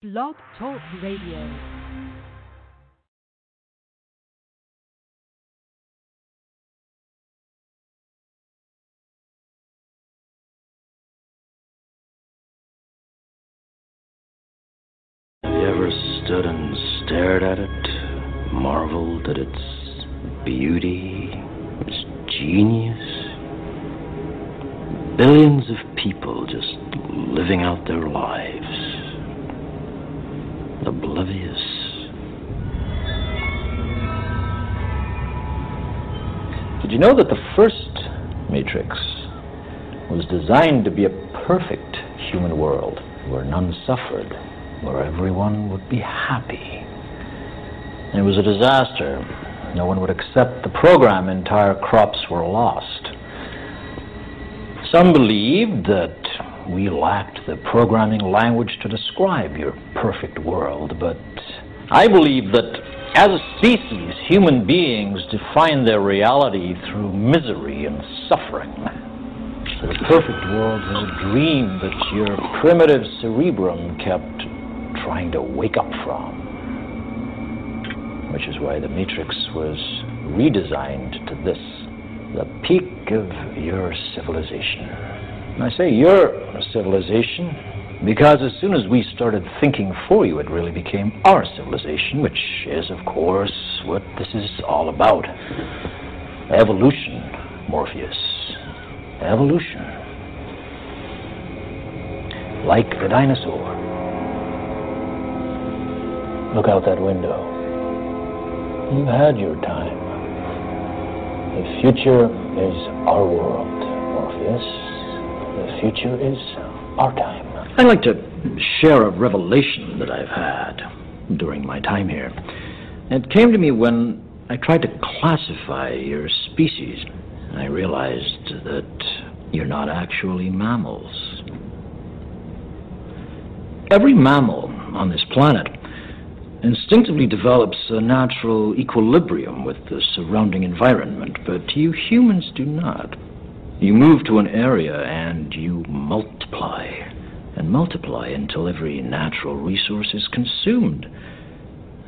Blog Talk Radio. Have you ever stood and stared at it, marveled at its beauty, its genius? Billions of people just living out their lives, oblivious. Did you know that the first Matrix was designed to be a perfect human world where none suffered, where everyone would be happy? It was a disaster. No one would accept the program. Entire crops were lost. Some believed that we lacked the programming language to describe your perfect world, but I believe that as a species, human beings define their reality through misery and suffering. The perfect world was a dream that your primitive cerebrum kept trying to wake up from. Which is why the Matrix was redesigned to this the peak of your civilization. And I say your civilization because as soon as we started thinking for you, it really became our civilization, which is, of course, what this is all about. Evolution, Morpheus. Evolution. Like the dinosaur. Look out that window. You've had your time. The future is our world, Morpheus. The future is our time. I'd like to share a revelation that I've had during my time here. It came to me when I tried to classify your species. I realized that you're not actually mammals. Every mammal on this planet instinctively develops a natural equilibrium with the surrounding environment, but you humans do not. You move to an area and you multiply, and multiply until every natural resource is consumed.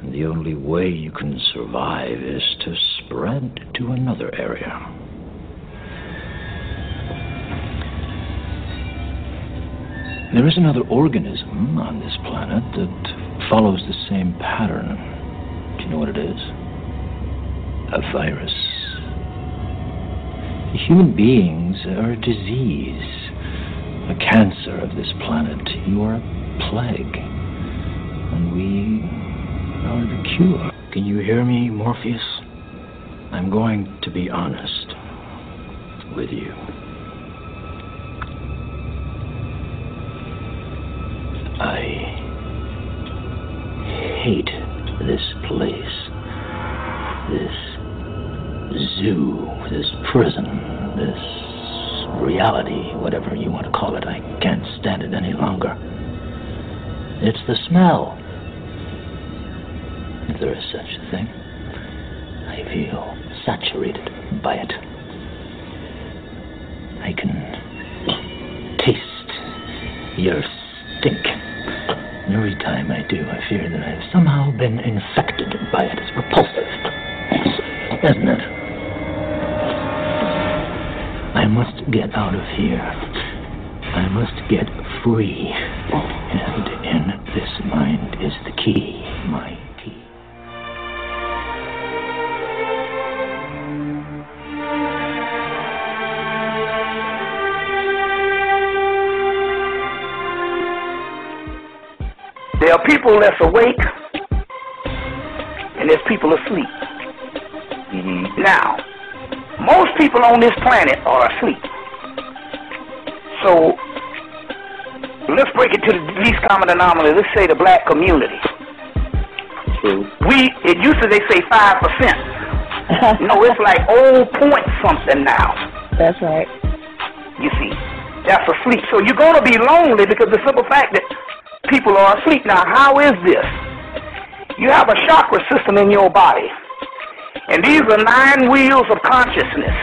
And the only way you can survive is to spread to another area. There is another organism on this planet that follows the same pattern. Do you know what it is? A virus. Human beings are a disease, a cancer of this planet. You are a plague, and we are the cure. Can you hear me, Morpheus? I'm going to be honest with you. I hate this place. This zoo, this prison, this reality, whatever you want to call it. I can't stand it any longer. It's the smell. If there is such a thing. I feel saturated by it. I can taste your stink. Every time I do, I fear that I've somehow been infected by it. It's repulsive, isn't it? I must get out of here. I must get free. And in this mind is the key, my key. There are people that's awake, and there's people asleep. Mm-hmm. Now, most people on this planet are asleep. So, let's break it to the least common denominator. Let's say the black community. True. We, it used to they say five percent. no, it's like oh point something now. That's right. You see, that's asleep. So you're going to be lonely because the simple fact that people are asleep. Now, how is this? You have a chakra system in your body, and these are nine wheels of consciousness.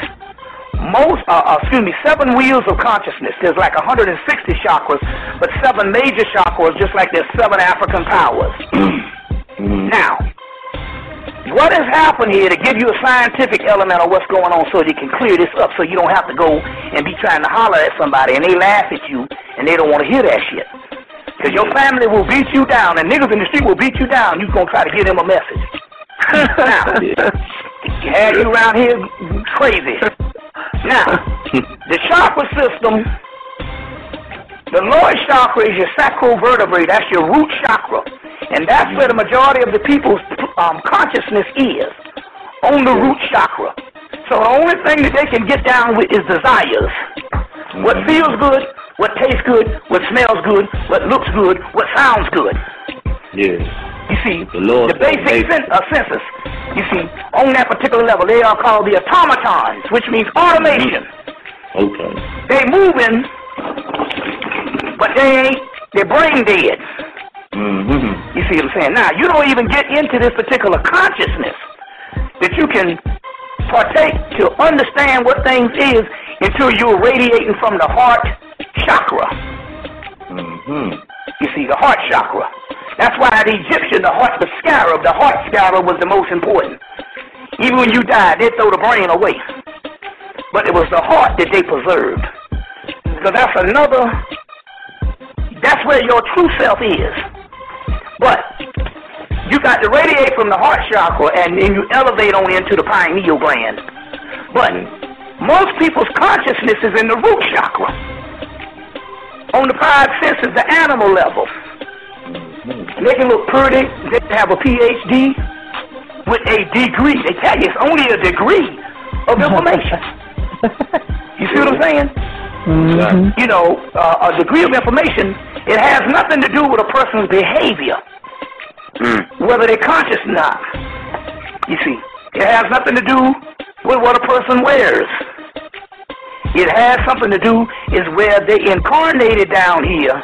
most, uh, uh, excuse me, seven wheels of consciousness. There's like 160 chakras, but seven major chakras, just like there's seven African powers. now, what has happened here to give you a scientific element of what's going on so you can clear this up so you don't have to go and be trying to holler at somebody and they laugh at you and they don't want to hear that shit. Because your family will beat you down and niggas in the street will beat you down. You're going to try to give them a message. Now, had you around here crazy. Now, the chakra system, the lower chakra is your sacral vertebrae. That's your root chakra. And that's where the majority of the people's um, consciousness is, on the root chakra. So the only thing that they can get down with is desires. What feels good, what tastes good, what smells good, what looks good, what sounds good. Yes. You see, The Lord the basic sen- uh, senses, you see, on that particular level, they are called the automatons, which means automation. Okay. They moving, but they ain't, they're brain dead. Mm-hmm. You see what I'm saying? Now, you don't even get into this particular consciousness that you can partake to understand what things is until you're radiating from the heart chakra. Mm-hmm. You see, the heart chakra. That's why the Egyptian, the heart, the scarab, the heart scarab was the most important. Even when you died, they throw the brain away. But it was the heart that they preserved. Because that's another, that's where your true self is. But you got to radiate from the heart chakra and then you elevate on into the pineal gland. But most people's consciousness is in the root chakra. On the five senses, the animal level. They can look pretty. They have a PhD with a degree. They tell you it's only a degree of information. you see what I'm saying? Exactly. You know, uh, a degree of information, it has nothing to do with a person's behavior, whether they're conscious or not. You see, it has nothing to do with what a person wears. It has something to do is where they incarnated down here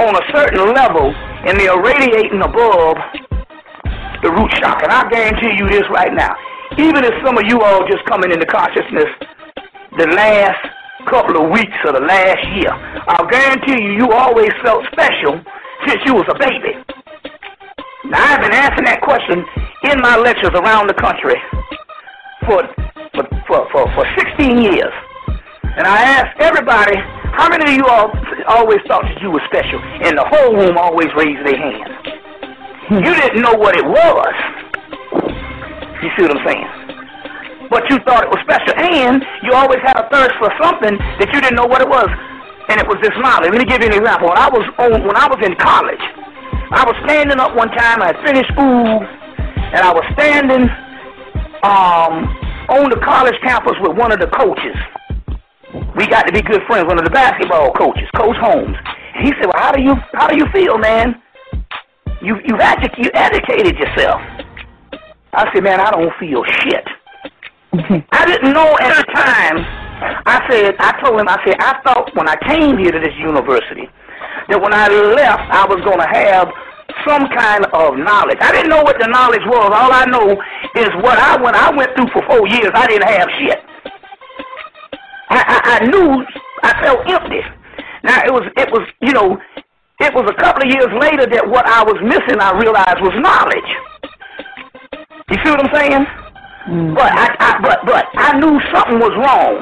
on a certain level and they are radiating above the root chakra. And I guarantee you this right now. Even if some of you all just coming into consciousness the last couple of weeks of the last year, I'll guarantee you you always felt special since you was a baby. Now I've been asking that question in my lectures around the country for for for, for, for 16 years. And I asked everybody, how many of you all always thought that you were special? And the whole room always raised their hand. You didn't know what it was. You see what I'm saying? But you thought it was special, and you always had a thirst for something that you didn't know what it was, and it was this knowledge. Let me give you an example. When I was on, when I was in college, I was standing up one time. I had finished school, and I was standing um, on the college campus with one of the coaches. We got to be good friends. One of the basketball coaches, Coach Holmes. And he said, "Well, how do you how do you feel, man? You you've edu- you educated yourself." I said, "Man, I don't feel shit." I didn't know at the time. I said, I told him, I said, I thought when I came here to this university that when I left, I was going to have some kind of knowledge. I didn't know what the knowledge was. All I know is what I when I went through for four years. I didn't have shit. I, I, I knew I felt empty. Now it was it was you know it was a couple of years later that what I was missing I realized was knowledge. You see what I'm saying? Mm-hmm. But I, I but but I knew something was wrong.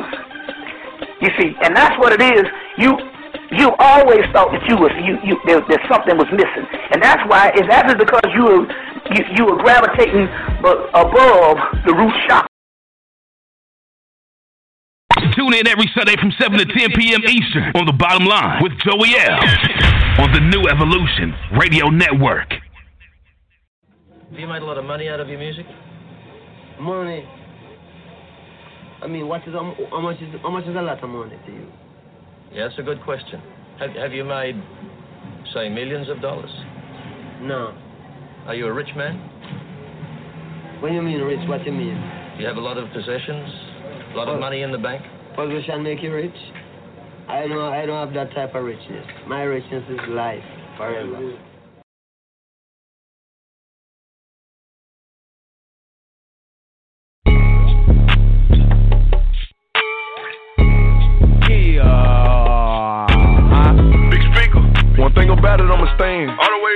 You see, and that's what it is. You you always thought that you was you you there, that something was missing, and that's why is that is because you were you, you were gravitating above the root chakra. Tune in every Sunday from 7 to 10 p.m. Eastern on the bottom line with Joey L. on the New Evolution Radio Network. Have you made a lot of money out of your music? Money. I mean, what is how how much is how much is a lot of money to you? Yeah, that's a good question. Have, have you made, say, millions of dollars? No. Are you a rich man? When you mean rich, what do you mean? Do you have a lot of possessions? A lot of oh. money in the bank? Position make you rich? I know I don't have that type of richness. My richness is life forever. One thing about it, I'ma stand.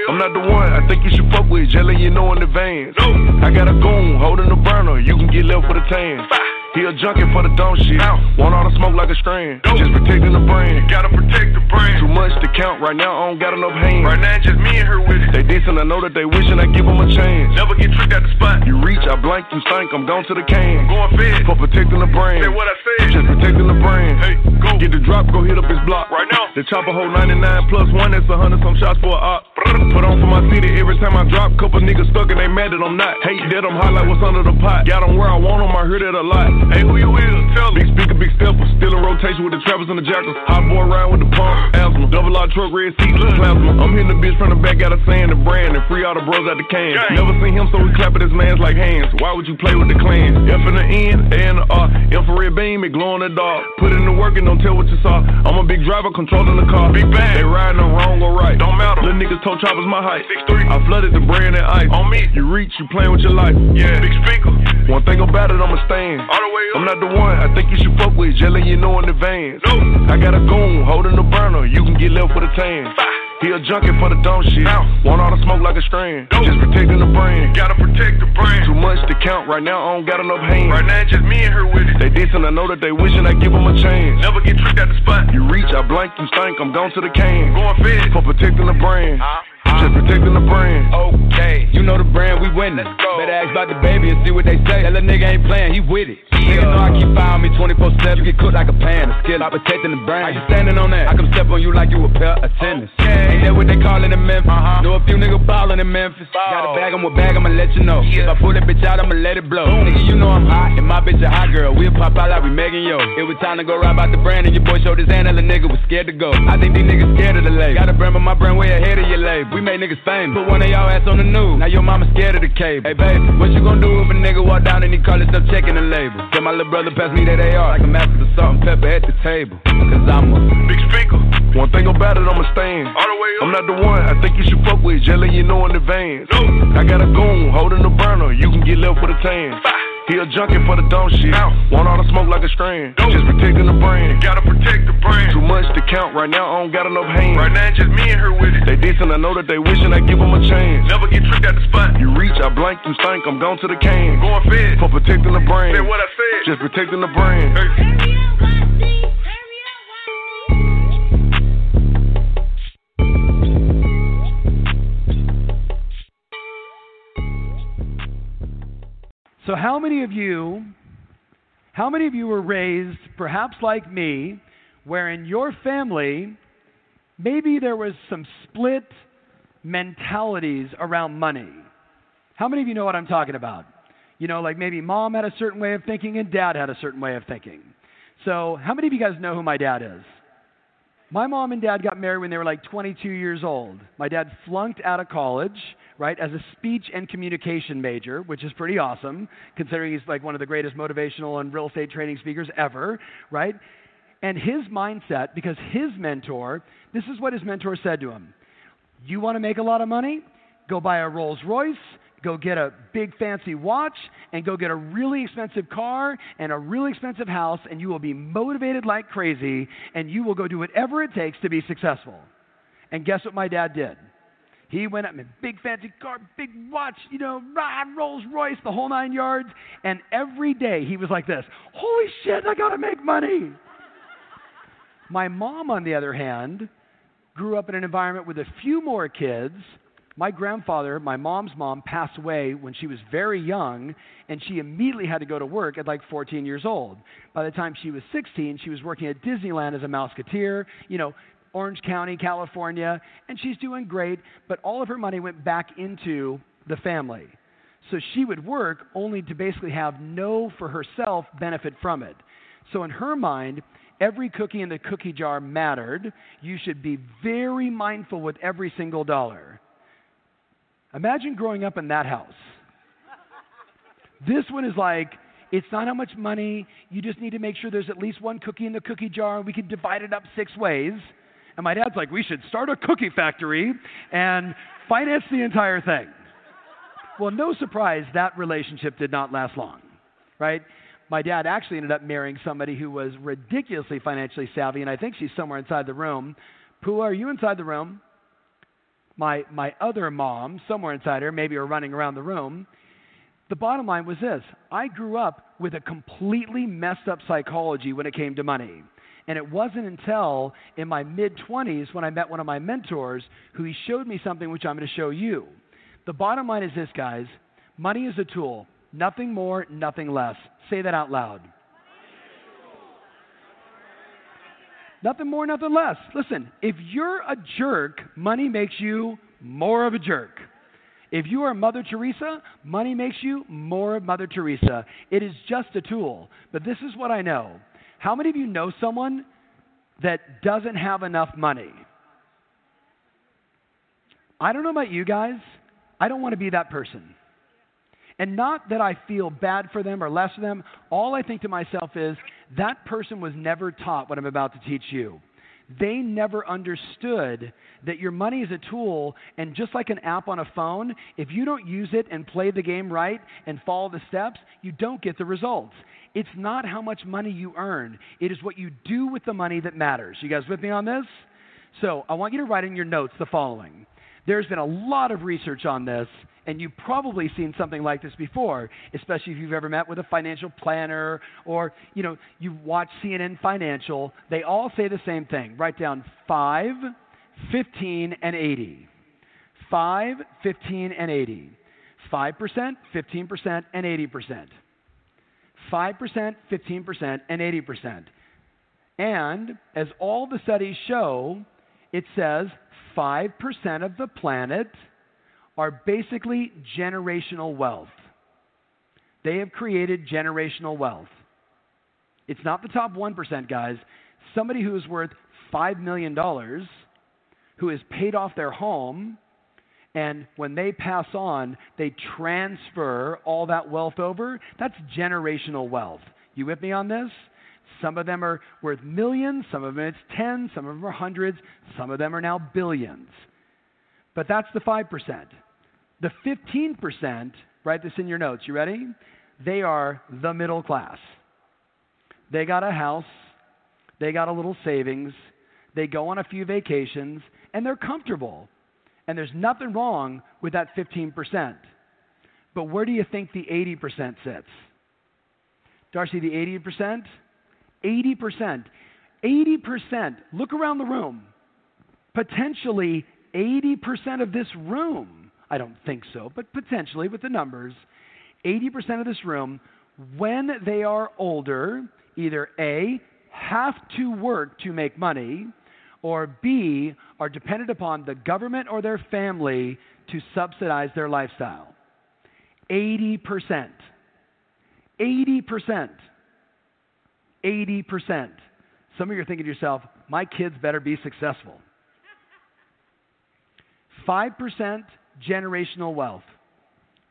I'm not the one. I think you should fuck with. Jelly, you know in advance. No. I got a goon holding a burner. You can get left with a tan. He a junkie for the dumb shit. Want all the smoke like a strand. Just protecting the brand. Gotta protect the brand. Too much to count right now, I don't got enough hands. Right now, just me and her with it. They decent, I know that they wishing I give them a chance. Never get tricked at the spot. You reach, I blank, you stink, I'm gone to the can. Going fed. For protecting the brand. Say what I said. Just protecting the brand. Hey, go. Get the drop, go hit up his block. Right now. The chopper hold 99 plus one, that's a hundred some shots for a op. Put on for my city every time I drop. Couple niggas stuck and they mad that I'm not. Hate that I'm hot like what's under the pot. Got them where I want them, I heard it a lot. Hey, who you is? Tell Big speaker, big stepper. Still in rotation with the trappers and the jackals. Hot boy around with the pump. Asthma. Double R truck, red seats, plasma. I'm hitting the bitch from the back, got a saying the brand and free all the bros out the can. Never seen him, so we clapping his mans like hands. Why would you play with the clan? F in the end, N, A in the R. Infrared beam, it glow in the dark. Put in the work and don't tell what you saw. I'm a big driver controlling the car. Big bang. They riding the wrong or right. Don't matter. Little niggas told choppers my height. Six three. I flooded the brand and ice. On me. You reach, you playing with your life. Yeah. Big speaker. One thing about it, I'ma stand. All the. I'm not the one I think you should fuck with. Jelly, you know in advance. No. I got a goon holding the burner. You can get left with a tan. He a junkie for the dumb shit. Want all the smoke like a strand. Just protecting the brand. Gotta protect the brand. Too much to count right now. I don't got enough hands. Right now, just me and her with it. They decent. I know that they wishing I give them a chance. Never get tricked at the spot. You reach, I blank, you stink. I'm gone to the can. Going fed for protecting the brand. Uh-huh. Just protecting the brand. Okay, you know the brand, we winning. Go. Better ask about the baby and see what they say. That little nigga ain't playing, he with it. Yeah. Niggas know I keep firing me 24 7. You get cooked like a pan, a skill, I'm protecting the brand. How you standing on that? I come step on you like you a pair of tennis. Okay. Ain't that what they callin' in Memphis? Uh-huh. Know a few niggas ballin' in Memphis. Ball. Got a bag, I'm a bag, I'ma let you know. Yeah. If I pull that bitch out, I'ma let it blow. Nigga, you know I'm hot, and my bitch a hot girl. We'll pop out like we Megan Yo. It was time to go ride about the brand, and your boy showed his hand, and the nigga was scared to go. I think these niggas scared of the label. Got a brand, but my brand way ahead of your label. We made niggas famous. Put one of y'all ass on the news. Now your mama scared of the cable. Hey, baby, what you gonna do if a nigga walk down and he call himself checking the label? Tell my little brother pass me that AR like a master of salt and pepper at the table. Cause I'm a big speaker. One thing about it, I'ma stand. All the way up. I'm not the one I think you should fuck with. Jelly, you know in advance. No. I got a goon holding the burner. You can get left with a tan. He a junkie for the dumb shit. Want all the smoke like a strand. Just protecting the brand. Gotta protect the brand. Too much to count right now. I don't got enough hands. Right now, just me and her with it. They decent. I know that they wishing I give them a chance. Never get tricked at the spot. You reach, I blank, you stink. I'm gone to the can. Going fed for protecting the brand. Say what I said. Just protecting the brand. Hey. So, how many of you, how many of you were raised, perhaps like me, where in your family, maybe there was some split mentalities around money? How many of you know what I'm talking about? You know, like maybe mom had a certain way of thinking and dad had a certain way of thinking. So, how many of you guys know who my dad is? My mom and dad got married when they were like 22 years old. My dad flunked out of college, right, as a speech and communication major, which is pretty awesome, considering he's like one of the greatest motivational and real estate training speakers ever, right? And his mindset, because his mentor, this is what his mentor said to him You want to make a lot of money? Go buy a Rolls Royce, go get a big fancy watch and go get a really expensive car and a really expensive house, and you will be motivated like crazy, and you will go do whatever it takes to be successful. And guess what my dad did? He went up in big fancy car, big watch, you know, Rolls Royce, the whole nine yards. And every day he was like this Holy shit, I gotta make money. My mom, on the other hand, grew up in an environment with a few more kids my grandfather, my mom's mom, passed away when she was very young, and she immediately had to go to work at like 14 years old. By the time she was 16, she was working at Disneyland as a Mouseketeer, you know, Orange County, California, and she's doing great, but all of her money went back into the family. So she would work only to basically have no, for herself, benefit from it. So in her mind, every cookie in the cookie jar mattered. You should be very mindful with every single dollar. Imagine growing up in that house. This one is like, it's not how much money, you just need to make sure there's at least one cookie in the cookie jar, and we can divide it up six ways. And my dad's like, we should start a cookie factory and finance the entire thing. Well, no surprise, that relationship did not last long, right? My dad actually ended up marrying somebody who was ridiculously financially savvy, and I think she's somewhere inside the room. Pua, are you inside the room? my, my other mom, somewhere inside her, maybe or running around the room. The bottom line was this I grew up with a completely messed up psychology when it came to money. And it wasn't until in my mid 20s when I met one of my mentors who he showed me something which I'm going to show you. The bottom line is this, guys money is a tool, nothing more, nothing less. Say that out loud. Nothing more, nothing less. Listen, if you're a jerk, money makes you more of a jerk. If you are Mother Teresa, money makes you more of Mother Teresa. It is just a tool. But this is what I know. How many of you know someone that doesn't have enough money? I don't know about you guys. I don't want to be that person. And not that I feel bad for them or less of them. All I think to myself is that person was never taught what I'm about to teach you. They never understood that your money is a tool, and just like an app on a phone, if you don't use it and play the game right and follow the steps, you don't get the results. It's not how much money you earn, it is what you do with the money that matters. You guys with me on this? So I want you to write in your notes the following. There's been a lot of research on this, and you've probably seen something like this before, especially if you've ever met with a financial planner or, you know, you've watched CNN Financial. They all say the same thing. Write down 5, 15, and 80. 5, 15, and 80. 5%, 15%, and 80%. 5%, 15%, and 80%. And as all the studies show, it says 5% of the planet are basically generational wealth. They have created generational wealth. It's not the top 1%, guys. Somebody who is worth $5 million, who has paid off their home, and when they pass on, they transfer all that wealth over. That's generational wealth. You with me on this? Some of them are worth millions, some of them it's tens, some of them are hundreds, some of them are now billions. But that's the 5%. The 15%, write this in your notes. You ready? They are the middle class. They got a house, they got a little savings, they go on a few vacations, and they're comfortable. And there's nothing wrong with that 15%. But where do you think the 80% sits? Darcy, the 80%? 80%. 80%. Look around the room. Potentially 80% of this room, I don't think so, but potentially with the numbers, 80% of this room, when they are older, either A, have to work to make money, or B, are dependent upon the government or their family to subsidize their lifestyle. 80%. 80%. 80%. Some of you are thinking to yourself, my kids better be successful. 5% generational wealth,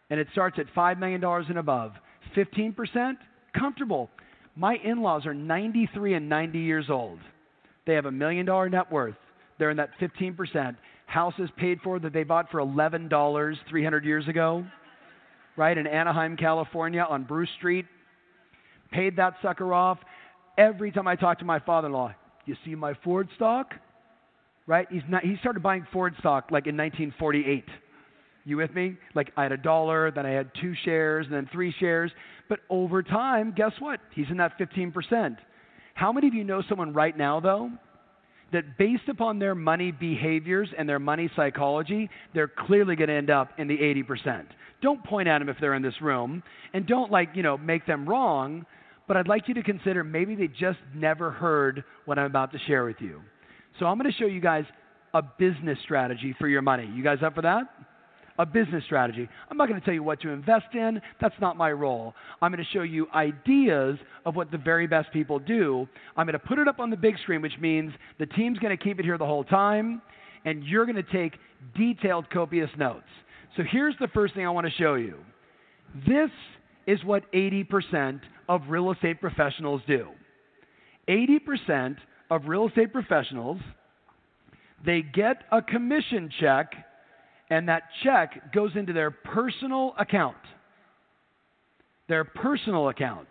and it starts at $5 million and above. 15% comfortable. My in laws are 93 and 90 years old. They have a million dollar net worth. They're in that 15%. Houses paid for that they bought for $11 300 years ago, right, in Anaheim, California on Bruce Street. Paid that sucker off. Every time I talk to my father in law, you see my Ford stock? Right? He's not, he started buying Ford stock like in 1948. You with me? Like I had a dollar, then I had two shares, and then three shares. But over time, guess what? He's in that 15%. How many of you know someone right now, though, that based upon their money behaviors and their money psychology, they're clearly going to end up in the 80%? Don't point at them if they're in this room, and don't like, you know, make them wrong, but I'd like you to consider maybe they just never heard what I'm about to share with you. So I'm going to show you guys a business strategy for your money. You guys up for that? A business strategy. I'm not going to tell you what to invest in. That's not my role. I'm going to show you ideas of what the very best people do. I'm going to put it up on the big screen, which means the team's going to keep it here the whole time, and you're going to take detailed, copious notes. So here's the first thing I want to show you. This is what 80% of real estate professionals do. 80% of real estate professionals, they get a commission check, and that check goes into their personal account. Their personal account.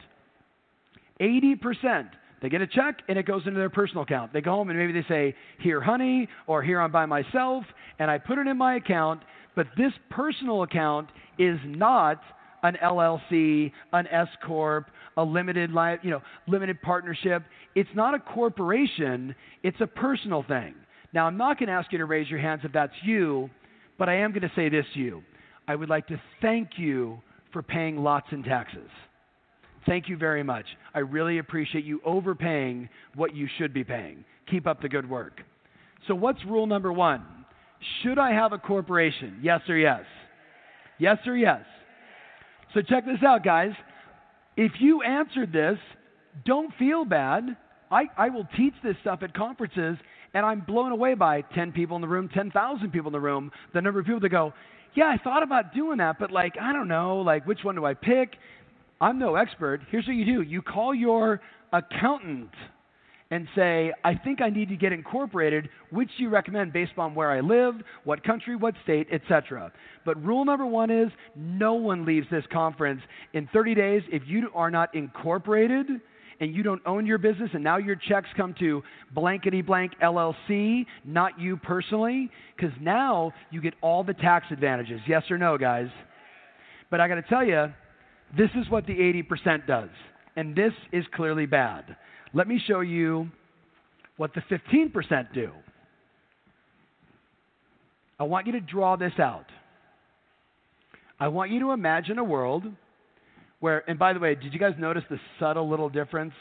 80%. They get a check and it goes into their personal account. They go home and maybe they say, Here, honey, or Here, I'm by myself, and I put it in my account. But this personal account is not an LLC, an S corp, a limited li- you know, limited partnership. It's not a corporation, it's a personal thing. Now, I'm not going to ask you to raise your hands if that's you, but I am going to say this to you. I would like to thank you for paying lots in taxes. Thank you very much. I really appreciate you overpaying what you should be paying. Keep up the good work. So, what's rule number one? Should I have a corporation? Yes or yes? Yes or yes? So, check this out, guys. If you answered this, don't feel bad. I, I will teach this stuff at conferences, and I'm blown away by 10 people in the room, 10,000 people in the room, the number of people that go, Yeah, I thought about doing that, but like, I don't know, like, which one do I pick? I'm no expert. Here's what you do you call your accountant and say, I think I need to get incorporated. Which do you recommend based on where I live, what country, what state, etc. But rule number one is no one leaves this conference in 30 days if you are not incorporated and you don't own your business and now your checks come to blankety blank LLC, not you personally, because now you get all the tax advantages. Yes or no, guys? But I got to tell you, this is what the 80% does. And this is clearly bad. Let me show you what the 15% do. I want you to draw this out. I want you to imagine a world where, and by the way, did you guys notice the subtle little difference?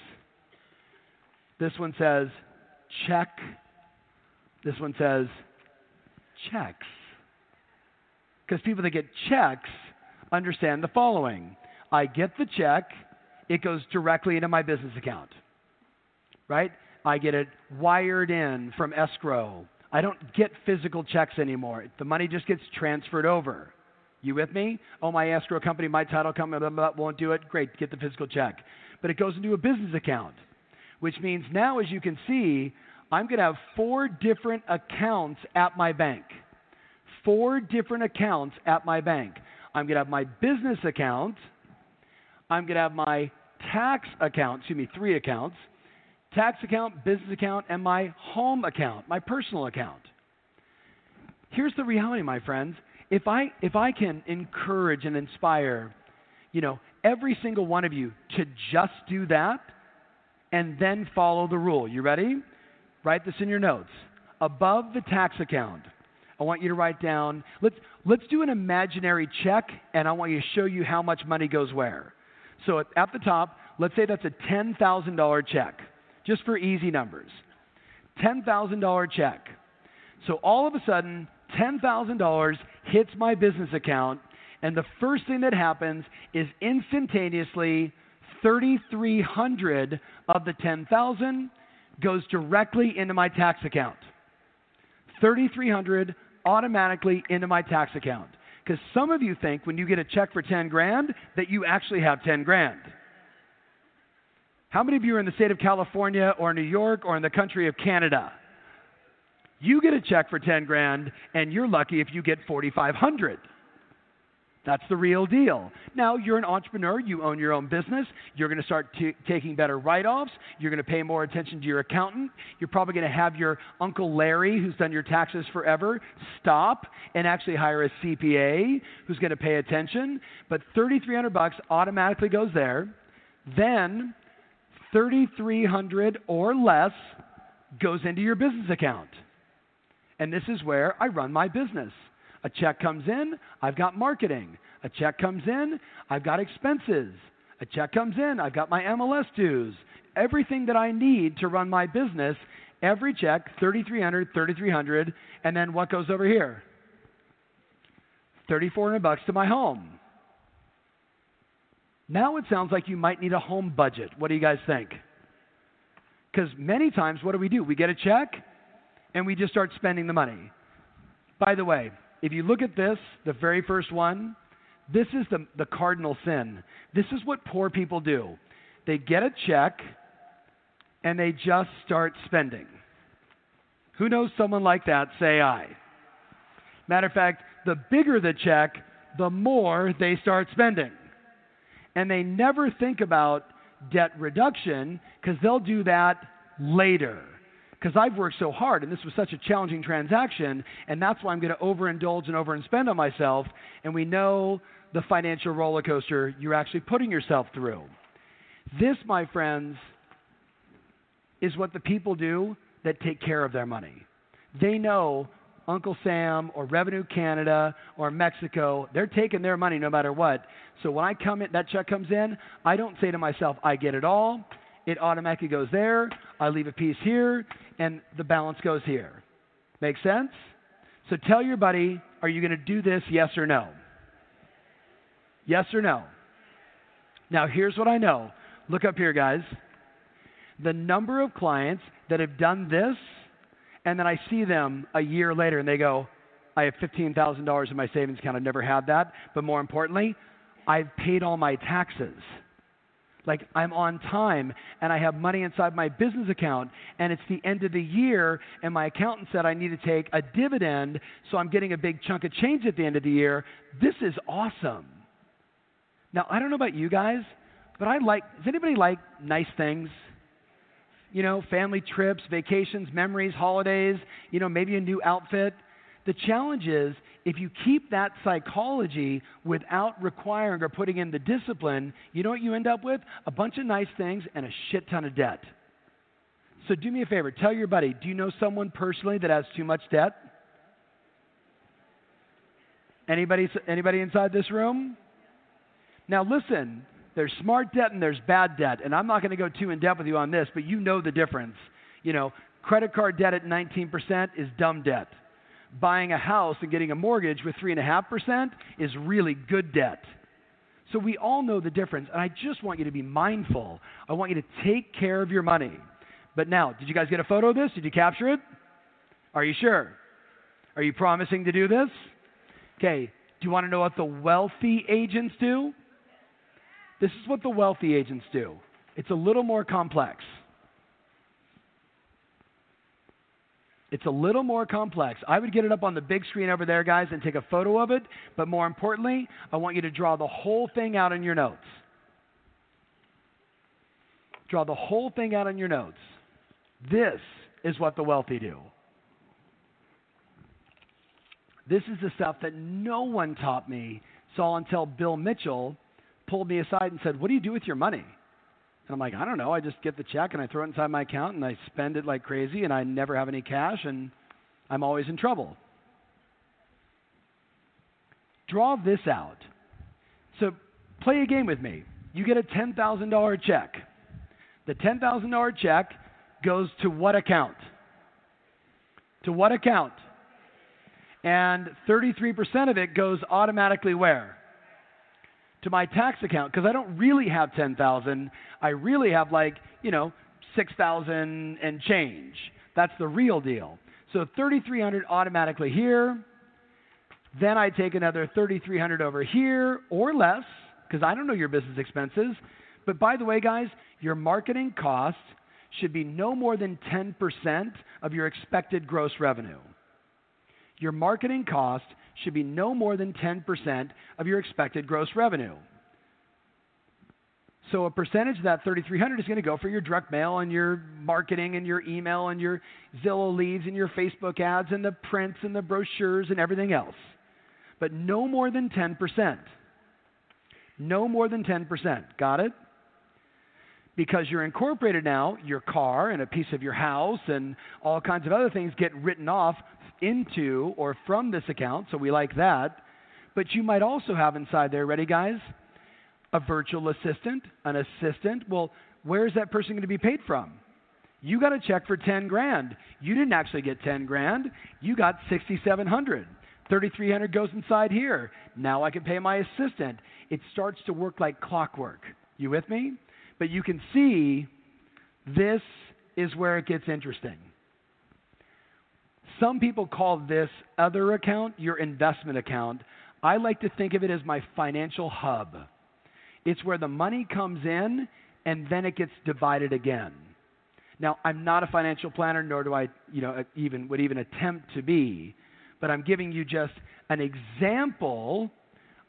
This one says check, this one says checks. Because people that get checks understand the following I get the check, it goes directly into my business account. Right? I get it wired in from escrow. I don't get physical checks anymore. The money just gets transferred over. You with me? Oh, my escrow company, my title company blah, blah, blah, won't do it. Great, get the physical check. But it goes into a business account, which means now, as you can see, I'm going to have four different accounts at my bank. Four different accounts at my bank. I'm going to have my business account. I'm going to have my tax account, excuse me, three accounts tax account, business account, and my home account, my personal account. Here's the reality, my friends. If I, if I can encourage and inspire, you know, every single one of you to just do that and then follow the rule. You ready? Write this in your notes. Above the tax account, I want you to write down, let's, let's do an imaginary check, and I want you to show you how much money goes where. So at, at the top, let's say that's a $10,000 check, just for easy numbers. $10,000 check. So all of a sudden, $10,000 hits my business account, and the first thing that happens is instantaneously 3,300 of the 10,000 goes directly into my tax account. 3,300 automatically into my tax account. Because some of you think when you get a check for 10 grand that you actually have 10 grand. How many of you are in the state of California or New York or in the country of Canada? You get a check for 10 grand and you're lucky if you get 4500. That's the real deal. Now, you're an entrepreneur, you own your own business, you're going to start t- taking better write offs, you're going to pay more attention to your accountant, you're probably going to have your Uncle Larry, who's done your taxes forever, stop and actually hire a CPA who's going to pay attention. But 3300 bucks automatically goes there. Then 3300 or less goes into your business account. And this is where I run my business. A check comes in, I've got marketing. A check comes in, I've got expenses. A check comes in, I've got my MLS dues. Everything that I need to run my business, every check, 3300, 3300, and then what goes over here? 3400 bucks to my home. Now it sounds like you might need a home budget. What do you guys think? Because many times, what do we do? We get a check and we just start spending the money. By the way, if you look at this, the very first one, this is the, the cardinal sin. This is what poor people do. They get a check and they just start spending. Who knows someone like that? Say I. Matter of fact, the bigger the check, the more they start spending. And they never think about debt reduction because they'll do that later. Because I've worked so hard and this was such a challenging transaction, and that's why I'm going to overindulge and overspend on myself. And we know the financial roller coaster you're actually putting yourself through. This, my friends, is what the people do that take care of their money. They know Uncle Sam or Revenue Canada or Mexico, they're taking their money no matter what. So when I come in, that check comes in, I don't say to myself, I get it all. It automatically goes there. I leave a piece here, and the balance goes here. Make sense? So tell your buddy, are you going to do this, yes or no? Yes or no? Now, here's what I know. Look up here, guys. The number of clients that have done this, and then I see them a year later and they go, I have $15,000 in my savings account. I've never had that. But more importantly, I've paid all my taxes. Like I'm on time and I have money inside my business account and it's the end of the year and my accountant said I need to take a dividend so I'm getting a big chunk of change at the end of the year. This is awesome. Now, I don't know about you guys, but I like, does anybody like nice things? You know, family trips, vacations, memories, holidays, you know, maybe a new outfit. The challenge is if you keep that psychology without requiring or putting in the discipline, you know what you end up with? A bunch of nice things and a shit ton of debt. So do me a favor, tell your buddy, do you know someone personally that has too much debt? Anybody anybody inside this room? Now, listen, there's smart debt and there's bad debt. And I'm not going to go too in depth with you on this, but you know the difference. You know, credit card debt at 19% is dumb debt. Buying a house and getting a mortgage with 3.5% is really good debt. So we all know the difference. And I just want you to be mindful. I want you to take care of your money. But now, did you guys get a photo of this? Did you capture it? Are you sure? Are you promising to do this? Okay. Do you want to know what the wealthy agents do? This is what the wealthy agents do. It's a little more complex. It's a little more complex. I would get it up on the big screen over there, guys, and take a photo of it. But more importantly, I want you to draw the whole thing out in your notes. Draw the whole thing out in your notes. This is what the wealthy do. This is the stuff that no one taught me, saw until Bill Mitchell pulled me aside and said, What do you do with your money? And I'm like, I don't know. I just get the check and I throw it inside my account and I spend it like crazy and I never have any cash and I'm always in trouble. Draw this out. So play a game with me. You get a $10,000 check. The $10,000 check goes to what account? To what account? And 33% of it goes automatically where? To my tax account because I don't really have 10,000. I really have like, you know, 6,000 and change. That's the real deal. So 3,300 automatically here. Then I take another 3,300 over here or less because I don't know your business expenses. But by the way, guys, your marketing costs should be no more than 10% of your expected gross revenue. Your marketing cost should be no more than 10% of your expected gross revenue. So a percentage of that 3300 is going to go for your direct mail and your marketing and your email and your Zillow leads and your Facebook ads and the prints and the brochures and everything else. But no more than 10%. No more than 10%. Got it? Because you're incorporated now, your car and a piece of your house and all kinds of other things get written off into or from this account, so we like that. But you might also have inside there, ready guys? A virtual assistant, an assistant. Well, where is that person going to be paid from? You got a check for 10 grand. You didn't actually get 10 grand. You got 6700. 3300 goes inside here. Now I can pay my assistant. It starts to work like clockwork. You with me? But you can see this is where it gets interesting. Some people call this other account your investment account. I like to think of it as my financial hub. It's where the money comes in and then it gets divided again. Now, I'm not a financial planner, nor do I, you know, even would even attempt to be, but I'm giving you just an example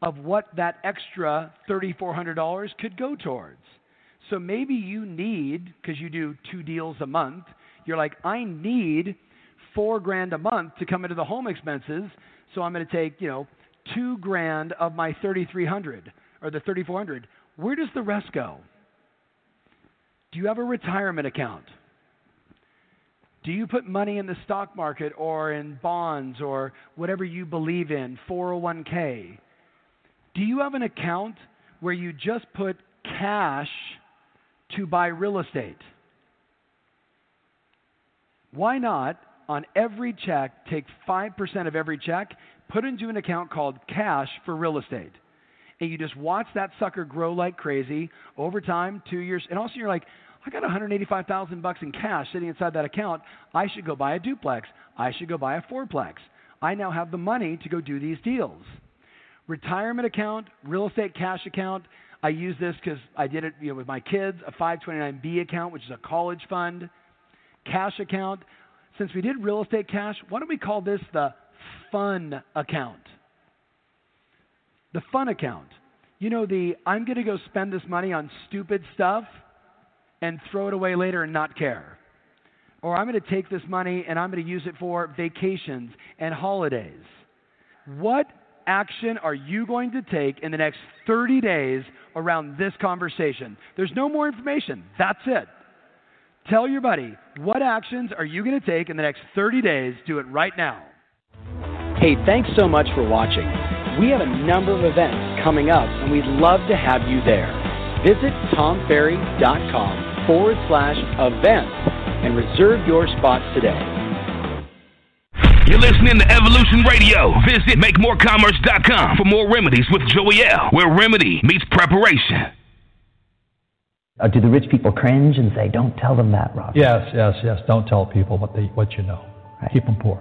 of what that extra $3,400 could go towards. So maybe you need, because you do two deals a month, you're like, I need four grand a month to come into the home expenses, so I'm going to take, you know, two grand of my 3300 or the 3400. Where does the rest go? Do you have a retirement account? Do you put money in the stock market or in bonds or whatever you believe in, 401k? Do you have an account where you just put cash to buy real estate? Why not, on every check, take 5% of every check, put into an account called cash for real estate? And you just watch that sucker grow like crazy over time, two years, and also you're like, I got 185,000 bucks in cash sitting inside that account. I should go buy a duplex. I should go buy a fourplex. I now have the money to go do these deals. Retirement account, real estate cash account. I use this because I did it you know, with my kids. A 529B account, which is a college fund. Cash account. Since we did real estate cash, why don't we call this the fun account? The fun account. You know, the I'm going to go spend this money on stupid stuff and throw it away later and not care. Or I'm going to take this money and I'm going to use it for vacations and holidays. What action are you going to take in the next 30 days around this conversation? There's no more information. That's it. Tell your buddy, what actions are you going to take in the next 30 days? Do it right now. Hey, thanks so much for watching. We have a number of events coming up, and we'd love to have you there. Visit tomferry.com forward slash events and reserve your spot today. You're listening to Evolution Radio. Visit MakeMoreCommerce.com for more remedies with Joey L, where remedy meets preparation. Uh, do the rich people cringe and say, "Don't tell them that, Rob"? Yes, yes, yes. Don't tell people what they what you know. Right. Keep them poor.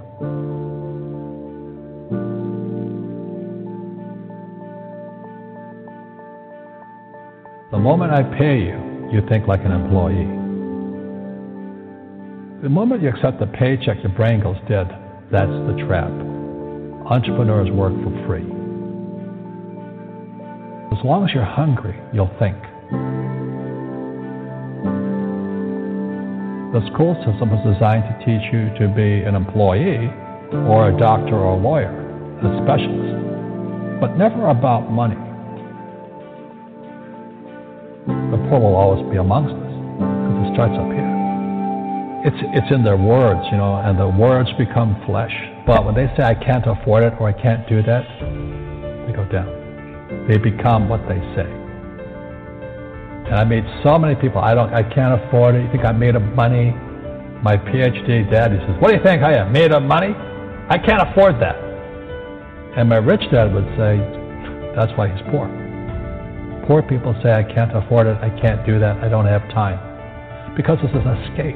The moment I pay you, you think like an employee. The moment you accept a paycheck, your brain goes dead. That's the trap. Entrepreneurs work for free. As long as you're hungry, you'll think. The school system is designed to teach you to be an employee or a doctor or a lawyer, a specialist, but never about money. The poor will always be amongst us because it starts up here. It's, it's in their words, you know, and the words become flesh. But when they say, I can't afford it or I can't do that, they go down. They become what they say. And I meet so many people, I don't, I can't afford it. You think I'm made of money? My PhD dad, he says, what do you think I am, made of money? I can't afford that. And my rich dad would say, that's why he's poor. Poor people say, I can't afford it, I can't do that, I don't have time. Because it's an escape.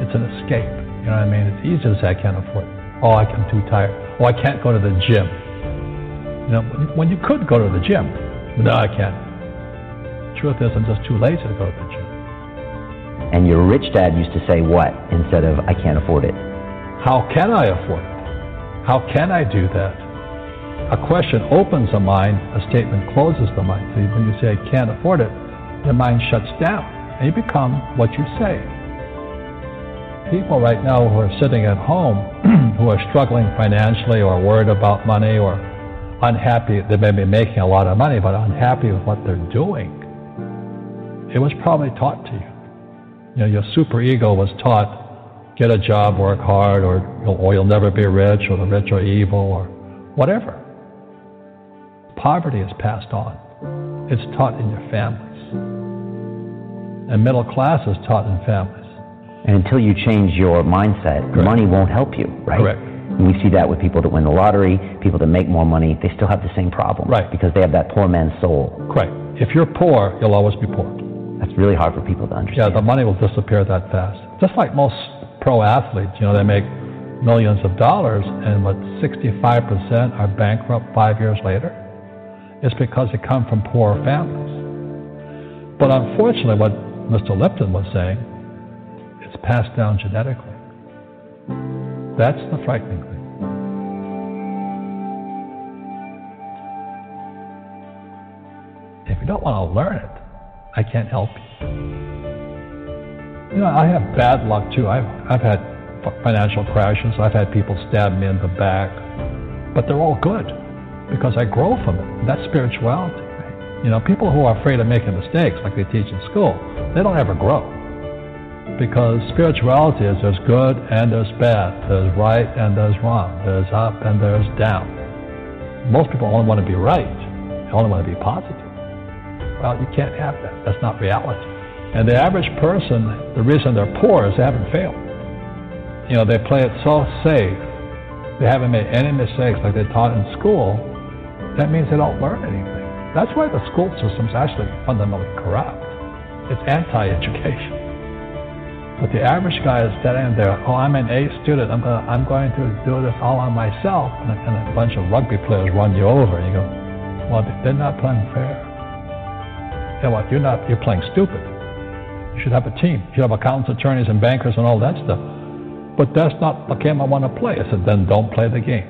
It's an escape. You know what I mean? It's easy to say, I can't afford it. Oh, I'm too tired. Oh, I can't go to the gym. You know, when you could go to the gym. No, I can't. Truth is, I'm just too lazy to go to the gym. And your rich dad used to say what instead of I can't afford it? How can I afford it? How can I do that? A question opens the mind, a statement closes the mind. So when you say I can't afford it, your mind shuts down and you become what you say. People right now who are sitting at home who are struggling financially or worried about money or unhappy, they may be making a lot of money but unhappy with what they're doing. It was probably taught to you. You know, your superego was taught get a job, work hard, or you'll, or you'll never be rich, or the rich are evil, or whatever. Poverty is passed on. It's taught in your families. And middle class is taught in families. And until you change your mindset, Correct. money won't help you, right? Correct. And we see that with people that win the lottery, people that make more money, they still have the same problem. Right. Because they have that poor man's soul. Right. If you're poor, you'll always be poor. That's really hard for people to understand. Yeah, the money will disappear that fast. Just like most pro athletes, you know, they make millions of dollars, and what 65% are bankrupt five years later. It's because they come from poor families. But unfortunately, what Mr. Lipton was saying, it's passed down genetically. That's the frightening thing. If you don't want to learn it, I can't help you. You know, I have bad luck too. I've, I've had financial crashes. I've had people stab me in the back, but they're all good because I grow from it. That's spirituality. You know, people who are afraid of making mistakes, like they teach in school, they don't ever grow. Because spirituality is there's good and there's bad, there's right and there's wrong, there's up and there's down. Most people only want to be right, they only want to be positive. Well, you can't have that. That's not reality. And the average person, the reason they're poor is they haven't failed. You know, they play it so safe. They haven't made any mistakes like they taught in school. That means they don't learn anything. That's why the school system's actually fundamentally corrupt. It's anti-education. But the average guy is standing there, oh, I'm an A student. I'm, gonna, I'm going to do this all on myself. And a, and a bunch of rugby players run you over. And you go, well, they're not playing fair. What? You're not. You're playing stupid. You should have a team. You should have accountants, attorneys, and bankers, and all that stuff. But that's not the game I want to play. I said, then don't play the game.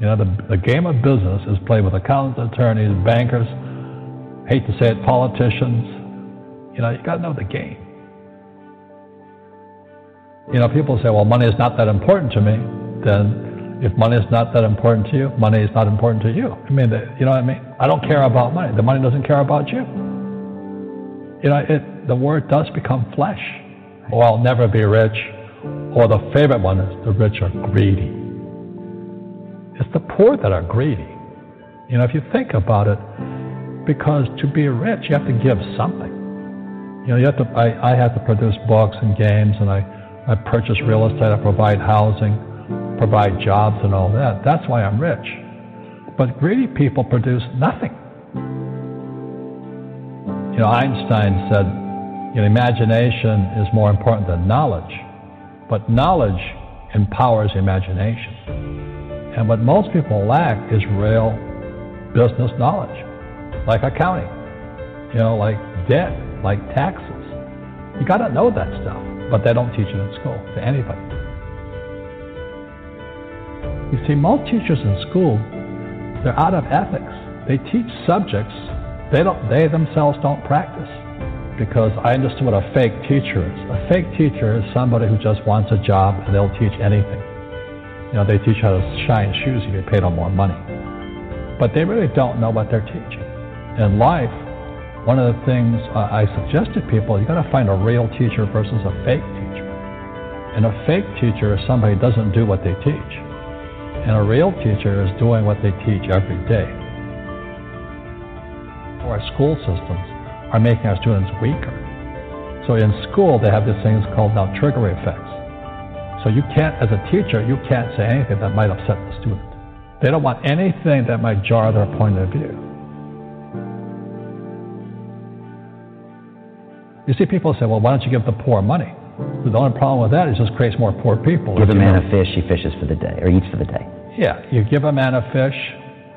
You know, the, the game of business is played with accountants, attorneys, bankers. Hate to say it, politicians. You know, you got to know the game. You know, people say, well, money is not that important to me. Then, if money is not that important to you, money is not important to you. I mean, you know what I mean? I don't care about money. The money doesn't care about you. You know, it, the word does become flesh. Oh, I'll never be rich. Or the favorite one is the rich are greedy. It's the poor that are greedy. You know, if you think about it, because to be rich, you have to give something. You know, you have to. I, I have to produce books and games, and I, I purchase real estate, I provide housing, provide jobs, and all that. That's why I'm rich. But greedy people produce nothing. You know, Einstein said, you know, imagination is more important than knowledge, but knowledge empowers imagination. And what most people lack is real business knowledge, like accounting, you know, like debt, like taxes. You got to know that stuff, but they don't teach it in school to anybody. You see, most teachers in school, they're out of ethics. They teach subjects they don't. They themselves don't practice. Because I understood what a fake teacher is. A fake teacher is somebody who just wants a job and they'll teach anything. You know, they teach how to shine shoes if you pay them more money. But they really don't know what they're teaching. In life, one of the things I suggest to people, you got to find a real teacher versus a fake teacher. And a fake teacher is somebody who doesn't do what they teach. And a real teacher is doing what they teach every day. Our school systems are making our students weaker. So in school, they have these things called now trigger effects. So you can't, as a teacher, you can't say anything that might upset the student. They don't want anything that might jar their point of view. You see, people say, well, why don't you give the poor money? The only problem with that is it just creates more poor people. Give a man know, a fish, he fishes for the day, or eats for the day. Yeah, you give a man a fish,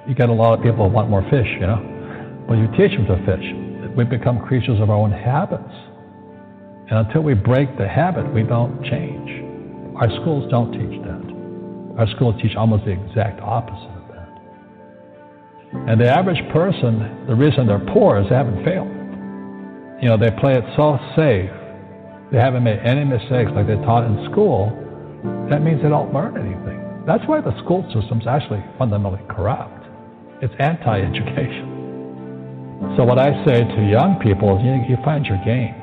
you get a lot of people who want more fish, you know. But you teach them to fish. We become creatures of our own habits. And until we break the habit, we don't change. Our schools don't teach that. Our schools teach almost the exact opposite of that. And the average person, the reason they're poor is they haven't failed. You know, they play it so safe, they haven't made any mistakes like they taught in school. That means they don't learn anything. That's why the school system's actually fundamentally corrupt. It's anti-education. So what I say to young people is you, you find your game.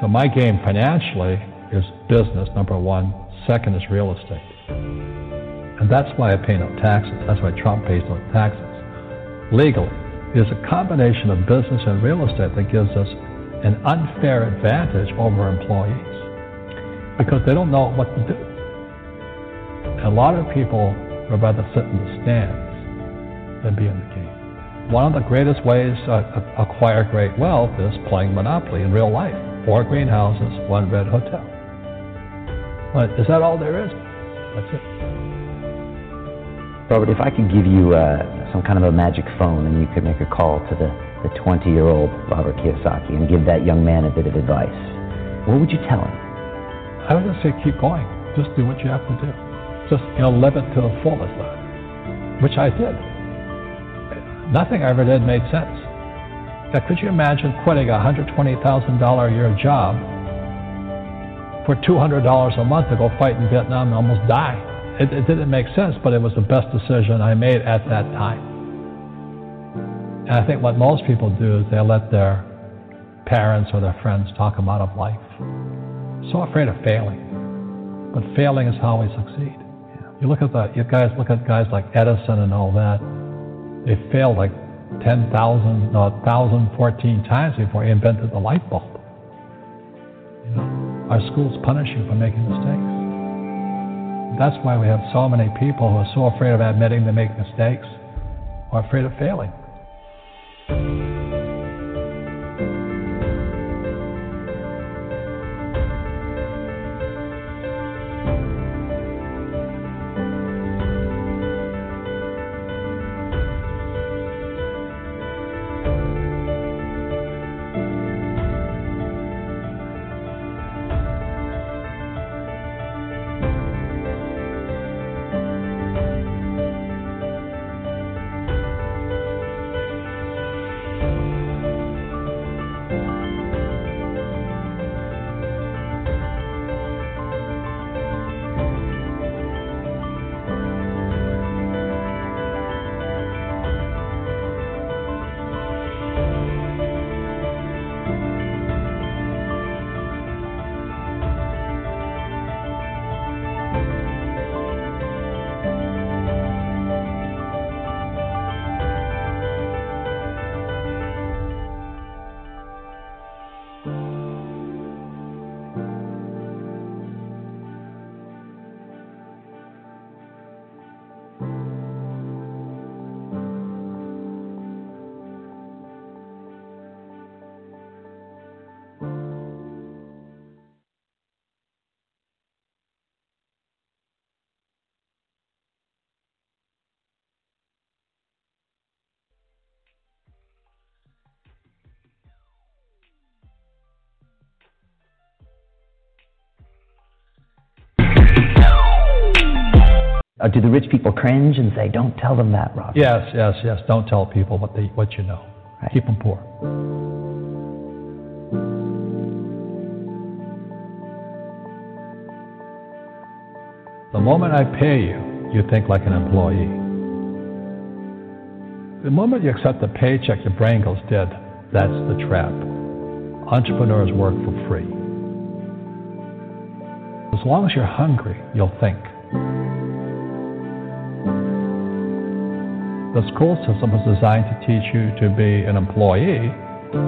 So my game financially is business, number one. Second is real estate. And that's why I pay no taxes. That's why Trump pays no taxes. Legally. It is a combination of business and real estate that gives us an unfair advantage over employees. Because they don't know what to do. A lot of people would rather sit in the stands than be in the. One of the greatest ways to acquire great wealth is playing Monopoly in real life. Four greenhouses, one red hotel. But is that all there is? That's it. Robert, if I could give you uh, some kind of a magic phone and you could make a call to the, the 20 year old Robert Kiyosaki and give that young man a bit of advice, what would you tell him? I would just say keep going. Just do what you have to do. Just you know, live it to the fullest, which I did. Nothing I ever did made sense. Now, could you imagine quitting a $120,000 a year job for $200 a month to go fight in Vietnam and almost die? It, it didn't make sense, but it was the best decision I made at that time. And I think what most people do is they let their parents or their friends talk them out of life. So afraid of failing. But failing is how we succeed. You look at the you guys look at guys like Edison and all that. They failed like 10,000, no, 1,014 times before he invented the light bulb. You know, our schools punish you for making mistakes. That's why we have so many people who are so afraid of admitting they make mistakes or afraid of failing. Do the rich people cringe and say, "Don't tell them that, Rob"? Yes, yes, yes. Don't tell people what they what you know. Keep them poor. The moment I pay you, you think like an employee. The moment you accept a paycheck, your brain goes dead. That's the trap. Entrepreneurs work for free. As long as you're hungry, you'll think. The school system was designed to teach you to be an employee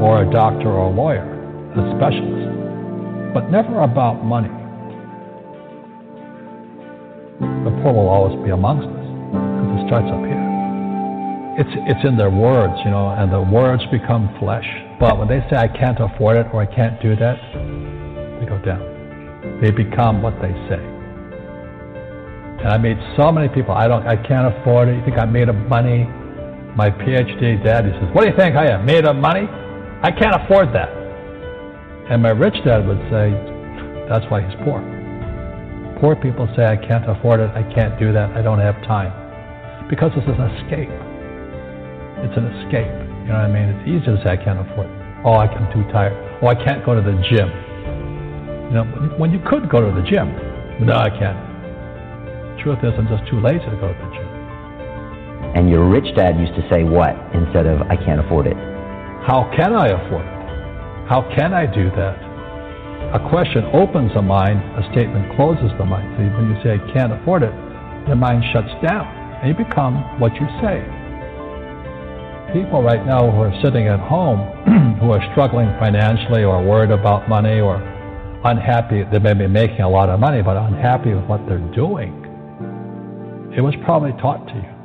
or a doctor or a lawyer, a specialist, but never about money. The poor will always be amongst us because it starts up here. It's, it's in their words, you know, and the words become flesh. But when they say, I can't afford it or I can't do that, they go down. They become what they say. And I meet so many people, I don't, I can't afford it. You think I'm made of money? My PhD daddy says, what do you think I am, made of money? I can't afford that. And my rich dad would say, that's why he's poor. Poor people say, I can't afford it, I can't do that, I don't have time. Because it's an escape. It's an escape. You know what I mean? It's easy to say, I can't afford it. Oh, I'm too tired. Oh, I can't go to the gym. You know, when you could go to the gym. No, I can't. Truth is, I'm just too lazy to go to the gym. And your rich dad used to say what instead of "I can't afford it"? How can I afford it? How can I do that? A question opens the mind, a statement closes the mind. So when you say I can't afford it, your mind shuts down and you become what you say. People right now who are sitting at home who are struggling financially or worried about money or unhappy, they may be making a lot of money, but unhappy with what they're doing. It was probably taught to you.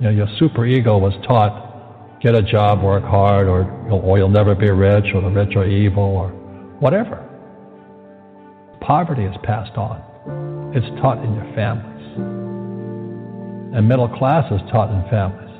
You know, your super ego was taught, get a job, work hard, or you'll, or you'll never be rich, or the rich are evil, or whatever. Poverty is passed on. It's taught in your families. And middle class is taught in families.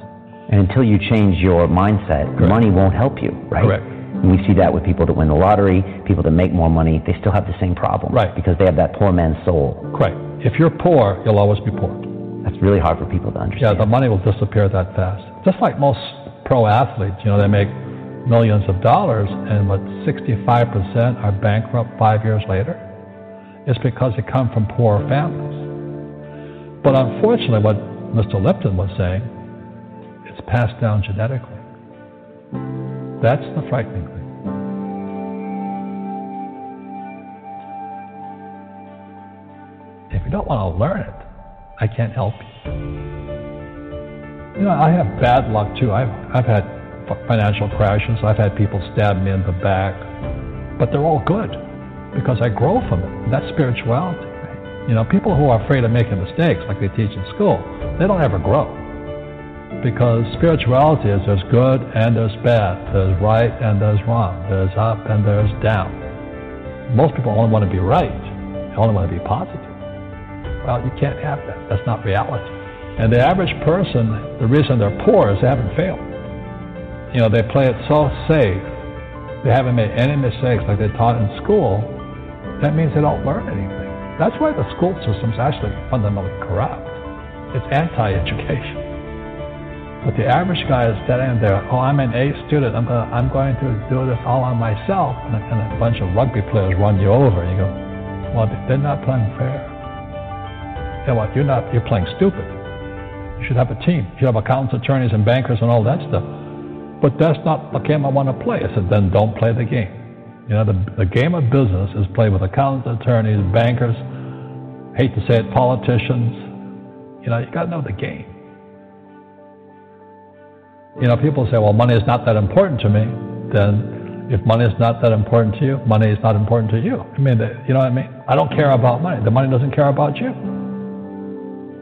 And until you change your mindset, money won't help you, right? Correct. And we see that with people that win the lottery, people that make more money, they still have the same problem. Right. Because they have that poor man's soul. Right. If you're poor, you'll always be poor. That's really hard for people to understand. Yeah, the money will disappear that fast. Just like most pro athletes, you know, they make millions of dollars and what 65% are bankrupt five years later? It's because they come from poor families. But unfortunately, what Mr. Lipton was saying, it's passed down genetically. That's the frightening thing. If you don't want to learn it, I can't help you. You know, I have bad luck too. I've, I've had financial crashes. I've had people stab me in the back. But they're all good because I grow from it. That's spirituality. You know, people who are afraid of making mistakes, like they teach in school, they don't ever grow. Because spirituality is there's good and there's bad, there's right and there's wrong, there's up and there's down. Most people only want to be right, they only want to be positive. Well, you can't have that. That's not reality. And the average person, the reason they're poor is they haven't failed. You know, they play it so safe. They haven't made any mistakes like they taught in school. That means they don't learn anything. That's why the school system's actually fundamentally corrupt. It's anti-education. But the average guy is standing there, oh, I'm an A student, I'm, gonna, I'm going to do this all on myself, and a, and a bunch of rugby players run you over, and you go, well, they're not playing fair. Yeah, well, you're not, you're playing stupid. You should have a team. You should have accountants, attorneys, and bankers, and all that stuff. But that's not the game I want to play. I said, then don't play the game. You know, the, the game of business is played with accountants, attorneys, bankers, hate to say it, politicians. You know, you got to know the game. You know, people say, well, money is not that important to me. Then if money is not that important to you, money is not important to you. I mean, you know what I mean? I don't care about money. The money doesn't care about you.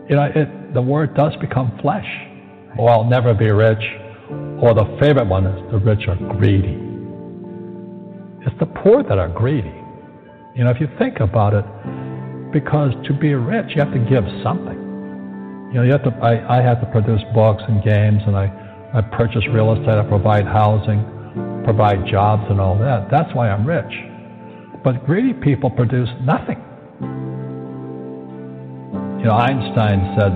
You know, it, the word does become flesh. Oh, I'll never be rich. Or the favorite one is the rich are greedy. It's the poor that are greedy. You know, if you think about it, because to be rich, you have to give something. You know, you have to. I, I have to produce books and games, and I, I purchase real estate, I provide housing, provide jobs, and all that. That's why I'm rich. But greedy people produce nothing. You know, Einstein said,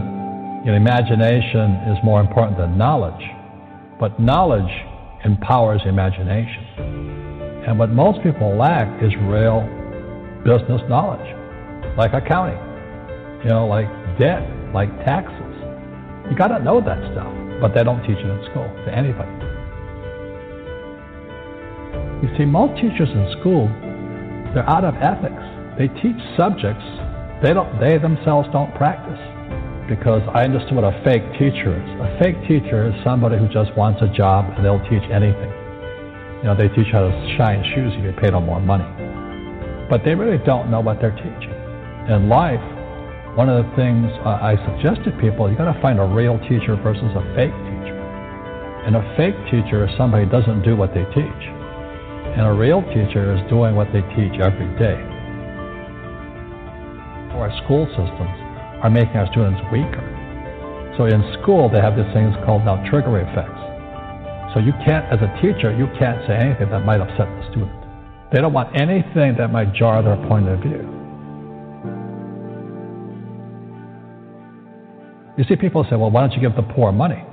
you know, imagination is more important than knowledge, but knowledge empowers imagination. And what most people lack is real business knowledge like accounting, you know, like debt, like taxes. You got to know that stuff, but they don't teach it in school to anybody. You see, most teachers in school, they're out of ethics. They teach subjects they don't, they themselves don't practice. Because I understood what a fake teacher is. A fake teacher is somebody who just wants a job and they'll teach anything. You know, they teach how to shine shoes, if you paid them more money. But they really don't know what they're teaching in life, one of the things I suggest to people, you got to find a real teacher versus a fake teacher. And a fake teacher is somebody who doesn't do what they teach. And a real teacher is doing what they teach every day. Our school systems are making our students weaker. So in school, they have these things called now trigger effects. So you can't, as a teacher, you can't say anything that might upset the student. They don't want anything that might jar their point of view. You see, people say, well, why don't you give the poor money?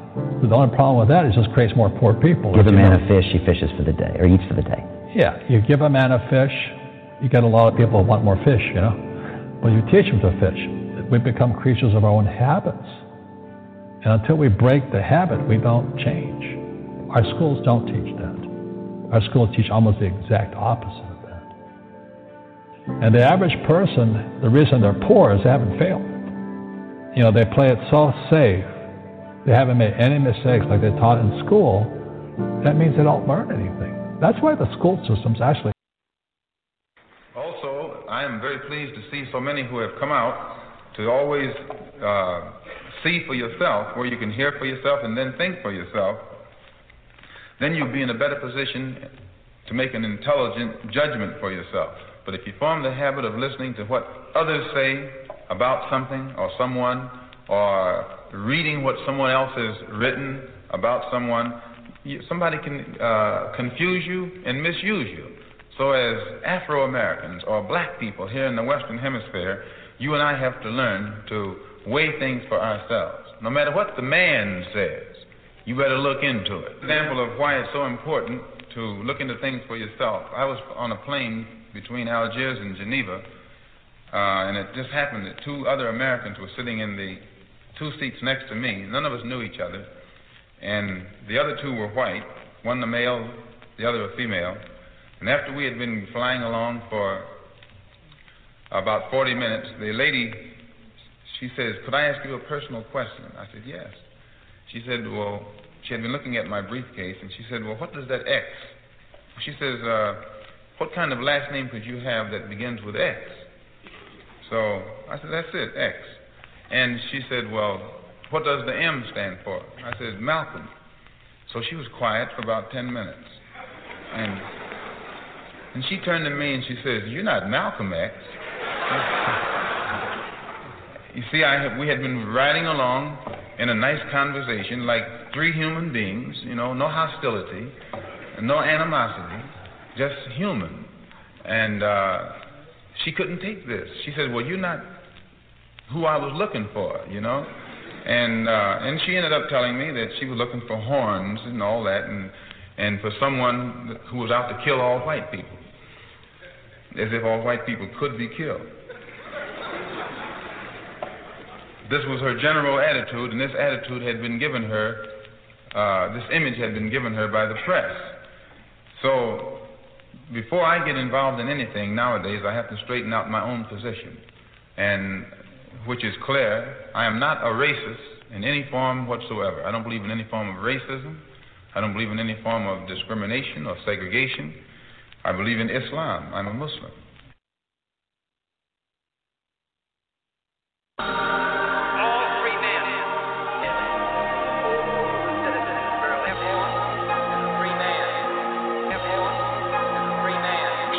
The only problem with that is it just creates more poor people. Give a man a fish, he fishes for the day, or eats for the day. Yeah, you give a man a fish, you get a lot of people who want more fish, you know. But you teach them to fish. We become creatures of our own habits. And until we break the habit, we don't change. Our schools don't teach that. Our schools teach almost the exact opposite of that. And the average person, the reason they're poor is they haven't failed you know, they play it so safe. They haven't made any mistakes like they taught in school. That means they don't learn anything. That's why the school system's actually. I am very pleased to see so many who have come out to always uh, see for yourself, where you can hear for yourself and then think for yourself. Then you'll be in a better position to make an intelligent judgment for yourself. But if you form the habit of listening to what others say about something or someone or reading what someone else has written about someone, somebody can uh, confuse you and misuse you. So, as Afro Americans or black people here in the Western Hemisphere, you and I have to learn to weigh things for ourselves. No matter what the man says, you better look into it. Example of why it's so important to look into things for yourself. I was on a plane between Algiers and Geneva, uh, and it just happened that two other Americans were sitting in the two seats next to me. None of us knew each other, and the other two were white, one a male, the other a female. And after we had been flying along for about 40 minutes, the lady, she says, Could I ask you a personal question? I said, Yes. She said, Well, she had been looking at my briefcase, and she said, Well, what does that X? She says, uh, What kind of last name could you have that begins with X? So I said, That's it, X. And she said, Well, what does the M stand for? I said, Malcolm. So she was quiet for about 10 minutes. And, and she turned to me and she says, You're not Malcolm X. you see, I we had been riding along in a nice conversation like three human beings, you know, no hostility, no animosity, just human. And uh, she couldn't take this. She said, Well, you're not who I was looking for, you know? And uh, and she ended up telling me that she was looking for horns and all that, and and for someone who was out to kill all white people, as if all white people could be killed. This was her general attitude, and this attitude had been given her, uh, this image had been given her by the press. So, before I get involved in anything nowadays, I have to straighten out my own position. And which is clear, I am not a racist in any form whatsoever. I don't believe in any form of racism. I don't believe in any form of discrimination or segregation. I believe in Islam. I'm a Muslim.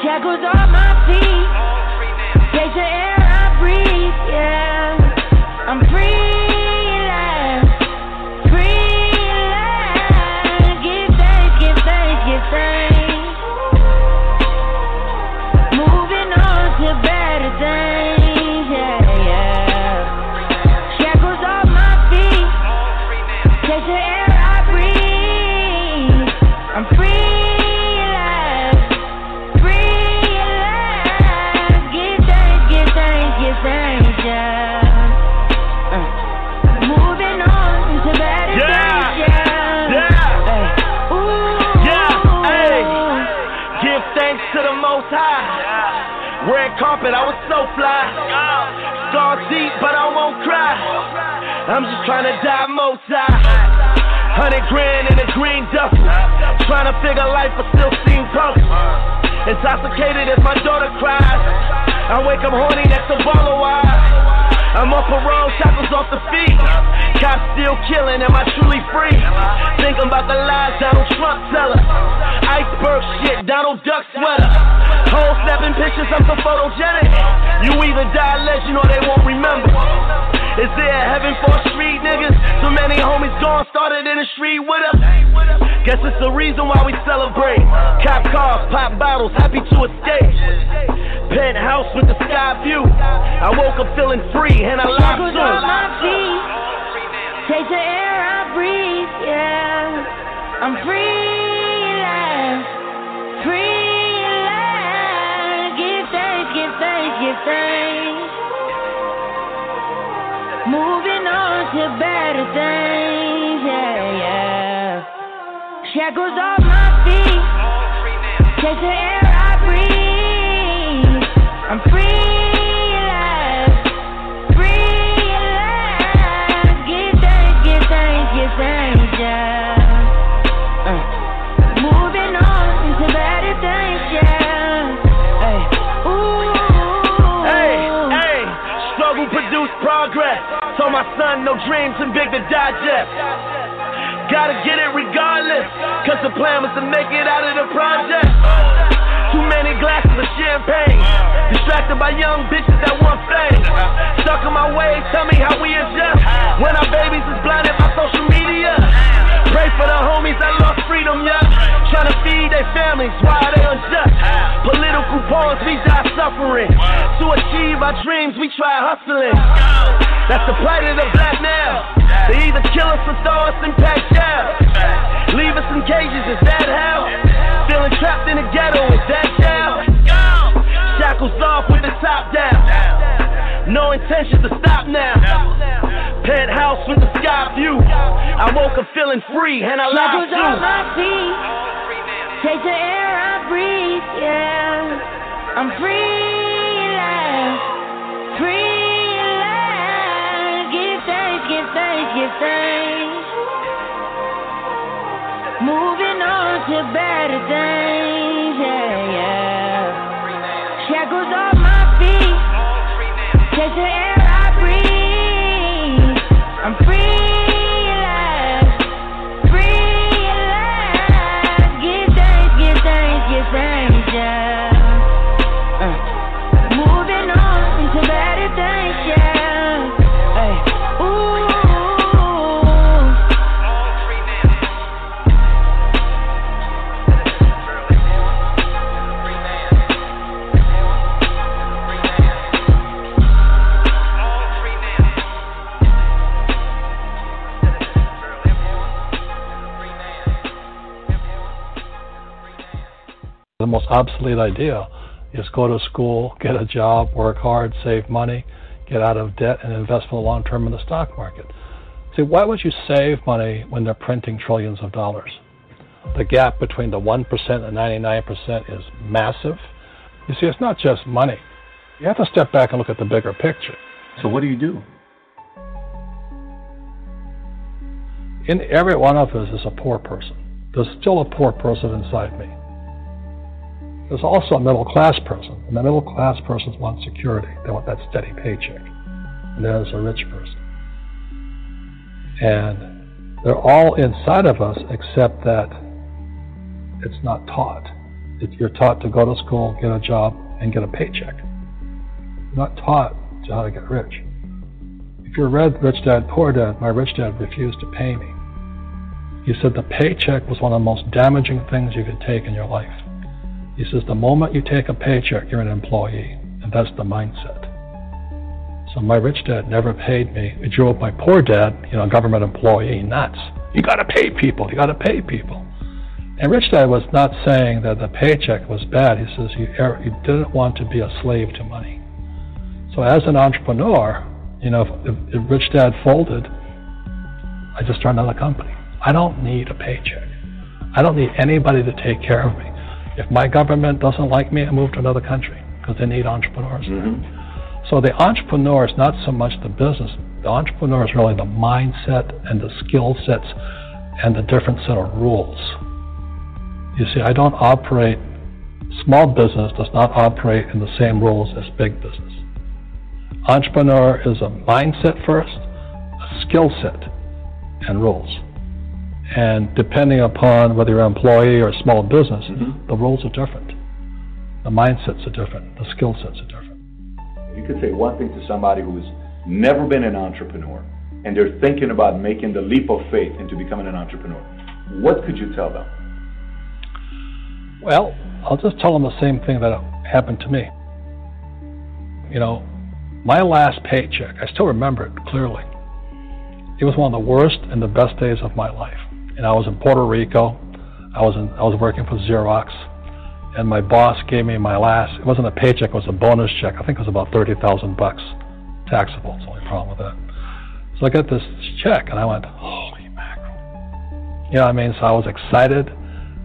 Shackles on my feet. Carpet, I was so fly. Scars deep, but I won't cry. I'm just trying to die high. Hundred grand in a green duffel. Trying to figure life, but still seem broken. Intoxicated as my daughter cries. I wake up horny next to baller wire. I'm off parole, shackles off the feet. Cops still killing, am I truly free? Thinking about the lies Donald Trump tell us. Iceberg shit, Donald Duck sweater. Whole snapping pictures, I'm so photogenic. You either die a legend or they won't remember. Is there a heaven for street niggas? So many homies gone, started in the street with us. Guess it's the reason why we celebrate. Cop cars, pop bottles, happy to escape. Penthouse with the sky view. I woke up feeling free and I locked on my feet. Take the air I breathe, yeah. I'm free like, free thanks. Moving on to better things, yeah, yeah. Shackles off my feet. Take the air I breathe. I'm free Told my son no dreams too big to digest. Gotta get it regardless, cause the plan was to make it out of the project. Too many glasses of champagne, distracted by young bitches that want fame. Stuck in my ways, tell me how we adjust. When our babies is blinded by social media. Pray for the homies that lost freedom, yeah. Trying to feed their families, why they unjust? Political pawns, we die suffering. To achieve our dreams, we try hustling. That's the plight of the black now. They either kill us or throw us in packed jail. Leave us in cages, is that hell? Feeling trapped in the ghetto, is that hell? Shackles off with the top down. No intention to stop now. Penthouse with the sky view. I woke up feeling free and I lost you. Shackles off my feet. Take the air I breathe, yeah. I'm free. Moving on to better things, The most obsolete idea is go to school, get a job, work hard, save money, get out of debt, and invest for the long term in the stock market. See, why would you save money when they're printing trillions of dollars? The gap between the 1% and 99% is massive. You see, it's not just money. You have to step back and look at the bigger picture. So, what do you do? In every one of us is a poor person. There's still a poor person inside me. There's also a middle class person, and the middle class person wants security. They want that steady paycheck. And there's a rich person. And they're all inside of us except that it's not taught. If you're taught to go to school, get a job, and get a paycheck. You're not taught to how to get rich. If you read Rich Dad Poor Dad, my rich dad refused to pay me. He said the paycheck was one of the most damaging things you could take in your life. He says the moment you take a paycheck, you're an employee, and that's the mindset. So my rich dad never paid me. It drove my poor dad, you know, government employee, nuts. You got to pay people. You got to pay people. And rich dad was not saying that the paycheck was bad. He says you, er, you didn't want to be a slave to money. So as an entrepreneur, you know, if, if rich dad folded, I just started another company. I don't need a paycheck. I don't need anybody to take care of me. If my government doesn't like me, I move to another country because they need entrepreneurs. Mm-hmm. So the entrepreneur is not so much the business. The entrepreneur is really the mindset and the skill sets and the different set of rules. You see, I don't operate, small business does not operate in the same rules as big business. Entrepreneur is a mindset first, a skill set, and rules. And depending upon whether you're an employee or a small business, mm-hmm. the roles are different. The mindsets are different. The skill sets are different. You could say one thing to somebody who's never been an entrepreneur and they're thinking about making the leap of faith into becoming an entrepreneur. What could you tell them? Well, I'll just tell them the same thing that happened to me. You know, my last paycheck, I still remember it clearly. It was one of the worst and the best days of my life. And I was in Puerto Rico. I was in, I was working for Xerox, and my boss gave me my last. It wasn't a paycheck; it was a bonus check. I think it was about thirty thousand bucks, taxable. It's the only problem with that. So I got this check, and I went, "Holy mackerel!" You know what I mean? So I was excited,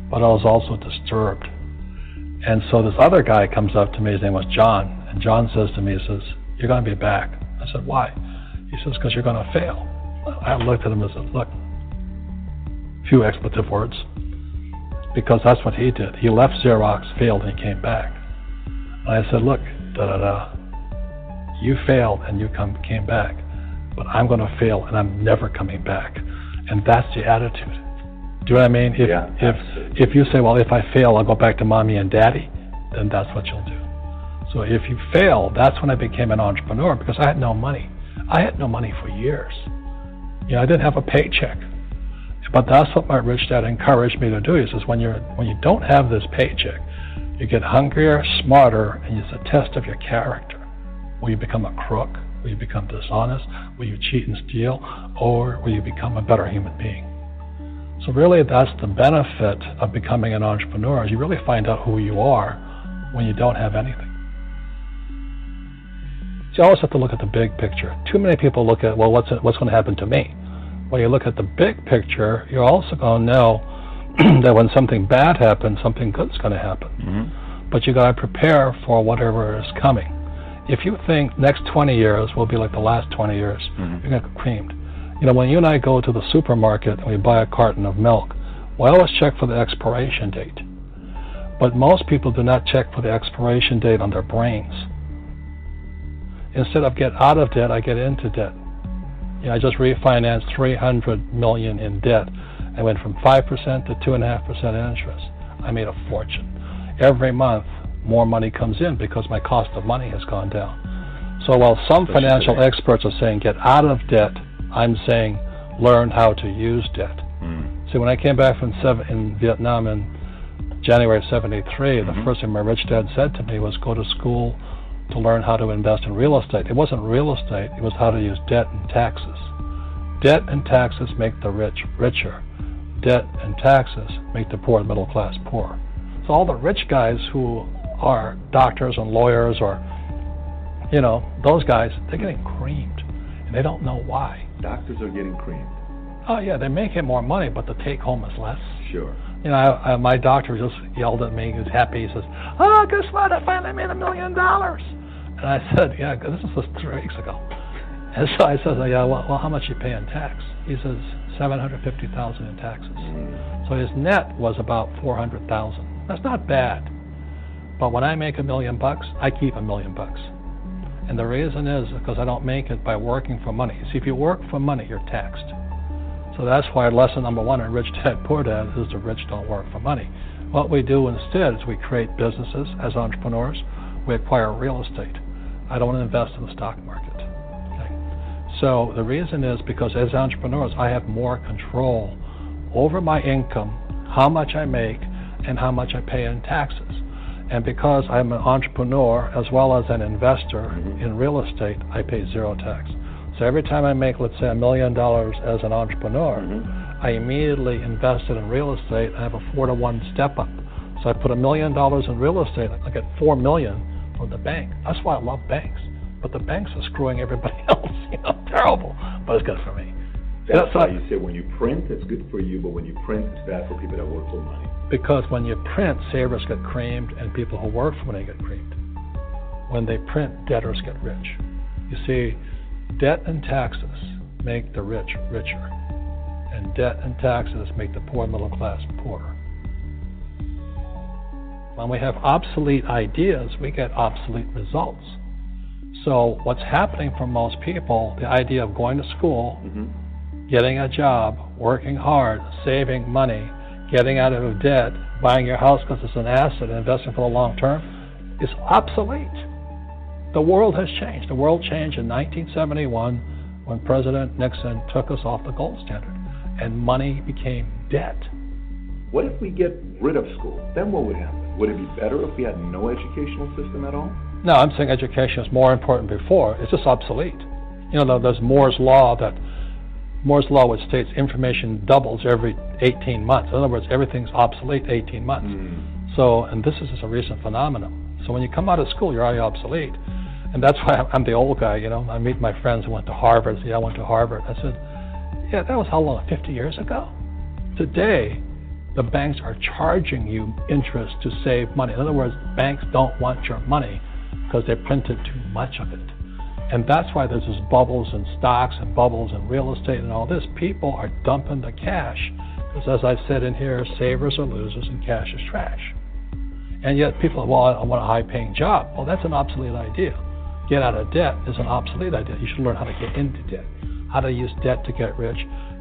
but I was also disturbed. And so this other guy comes up to me. His name was John, and John says to me, "He says you're going to be back." I said, "Why?" He says, "Because you're going to fail." I looked at him and said, "Look." Few expletive words because that's what he did. He left Xerox, failed, and he came back. And I said, look, da da da, you failed and you come came back, but I'm going to fail and I'm never coming back. And that's the attitude. Do you know what I mean? If Yeah, if if you say, well, if I fail, I'll go back to mommy and daddy, then that's what you'll do. So if you fail, that's when I became an entrepreneur because I had no money. I had no money for years. You know, I didn't have a paycheck. But that's what my rich dad encouraged me to do. He says, when you're when you don't have this paycheck, you get hungrier, smarter, and it's a test of your character. Will you become a crook? Will you become dishonest? Will you cheat and steal? Or will you become a better human being? So really that's the benefit of becoming an entrepreneur you really find out who you are when you don't have anything. you always have to look at the big picture. Too many people look at, well, what's, what's going to happen to me? When you look at the big picture, you're also going to know that when something bad happens, something good's going to happen. Mm-hmm. But you got to prepare for whatever is coming. If you think next 20 years will be like the last 20 years, Mm-hmm. you're going to get creamed. You know, when you and I go to the supermarket and we buy a carton of milk, we always check for the expiration date. But most people do not check for the expiration date on their brains. Instead of get out of debt, I get into debt. You know, I just refinanced 300 million in debt. I went from 5% to 2.5% interest. I made a fortune. Every month, more money comes in because my cost of money has gone down. So while some Especially financial today. experts are saying get out of debt, I'm saying learn how to use debt. Mm. See, when I came back from seven, in Vietnam in January of '73, the first thing my rich dad said to me was, "Go to school to learn how to invest in real estate." It wasn't real estate; it was how to use debt and taxes. Debt and taxes make the rich richer. Debt and taxes make the poor and middle class poor. So all the rich guys who are doctors and lawyers, or you know, those guys, they're getting creamed, and they don't know why. Doctors are getting creamed. Oh yeah, they're making more money, but the take home is less. Sure. You know, I, I, my doctor just yelled at me. He was happy. He says, "Oh, guess what? I finally made a million dollars." And I said, "Yeah, this was three weeks ago." And so I said, "Yeah, well, well how much you pay in tax?" He says, 750000 in taxes. So his net was about 400000 That's not bad. But when I make a million bucks, I keep a million bucks. And the reason is because I don't make it by working for money. See, if you work for money, you're taxed. So that's why lesson number one in Rich Dad Poor Dad is the rich don't work for money. What we do instead is we create businesses as entrepreneurs. We acquire real estate. I don't want to invest in the stock market. Okay? So the reason is because as entrepreneurs, I have more control over my income, how much I make, and how much I pay in taxes. And because I'm an entrepreneur as well as an investor mm-hmm. in real estate, I pay zero tax. So every time I make, let's say, a million dollars as an entrepreneur, mm-hmm. I immediately invested in real estate. I have a four to one step up. So I put a million dollars in real estate. I get four million from the bank. That's why I love banks. But the banks are screwing everybody else. You know, terrible. But it's good for me. That's That's why not- you say when you print, it's good for you, but when you print, it's bad for people that work for money. Because when you print, savers get creamed and people who work for money get creamed. When they print, debtors get rich. You see, debt and taxes make the rich richer, and debt and taxes make the poor middle class poorer. When we have obsolete ideas, we get obsolete results. So, what's happening for most people, the idea of going to school, mm-hmm. getting a job, working hard, saving money, getting out of debt, buying your house because it's an asset, and investing for the long term, is obsolete. The world has changed. The world changed in 1971 when President Nixon took us off the gold standard, and money became debt. What if we get rid of school? Then what would happen? Would it be better if we had no educational system at all? No, I'm saying education is more important before. It's just obsolete. You know, there's Moore's law that Moore's law, which states information doubles every 18 months. In other words, everything's obsolete 18 months. Hmm. So, and this is just a recent phenomenon. So when you come out of school, you're already obsolete. And that's why I'm- the old guy, you know. I meet my friends who went to Harvard. Say, I went to Harvard. I said, yeah, that was how long? 50 years ago? Today, the banks are charging you interest to save money. In other words, banks don't want your money because they printed too much of it. And that's why there's this bubbles in stocks and bubbles in real estate and all this. People are dumping the cash because, as I've said in here, savers are losers and cash is trash. And yet people, well, I want a high paying job. Well, that's an obsolete idea. Get out of debt is an obsolete idea. You should learn how to get into debt, how to use debt to get rich,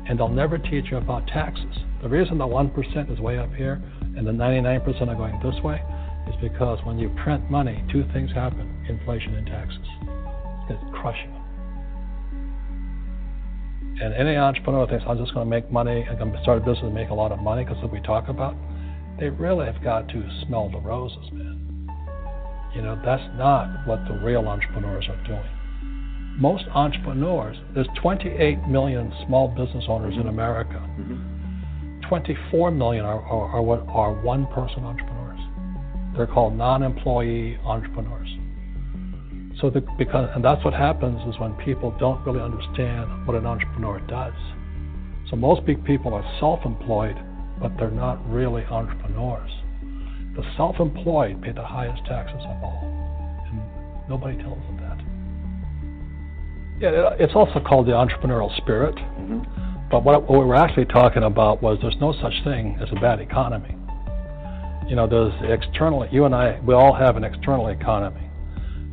and they'll never teach you about taxes. The reason the 1% is way up here and the 99% are going this way is because when you print money, two things happen inflation and taxes. It's crushing them. And any entrepreneur thinks, I'm just going to make money, I'm going to start a business and make a lot of money because we talk about. They really have got to smell the roses, man. You know, that's not what the real entrepreneurs are doing. Most entrepreneurs, there's 28 million small business owners in mm-hmm. America. Mm-hmm. 24 million are, are, are what are one person entrepreneurs. They're called non employee entrepreneurs. So the, because and that's what happens is when people don't really understand what an entrepreneur does. So most big people are self-employed, but they're not really entrepreneurs. The self-employed pay the highest taxes of all, and nobody tells them that. Yeah, it's also called the entrepreneurial spirit. Mm-hmm. But what, what we were actually talking about was there's no such thing as a bad economy. You know, there's the external. You and I, we all have an external economy,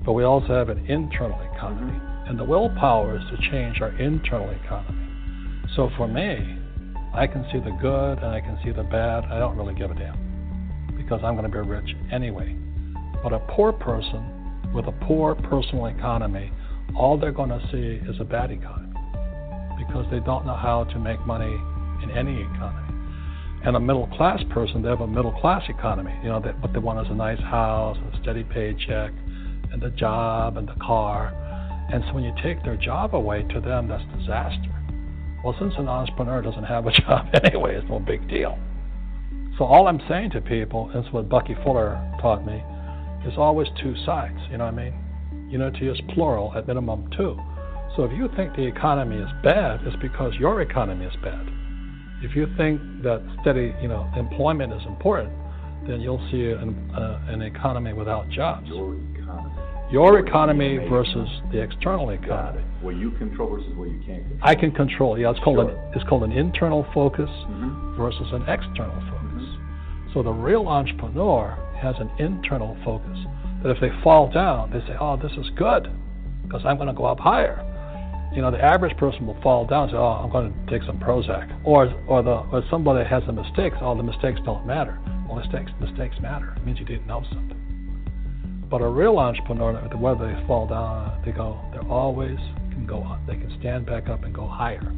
but we also have an internal economy, mm-hmm. and the willpower is to change our internal economy. So for me, I can see the good and I can see the bad. I don't really give a damn because I'm going to be rich anyway. But a poor person with a poor personal economy, all they're going to see is a bad economy because they don't know how to make money in any economy. And a middle class person, they have a middle class economy. You know, they, what they want is a nice house, a steady paycheck, and the job and the car. And so when you take their job away, to them that's disaster. Well, since an entrepreneur doesn't have a job anyway, it's no big deal. So all I'm saying to people, and it's what Bucky Fuller taught me, is always two sides. You know what I mean? Unity is plural, at minimum two. So if you think the economy is bad, it's because your economy is bad. If you think that steady, you know, employment is important, then you'll see an, uh, an economy without jobs. Your economy. Your economy versus the external economy. What you control versus what you can't control. I can control. Yeah, it's called Sure. an it's called an internal focus Mhm. versus an external focus. So the real entrepreneur has an internal focus. That if they fall down, they say, "Oh, this is good, because I'm going to go up higher." You know, the average person will fall down and say, "Oh, I'm going to take some Prozac," or or the or somebody has a mistake. Oh, the mistakes don't matter. Well, mistakes mistakes matter. It means you didn't know something. But a real entrepreneur, whether they fall down, they go, they always can go up. They can stand back up and go higher.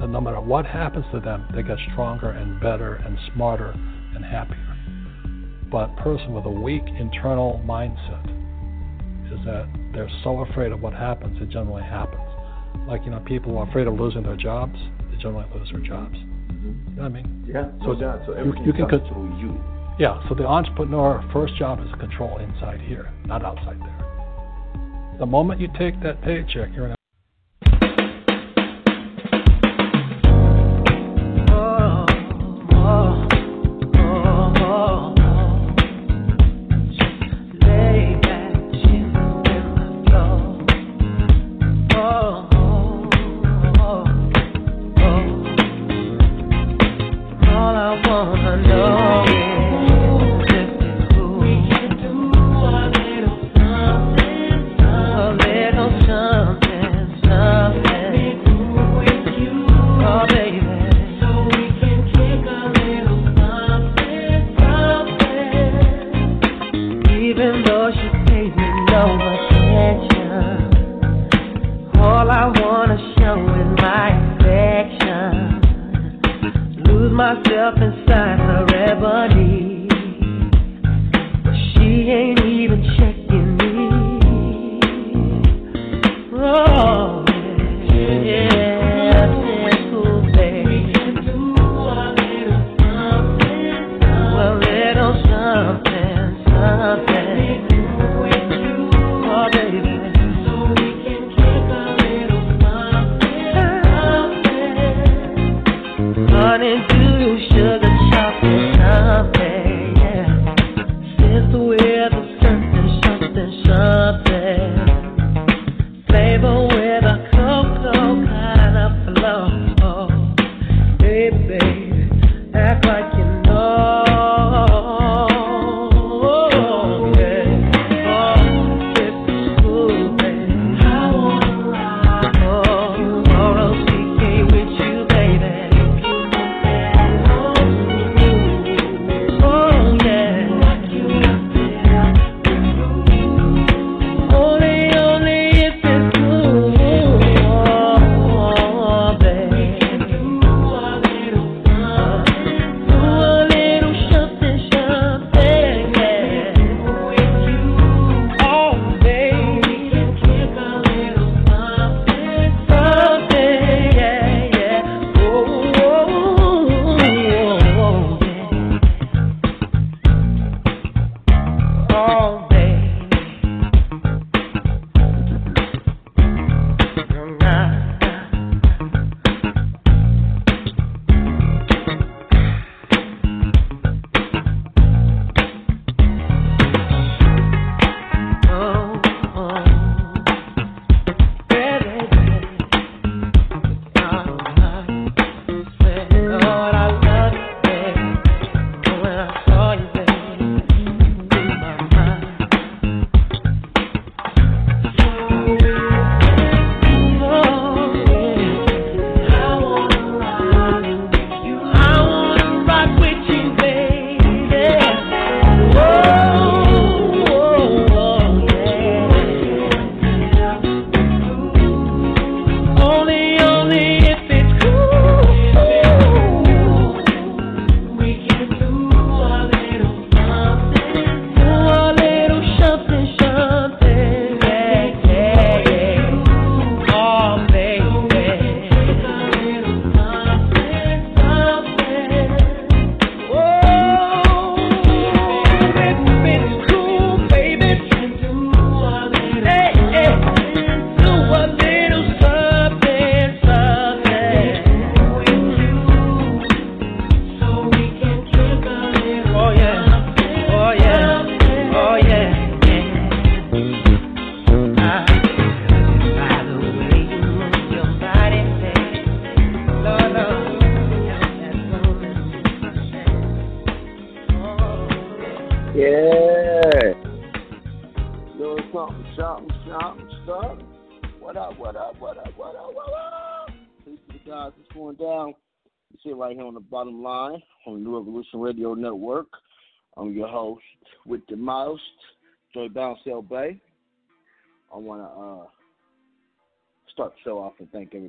And no matter what happens to them, they get stronger and better and smarter and happier. But person with a weak internal mindset is that they're so afraid of what happens, it generally happens. Like, you know, people are afraid of losing their jobs, they generally lose their jobs. You know what I mean? Yeah, So no doubt. So you- everything you can comes con- through you. Yeah, so the entrepreneur first job is to control inside here, not outside there. The moment you take that paycheck, you're in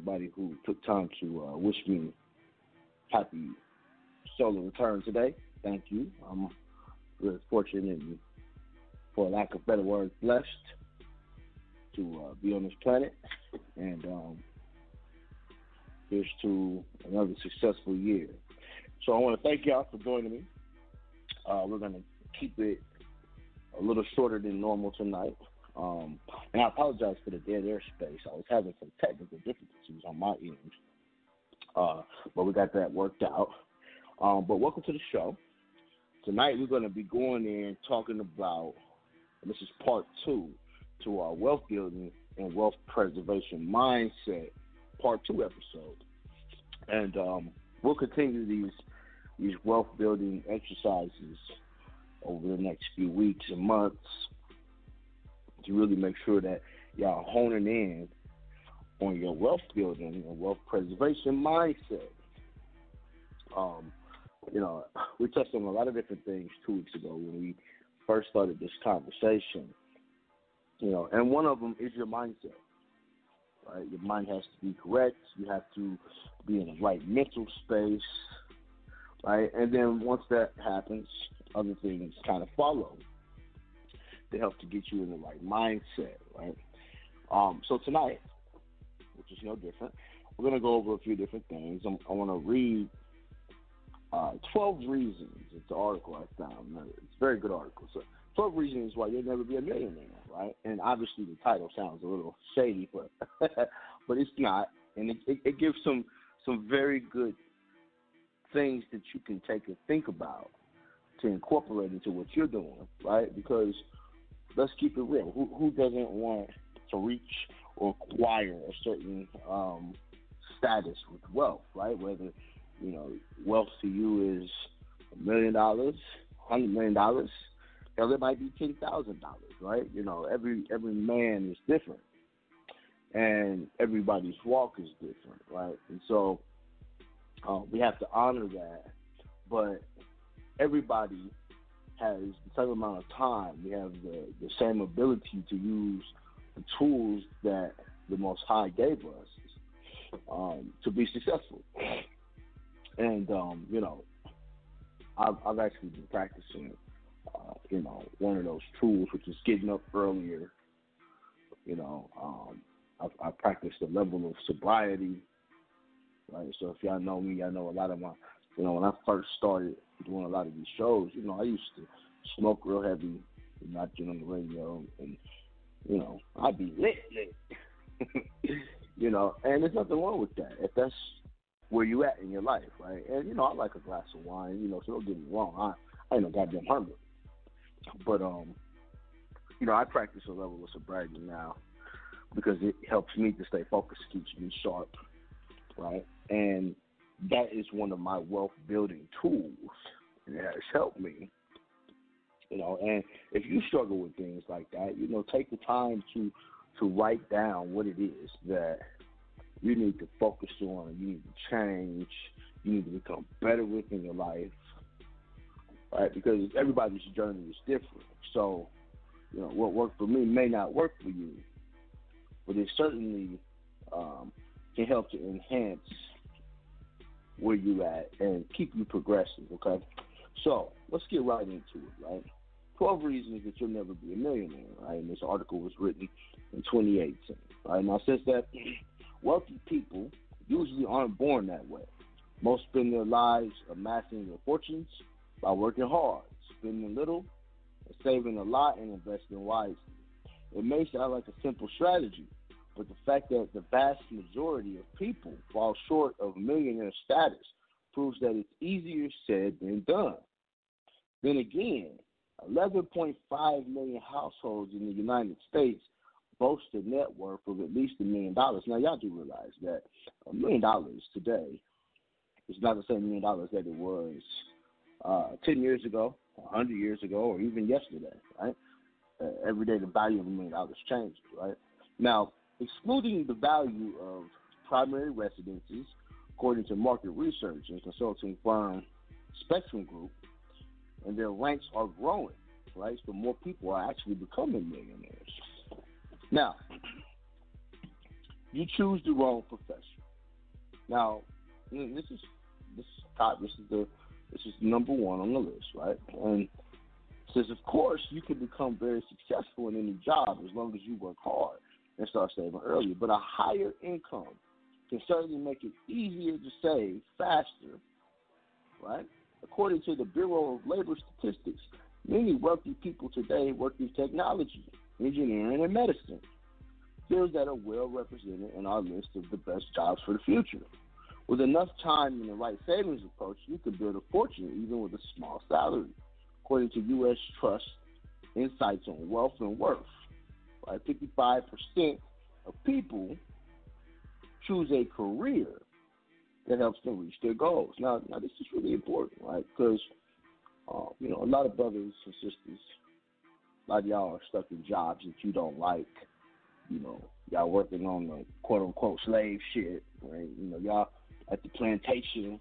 everybody who took time to uh, wish me happy solar return today. Thank you. I'm really fortunate and, for lack of better words, blessed to uh, be on this planet. And um, here's to another successful year. So I want to thank y'all for joining me. Uh, we're going to keep it a little shorter than normal tonight. Um, and I apologize for the dead air space. I was having some technical difficulties on my end. Uh, but we got that worked out. Um, but welcome to the show. Tonight we're going to be going in talking about, this is part two to our wealth building and wealth preservation mindset, part two episode. And um, we'll continue these these wealth building exercises over the next few weeks and months to really make sure that y'all honing in on your wealth building and wealth preservation mindset. Um, you know, we touched on a lot of different things two weeks ago when we first started this conversation. You know, and one of them is your mindset. Right, your mind has to be correct. You have to be in the right mental space. Right, and then once that happens, other things kind of follow to help to get you in the right mindset. Right. Um, so tonight, which is no different, we're going to go over a few different things. I'm, I want to read uh, 12 Reasons. It's an article I found. It's a very good article. So, 12 Reasons Why You'll Never Be a Millionaire, right? And obviously the title sounds a little shady, but but it's not. And it, it, it gives some some very good things that you can take and think about to incorporate into what you're doing, right? Because let's keep it real. Who, who doesn't want to reach or acquire a certain um, status with wealth, right? Whether you know, wealth to you is a million dollars, hundred million dollars. Hell, it might be ten thousand dollars, right? You know, every every man is different, and everybody's walk is different, right? And so uh, we have to honor that, but everybody has the same amount of time. We have the the same ability to use the tools that the Most High gave us um, to be successful. And um, you know, I've, I've actually been practicing, uh, you know, one of those tools, which is getting up earlier. You know, um, I, I practice the level of sobriety. Right. So if y'all know me, I know a lot of my, you know, when I first started doing a lot of these shows, you know, I used to smoke real heavy, and not get on the radio, and you know, I'd be lit, lit. you know, and there's nothing wrong with that. If that's where you at in your life, right? And you know, I like a glass of wine, you know, so don't get me wrong. I I ain't no goddamn hermit. But um, you know, I practice a level of sobriety now because it helps me to stay focused, keeps me sharp, right? And that is one of my wealth building tools. And it has helped me. You know, and if you struggle with things like that, you know, take the time to to write down what it is that you need to focus on, you need to change, you need to become better within your life, right? Because everybody's journey is different. So, you know, what worked for me may not work for you, but it certainly um, can help to enhance where you at and keep you progressing, okay? So, let's get right into it, right? 12 reasons that you'll never be a millionaire, right? And this article was written in 2018, right? Now, since that Wealthy people usually aren't born that way. Most spend their lives amassing their fortunes by working hard, spending little, saving a lot and investing wisely. It may sound like a simple strategy, but the fact that the vast majority of people fall short of millionaire status proves that it's easier said than done. Then again, 11.5 million households in the United States boast a net worth of at least a million dollars. Now, y'all do realize that a million dollars today is not the same million dollars that it was uh, 10 years ago, 100 years ago, or even yesterday, right? Uh, every day the value of a million dollars changes, right? Now, excluding the value of primary residences, according to market research and consulting firm Spectrem Group, and their ranks are growing, right? So more people are actually becoming millionaires. Now, you choose the wrong profession. Now, this is this is top. This is the this is number one on the list, right? And says, of course, you can become very successful in any job as long as you work hard and start saving earlier. But a higher income can certainly make it easier to save faster, right? According to the Bureau of Labor Statistics, many wealthy people today work in technology, engineering, and medicine, fields that are well represented in our list of the best jobs for the future. With enough time and the right savings approach, you can build a fortune even with a small salary, according to U.S. Trust Insights on Wealth and Worth. Right, 55% of people choose a career that helps them reach their goals. Now, now this is really important, right? Because uh, you know a lot of brothers and sisters, a lot of y'all are stuck in jobs that you don't like. You know, y'all working on the quote unquote slave shit, right? You know, y'all at the plantation.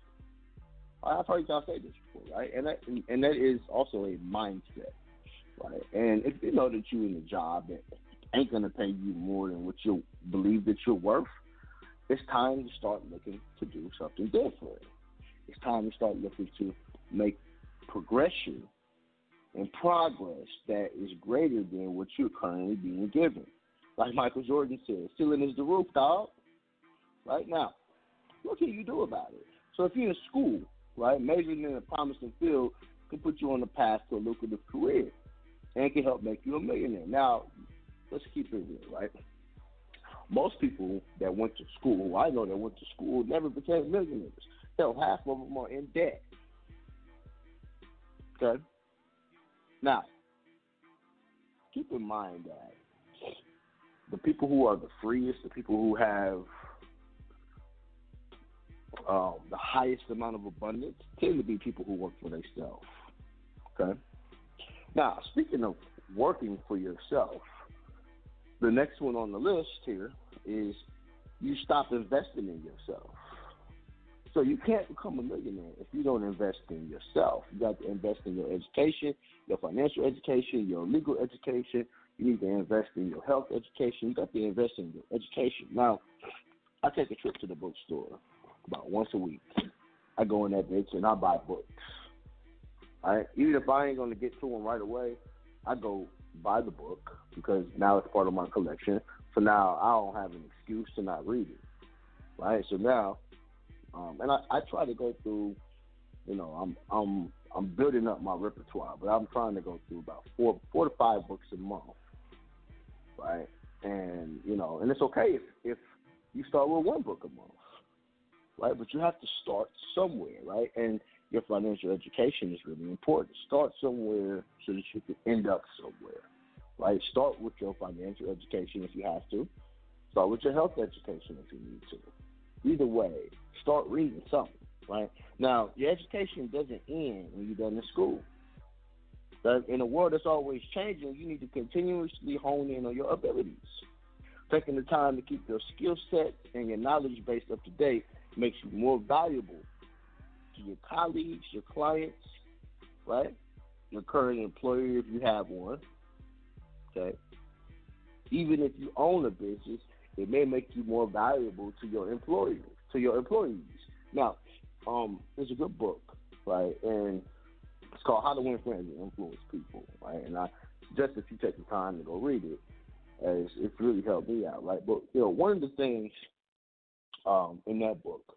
I've heard y'all say this before, right? And that and that is also a mindset, right? And if you know that you're in a job that ain't gonna pay you more than what you believe that you're worth, it's time to start looking to do something different. It's time to start looking to make progression and progress that is greater than what you're currently being given. Like Michael Jordan said, ceiling is the roof, dog. Right now, what can you do about it? So if you're in school, right, majoring in a promising field can put you on the path to a lucrative career and can help make you a millionaire. Now, let's keep it real, right? Most people that went to school, I know that went to school, never became millionaires. Hell, half of them are in debt. Okay? Now, keep in mind that the people who are the freest, the people who have um, the highest amount of abundance tend to be people who work for themselves. Okay. Now, speaking of working for yourself, the next one on the list here is you stop investing in yourself. So you can't become a millionaire if you don't invest in yourself. You got to invest in your education, your financial education, your legal education. You need to invest in your health education. You got to invest in your education. Now, I take a trip to the bookstore about once a week. I go in that bitch and I buy books. Right? Even if I ain't gonna get to them right away, I go buy the book because now it's part of my collection. So now I don't have an excuse to not read it. Right? So now, um, and I, I try to go through. You know, I'm I'm I'm building up my repertoire, but I'm trying to go through about four four to five books a month. Right? And you know, and it's okay if if you start with one book a month right? But you have to start somewhere, right? And your financial education is really important. Start somewhere so that you can end up somewhere, right? Start with your financial education if you have to. Start with your health education if you need to. Either way, start reading something, right? Now, your education doesn't end when you're done in school. In a world that's always changing, you need to continuously hone in on your abilities. Taking the time to keep your skill set and your knowledge base up to date makes you more valuable to your colleagues, your clients, right? Your current employer if you have one. Okay. Even if you own a business, it may make you more valuable to your employers, to your employees. Now, um, there's a good book, right? And it's called How to Win Friends and Influence People, right? And I suggest if you take the time to go read it, as it's really helped me out, right? But you know, one of the things um, in that book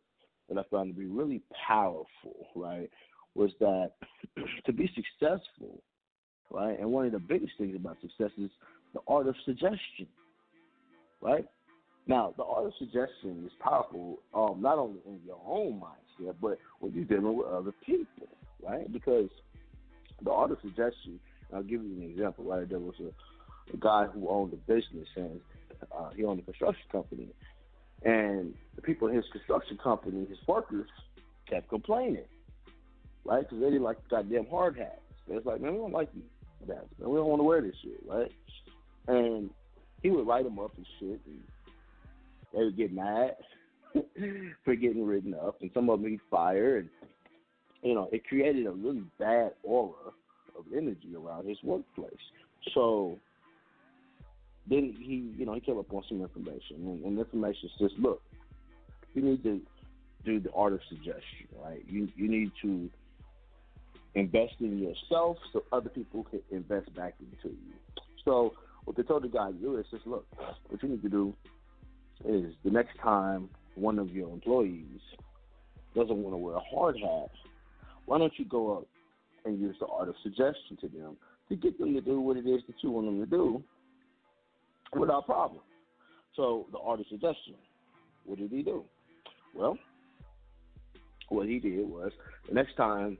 that I found to be really powerful, right, was that to be successful, right, and one of the biggest things about success is the art of suggestion, right? Now, the art of suggestion is powerful um, not only in your own mindset, but when you're dealing with other people, right? Because the art of suggestion, I'll give you an example, right? There was a, a guy who owned a business and uh, he owned a construction company, and the people in his construction company, his workers, kept complaining. right? Because they didn't like the goddamn hard hats. It's like, man, we don't like these hats, man. We don't want to wear this shit, right? And he would write them up and shit, and they would get mad for getting written up, and some of them he'd fire, and you know, it created a really bad aura of energy around his workplace. So then he, you know, he came up on some information, and, and information says, look, you need to do the art of suggestion, right? You you need to invest in yourself so other people can invest back into you. So what they told the guy to do is just look, what you need to do is the next time one of your employees doesn't want to wear a hard hat, why don't you go up and use the art of suggestion to them to get them to do what it is that you want them to do without problem. So the artist of suggestion, what did he do? Well, what he did was the next time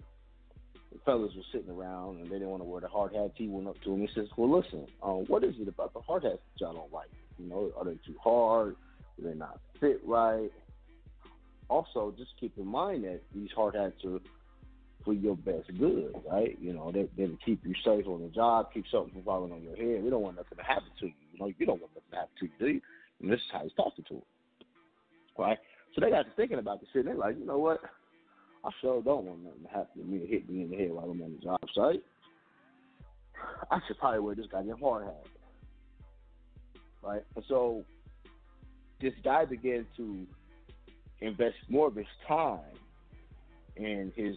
the fellas were sitting around and they didn't want to wear the hard hats, he went up to him and says, "Well, listen, um, what is it about the hard hats that y'all don't like? You know, are they too hard? Do they not fit right? Also, just keep in mind that these hard hats are for your best good, right? You know, they they keep you safe on the job, keep something from falling on your head. We don't want nothing to happen to you. Know, you don't want nothing to happen to you, do? And this is how he's talking to him, right? So they got to thinking about the shit. And they're like, you know what? I sure don't want nothing to happen to me hit me in the head while I'm on the job site. I should probably wear this goddamn hard hat. Right? And so this guy began to invest more of his time and his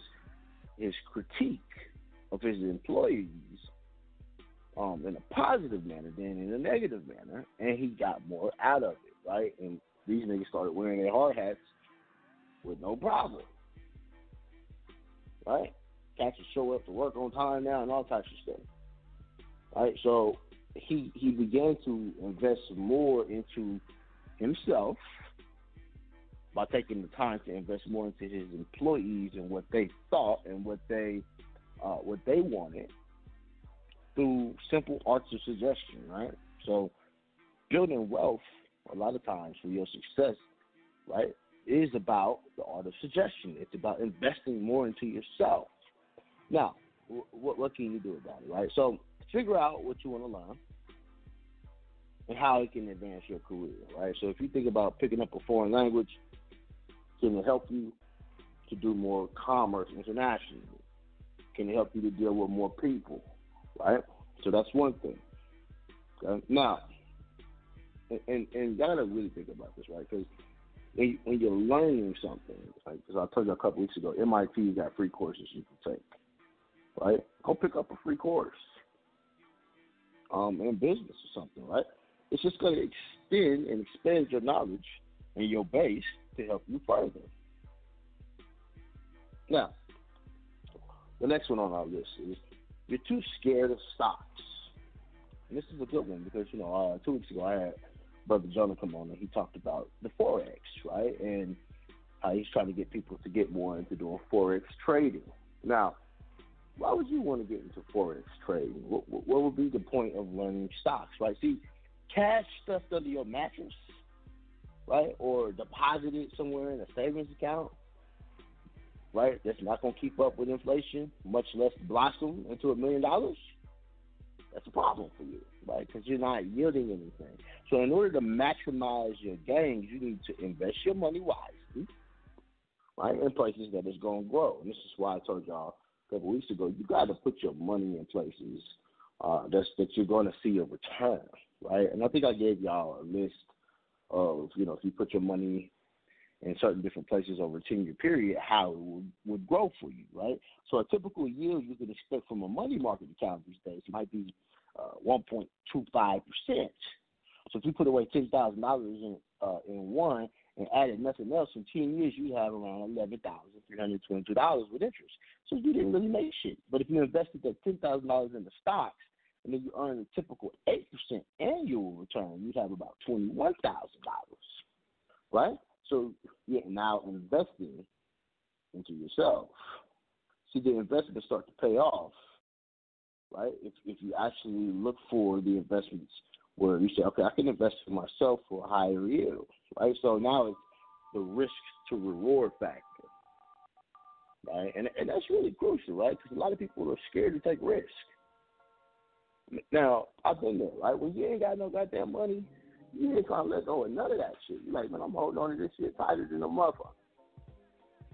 his critique of his employees um, in a positive manner than in a negative manner, and he got more out of it, right? And these niggas started wearing their hard hats with no problem, right? Cats will show up to work on time now and all types of stuff, right? So he he began to invest more into himself by taking the time to invest more into his employees and what they thought and what they uh, what they wanted through simple arts of suggestion, right? So building wealth a lot of times for your success, right, is about the art of suggestion. It's about investing more into yourself. Now, what what can you do about it, right? So figure out what you want to learn and how it can advance your career, right? So if you think about picking up a foreign language, can it help you to do more commerce internationally? Can it help you to deal with more people, right? So that's one thing. Okay? Now, and, and, you gotta really think about this, right? Because when, when you're learning something, because like, I told you a couple weeks ago, MIT got free courses you can take, right? Go pick up a free course um, in business or something, right? It's just to extend and expand your knowledge and your base to help you further. Now, the next one on our list is you're too scared of stocks. And this is a good one because, you know, uh, two weeks ago I had Brother Jonah come on and he talked about the Forex, right? And he's trying to get people to get more into doing Forex trading. Now, why would you want to get into Forex trading? What, what would be the point of learning stocks, right? See, cash stuffed under your mattress, right, or deposited somewhere in a savings account, right, that's not going to keep up with inflation, much less blossom into a million dollars, that's a problem for you, right, because you're not yielding anything. So, in order to maximize your gains, you need to invest your money wisely, right, in places that is going to grow. And this is why I told y'all a couple weeks ago, you got to put your money in places uh, that's, that you're going to see a return, right? And I think I gave y'all a list of, you know, if you put your money in certain different places over a 10 year period, how it would, would grow for you, right? So a typical yield you can expect from a money market account these days might be uh, 1.25%. So if you put away $10,000 in, uh, in one and added nothing else in 10 years, you have around $11,322 with interest. So you didn't really make shit. But if you invested that $10,000 in the stocks, and then you earn a typical 8% annual return, you'd have about $21,000, right? So you're now investing into yourself. See, the investments start to pay off, right? If, if you actually look for the investments where you say, okay, I can invest in myself for a higher yield, right? So now it's the risk to reward factor, right? And and that's really crucial, right? Because a lot of people are scared to take risk. Now, I've been there, right? When you ain't got no goddamn money, you ain't trying to let go of none of that shit. You're like, man, I'm holding on to this shit tighter than a motherfucker.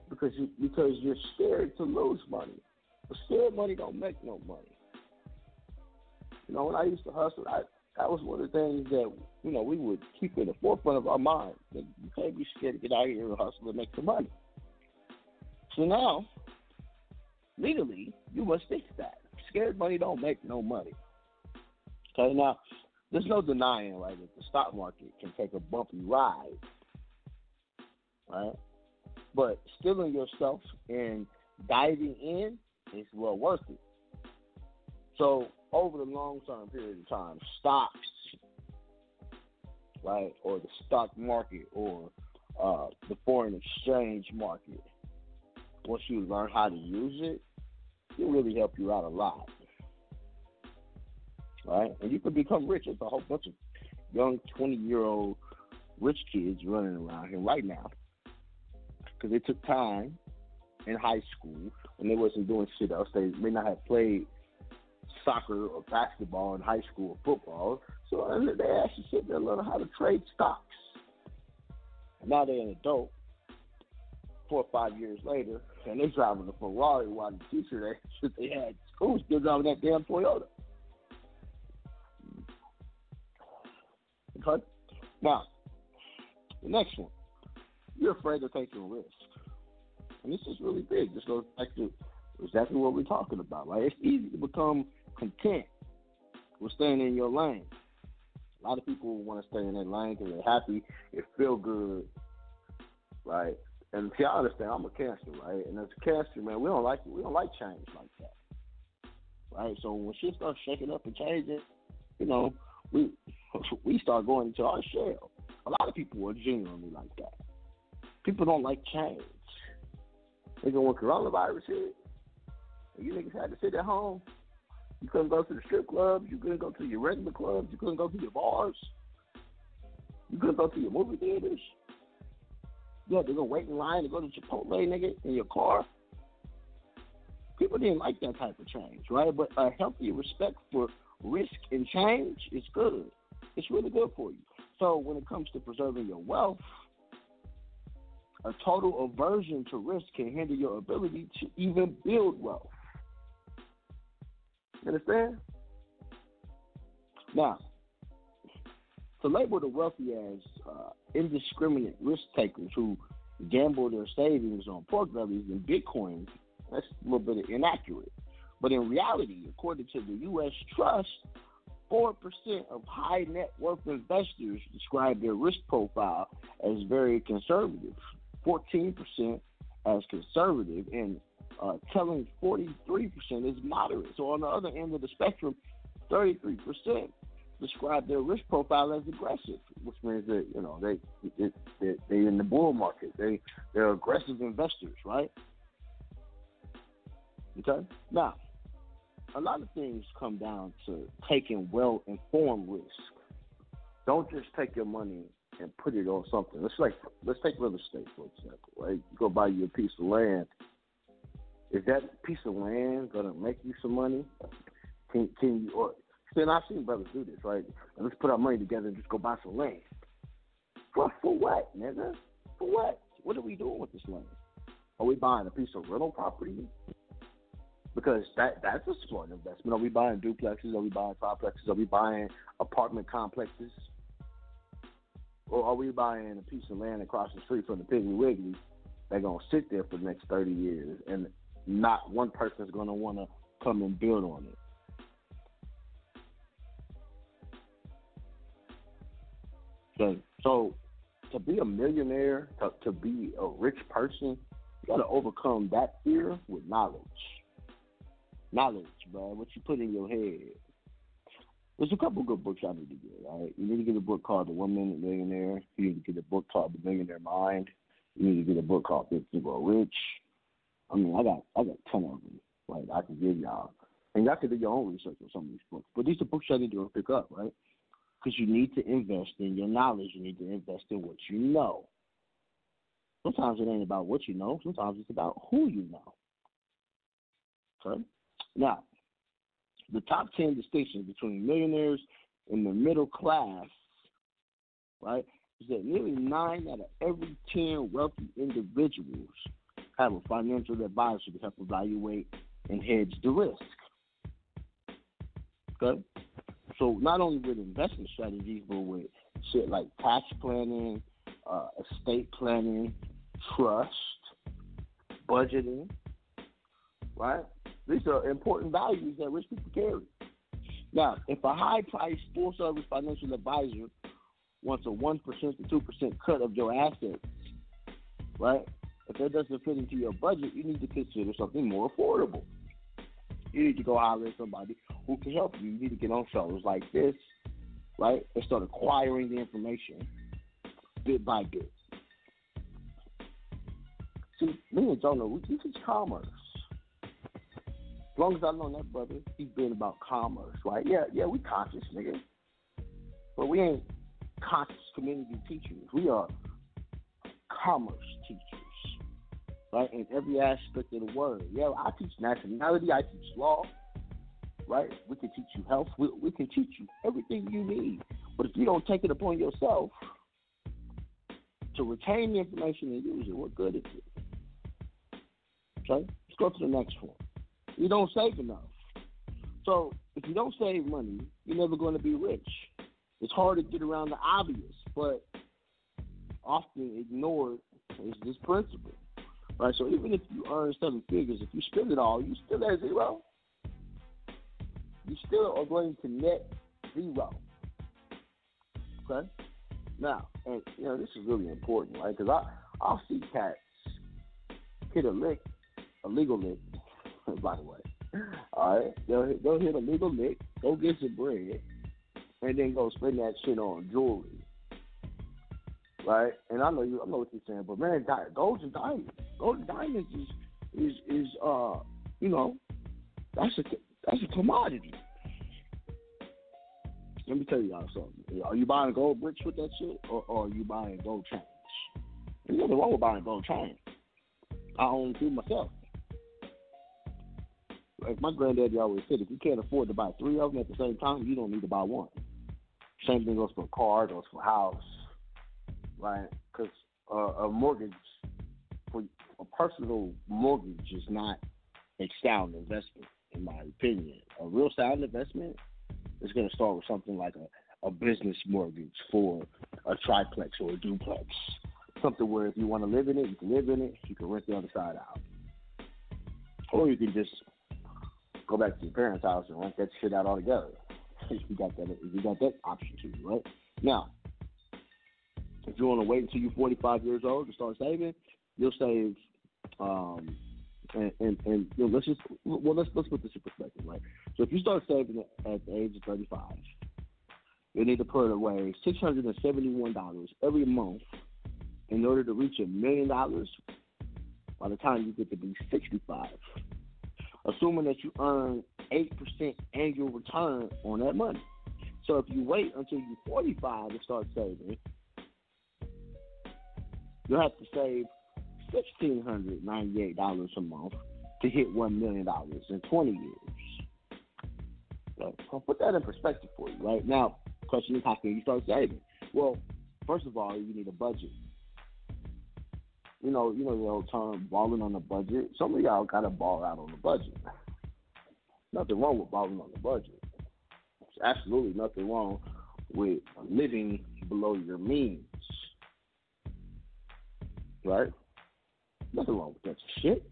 Because you because you're scared to lose money. But scared money don't make no money. You know, when I used to hustle, I that was one of the things that you know we would keep in the forefront of our mind. That you can't be scared to get out here and hustle and make some money. So now, legally, you must fix that. Scared money don't make no money. Okay, now there's no denying, right, that the stock market can take a bumpy ride, right? But steeling yourself and diving in is well worth it. So over the long term period of time, stocks, right, or the stock market or uh, the foreign exchange market, once you learn how to use it, it really help you out a lot. Right? And you can become rich. There's a whole bunch of young 20 year old rich kids running around here right now because they took time in high school when they wasn't doing shit else. They may not have played soccer or basketball in high school or football. So they actually sit there and learn how to trade stocks. Now they're an adult, four or five years later, and they're driving a Ferrari while the teacher they, they had school still driving that damn Toyota. Now, the next one. You're afraid of taking risk. And this is really big. This goes back to exactly what we're talking about, right? It's easy to become content with staying in your lane. A lot of people want to stay in their lane because they're happy, it feel good, right? And see, I understand. I'm a cancer, right? And as a cancer, man, we don't like we don't like change like that, right? So when shit starts shaking up and changing, you know, we we start going into our shell. A lot of people are genuinely like that. People don't like change. They go when coronavirus hit, you niggas had to sit at home. You couldn't go to the strip clubs. You couldn't go to your regular clubs. You couldn't go to your bars. You couldn't go to your movie theaters. You had to go wait in line to go to Chipotle, nigga, in your car. People didn't like that type of change, right? But a healthy respect for risk and change is good. It's really good for you. So when it comes to preserving your wealth, a total aversion to risk can hinder your ability to even build wealth. Understand? Now, to label the wealthy as uh, indiscriminate risk takers who gamble their savings on pork bellies and Bitcoin, that's a little bit inaccurate. But in reality, according to the U.S. Trust, 4% of high net worth investors describe their risk profile as very conservative, 14% as conservative, and uh, telling 43% is moderate. So on the other end of the spectrum, 33% describe their risk profile as aggressive, which means that you know they they they in the bull market. They they're aggressive investors, right? Okay. Now, a lot of things come down to taking well informed risk. Don't just take your money and put it on something. Let's like let's take real estate for example, right? You go buy you a piece of land. Is that piece of land gonna make you some money? Can can you or then I've seen brothers do this, right? Let's put our money together and just go buy some land. For for what, nigga? For what? What are we doing with this land? Are we buying a piece of rental property? Because that that's a smart investment. Are we buying duplexes? Are we buying triplexes? Are we buying apartment complexes? Or are we buying a piece of land across the street from the Piggly Wiggly that's gonna sit there for the next thirty years and not one person's gonna wanna come and build on it? So, so to be a millionaire, to, to be a rich person, you got to overcome that fear with knowledge. Knowledge, bro. What you put in your head. There's a couple good books I need to get. Right, you need to get a book called The One Millionaire. You need to get a book called The Millionaire Mind. You need to get a book called Think and Grow Rich. I mean, I got I got a ton of them. Like I can give y'all, and y'all can do your own research on some of these books. But these are books y'all need to pick up, right? because you need to invest in your knowledge. You need to invest in what you know. Sometimes it ain't about what you know. Sometimes it's about who you know. Okay. Now, the top ten distinctions between millionaires and the middle class, right, is that nearly nine out of every ten wealthy individuals have a financial advisor to help evaluate and hedge the risk. Okay? So not only with investment strategies, but with shit like tax planning, uh, estate planning, trust, budgeting, right? These are important values that rich people carry. Now, if a high priced full service financial advisor wants a 1% to 2% cut of your assets, right? If that doesn't fit into your budget, you need to consider something more affordable. You need to go hire somebody who can help you. You need to get on shows like this, right? And start acquiring the information bit by bit. See, me and Jonah, we, we teach commerce. As long as I know that brother, he's been about commerce, right? Yeah, yeah, we conscious, nigga. But we ain't conscious community teachers. We are commerce teachers, right? In every aspect of the word. Yeah, I teach nationality, I teach law, right? We can teach you health, we, we can teach you everything you need. But if you don't take it upon yourself to retain the information and use it, what good is it? Okay, let's go to the next one. You don't save enough. So if you don't save money, you're never going to be rich. It's hard to get around the obvious, but often ignored is this principle. Right? So even if you earn seven figures, if you spend it all, you still at zero. You still are going to net zero. Okay? Now, and you know, this is really important, right? Because I I'll see cats hit a lick, a legal lick, by the way. All right, they'll they'll hit a legal lick, go get some bread, and then go spend that shit on jewelry. Right? And I know you I know what you're saying, but man, gold and diamonds. Gold and diamonds is is is uh you know, that's a that's a commodity. Let me tell you all something. Are you buying gold bricks with that shit, or, or are you buying gold chains? There's nothing wrong with buying gold chains. I own two myself. Like my granddaddy always said, if you can't afford to buy three of them at the same time, you don't need to buy one. Same thing goes for a car, goes for a house, right? Because uh, a mortgage, for a personal mortgage, is not a sound investment, in my opinion. A real sound investment is going to start with something like a, a business mortgage for a triplex or a duplex. Something where if you want to live in it, you can live in it. You can rent the other side out, or you can just go back to your parents' house and rent that shit out altogether. You got that, you got that option too, right? Now, if you want to wait until you're 45 years old to start saving, you'll save. Um, and and, and you know, let's just well let's let's put this in perspective, right? So if you start saving at the age of 35, you need to put away $671 every month in order to reach a million dollars by the time you get to be 65 assuming that you earn 8% annual return on that money. So if you wait until you're 45 to start saving, you'll have to save $1,698 a month to hit $1 million in 20 years. So I'll put that in perspective for you, right? Now, question is, how can you start saving? Well, first of all, you need a budget you know, you know the old term balling on the budget. Some of y'all gotta ball out on the budget. Nothing wrong with balling on the budget. There's absolutely nothing wrong with living below your means. Right? Nothing wrong with that shit.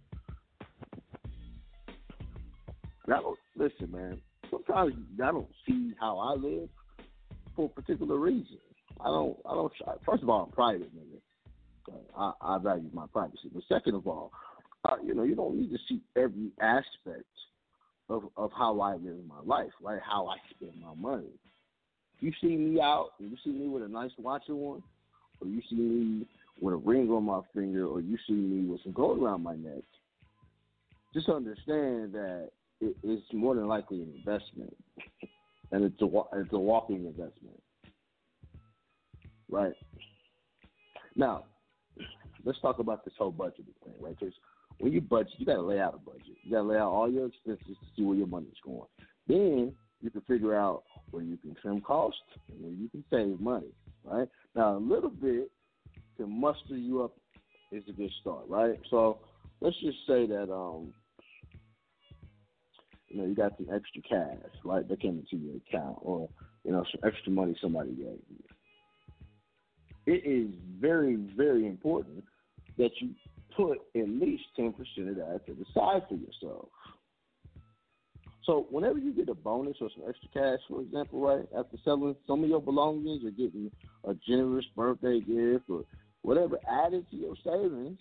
Now, listen, man. Sometimes I don't see how I live for a particular reason. I don't. I don't. First of all, I'm private, nigga. I, I value my privacy. But second of all, uh, you know, you don't need to see every aspect of of how I live my life, right? How I spend my money. If you see me out, you see me with a nice watch on, or you see me with a ring on my finger, or you see me with some gold around my neck, just understand that it, it's more than likely an investment, and it's a it's a walking investment, right? Now, let's talk about this whole budgeting thing, right? Because when you budget, you got to lay out a budget. You got to lay out all your expenses to see where your money's going. Then you can figure out where you can trim costs and where you can save money, right? Now, a little bit to muster you up is a good start, right? So let's just say that um, you know you got some extra cash, right, that came into your account, or you know some extra money somebody gave you. It is very, very important that you put at least ten percent of that to the side for yourself. So whenever you get a bonus or some extra cash, for example, right, after selling some of your belongings or getting a generous birthday gift or whatever added to your savings,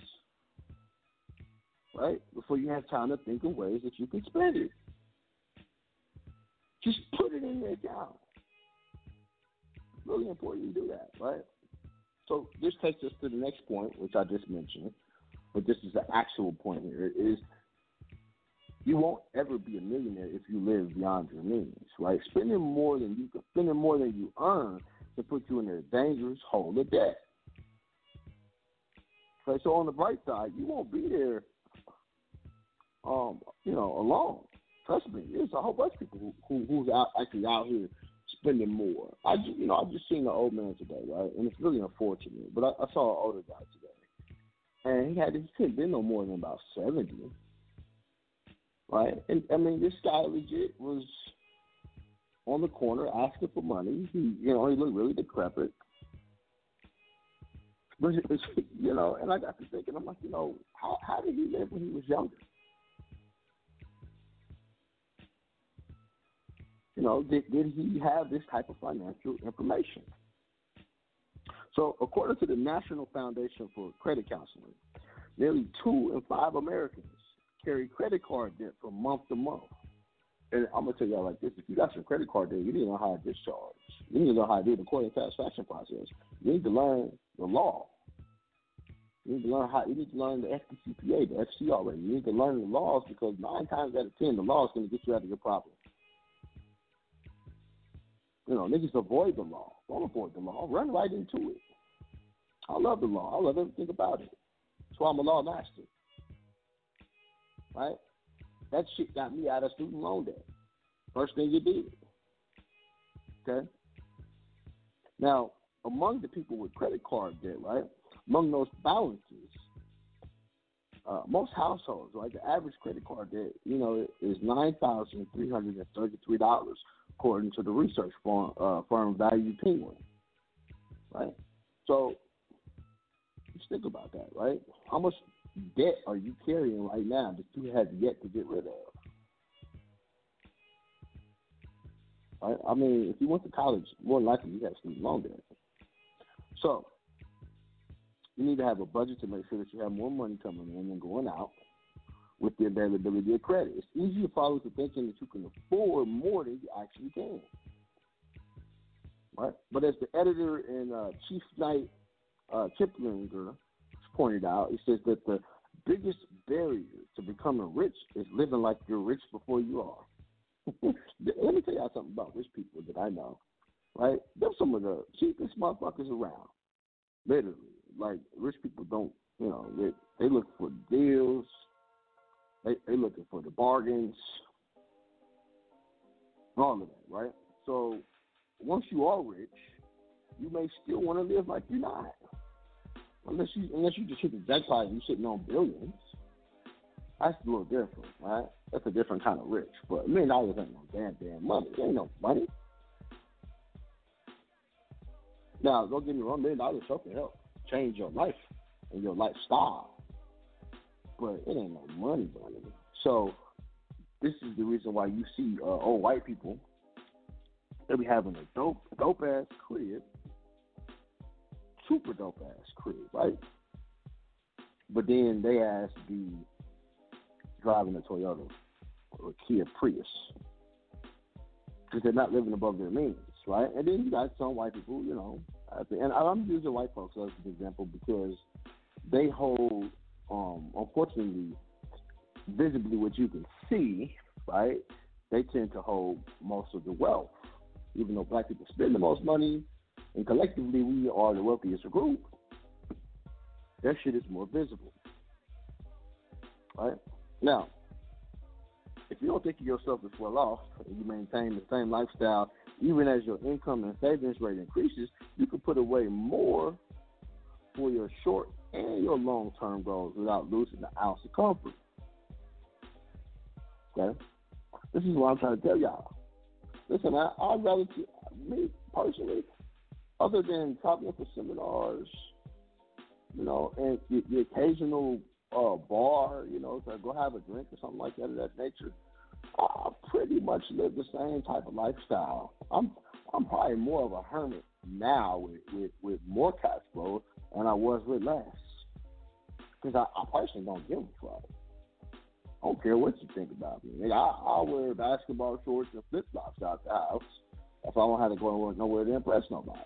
right, before you have time to think of ways that you can spend it. Just put it in your account. Really important you do that, right? So this takes us to the next point, which I just mentioned, but this is the actual point here, is you won't ever be a millionaire if you live beyond your means, right? Spending more than you spending more than you earn can put you in a dangerous hole of debt. Okay, so on the bright side, you won't be there, um, you know, alone. Trust me, there's a whole bunch of people who, who who's out actually out here spending more. I you know, I just seen an old man today, right, and it's really unfortunate. But I, I saw an older guy today, and he had he couldn't been no more than about seventy right? And I mean, this guy legit was on the corner asking for money. He, you know, he looked really decrepit. But you know, and I got to thinking, I'm like, you know, how how did he live when he was younger? You know, did did he have this type of financial information? So, according to the National Foundation for Credit Counseling, nearly two in five Americans carry credit card debt from month to month. And I'm gonna tell y'all like this: if you got some credit card debt, you need to know how to discharge. You need to know how to do the court satisfaction process. You need to learn the law. You need to learn how. You need to learn the FDCPA, the FCRA. You need to learn the laws because nine times out of ten, the law is to get you out of your problem. You know, niggas avoid the law. Don't avoid the law. Run right into it. I love the law. I love everything about it. That's why I'm a law master right? That shit got me out of student loan debt. First thing you did. Okay? Now, among the people with credit card debt, right? Among those balances, uh, most households, right? The average credit card debt, you know, is nine thousand three hundred and thirty-three dollars, according to the research firm, uh, firm Value Penguin. Right. So, just think about that, right? How much debt are you carrying right now that you have yet to get rid of? Right? I mean, if you went to college, more likely you have student loan debt. So, you need to have a budget to make sure that you have more money coming in than going out with the availability of credit. It's easy to follow to thinking that you can afford more than you actually can. Right? But as the editor and uh, Chief Knight uh, Kiplinger pointed out, he says that the biggest barrier to becoming rich is living like you're rich before you are. Let me tell y'all something about rich people that I know. Right? They're some of the cheapest motherfuckers around. Literally. Like rich people don't you know, they they look for deals. They they looking for the bargains. All of that, right? So once you are rich, you may still want to live like you're not. Unless you unless you just hit the jackpot and you're sitting on billions. That's a little different, right? That's a different kind of rich. But a million dollars ain't no damn damn money. Ain't no money. Now, don't get me wrong, million dollars sure can help change your life and your lifestyle. But it ain't no money, money. So this is the reason why you see uh, old white people they be having a dope dope ass crib super dope ass crib, right? But then they ask be driving a Toyota or a Kia Prius because they're not living above their means, right? And then you got some white people, you know, and I'm using white folks as an example because they hold, um, unfortunately, visibly what you can see, right? They tend to hold most of the wealth, even though black people spend the most money and collectively we are the wealthiest group. that shit is more visible. Right? Now, if you don't think of yourself as well off and you maintain the same lifestyle, even as your income and savings rate increases, you can put away more for your short and your long term goals without losing an ounce of comfort. Okay? This is what I'm trying to tell y'all. Listen, I, I'd rather, me personally, other than talking for seminars, you know, and the, the occasional uh, bar, you know, to go have a drink or something like that of that nature, I pretty much live the same type of lifestyle. I'm I'm probably more of a hermit now with with, with more cash flow than I was with less. Because I, I personally don't give a fuck. I don't care what you think about me. Nigga, I, I'll wear basketball shorts and flip flops out the house if I don't have to go nowhere to impress nobody.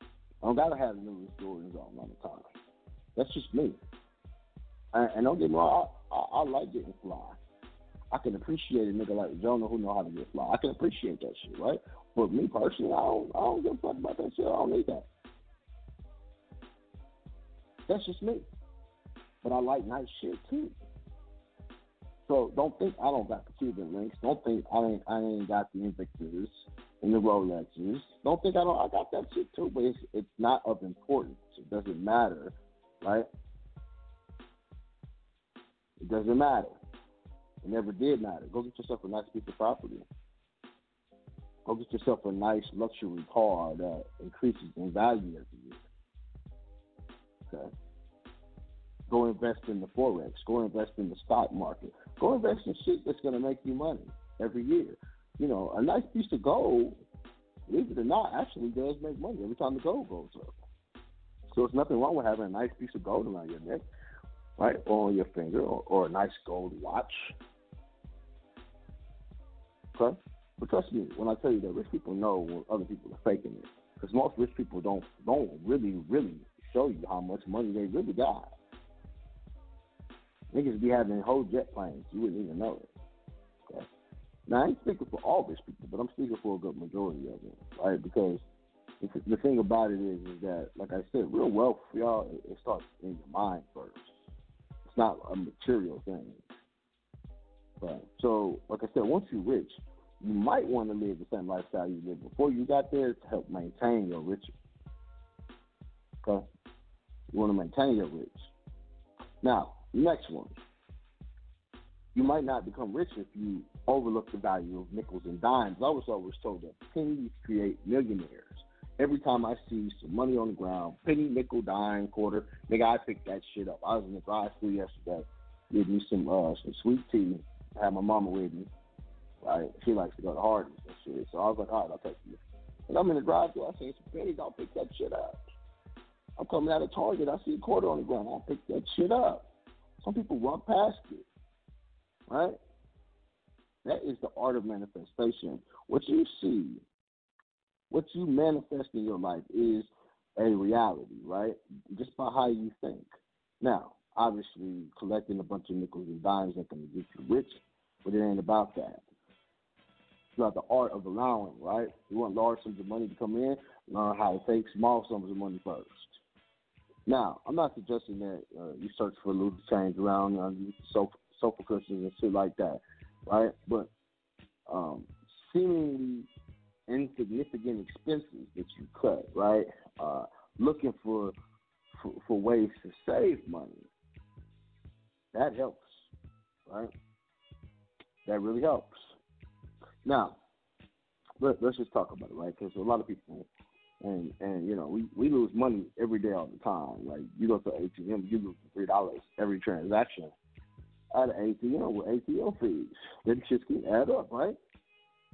I don't gotta have new Jordans on all the time. That's just me. And, and don't get me wrong, I, I, I like getting fly. I can appreciate a nigga like Jonah who know how to get fly. I can appreciate that shit, right? But me personally, I don't, I don't give a fuck about that shit. I don't need that. That's just me. But I like nice shit too. So don't think I don't got the Cuban links. Don't think I ain't I ain't got the Invictas and the Rolexes. Don't think I don't I got that shit too, but it's it's not of importance. It doesn't matter, right? It doesn't matter. It never did matter. Go get yourself a nice piece of property. Go get yourself a nice luxury car that increases in value every year. Okay. Go invest in the forex. Go invest in the stock market. Go invest in shit that's going to make you money every year. You know, a nice piece of gold, believe it or not, actually does make money every time the gold goes up. So there's nothing wrong with having a nice piece of gold around your neck, right, or on your finger, or, or a nice gold watch. Okay, but trust me when I tell you that rich people know when other people are faking it, because most rich people don't don't really really show you how much money they really got. Niggas be having whole jet planes. You wouldn't even know it. Okay? Now, I ain't speaking for all rich people, but I'm speaking for a good majority of them, right? Because the thing about it is, is that, like I said, real wealth, y'all, it starts in your mind first. It's not a material thing. Right. So, like I said, once you're rich, you might want to live the same lifestyle you lived before you got there to help maintain your riches. Okay? You want to maintain your rich. Now, Next one. You might not become rich if you overlook the value of nickels and dimes. I was always told that pennies create millionaires. Every time I see some money on the ground, penny, nickel, dime, quarter, nigga, I pick that shit up. I was in the drive-through yesterday, gave me some uh, some sweet tea. I had my mama with me. Right, she likes to go to Hardee's and shit. So I was like, all right, I'll take you. And I'm in the drive-through. I see some pennies. I'll pick that shit up. I'm coming out of Target. I see a quarter on the ground. I'll pick that shit up. Some people run past it, right? That is the art of manifestation. What you see, what you manifest in your life is a reality, right? Just by how you think. Now, obviously, collecting a bunch of nickels and dimes that can get you rich, but it ain't about that. It's about the art of allowing, right? You want large sums of money to come in, learn how to take small sums of money first. Now, I'm not suggesting that uh, you search for loose change around uh, sofa, sofa cushions and shit like that, right? But um, seemingly insignificant expenses that you cut, right? Uh, looking for, for for ways to save money. That helps, right? That really helps. Now, let, us just talk about it, right? Because a lot of people and and you know we we lose money every day all the time. Like you go to ATM, you lose three dollars every transaction at an ATM with ATM fees. Them shit can add up, right?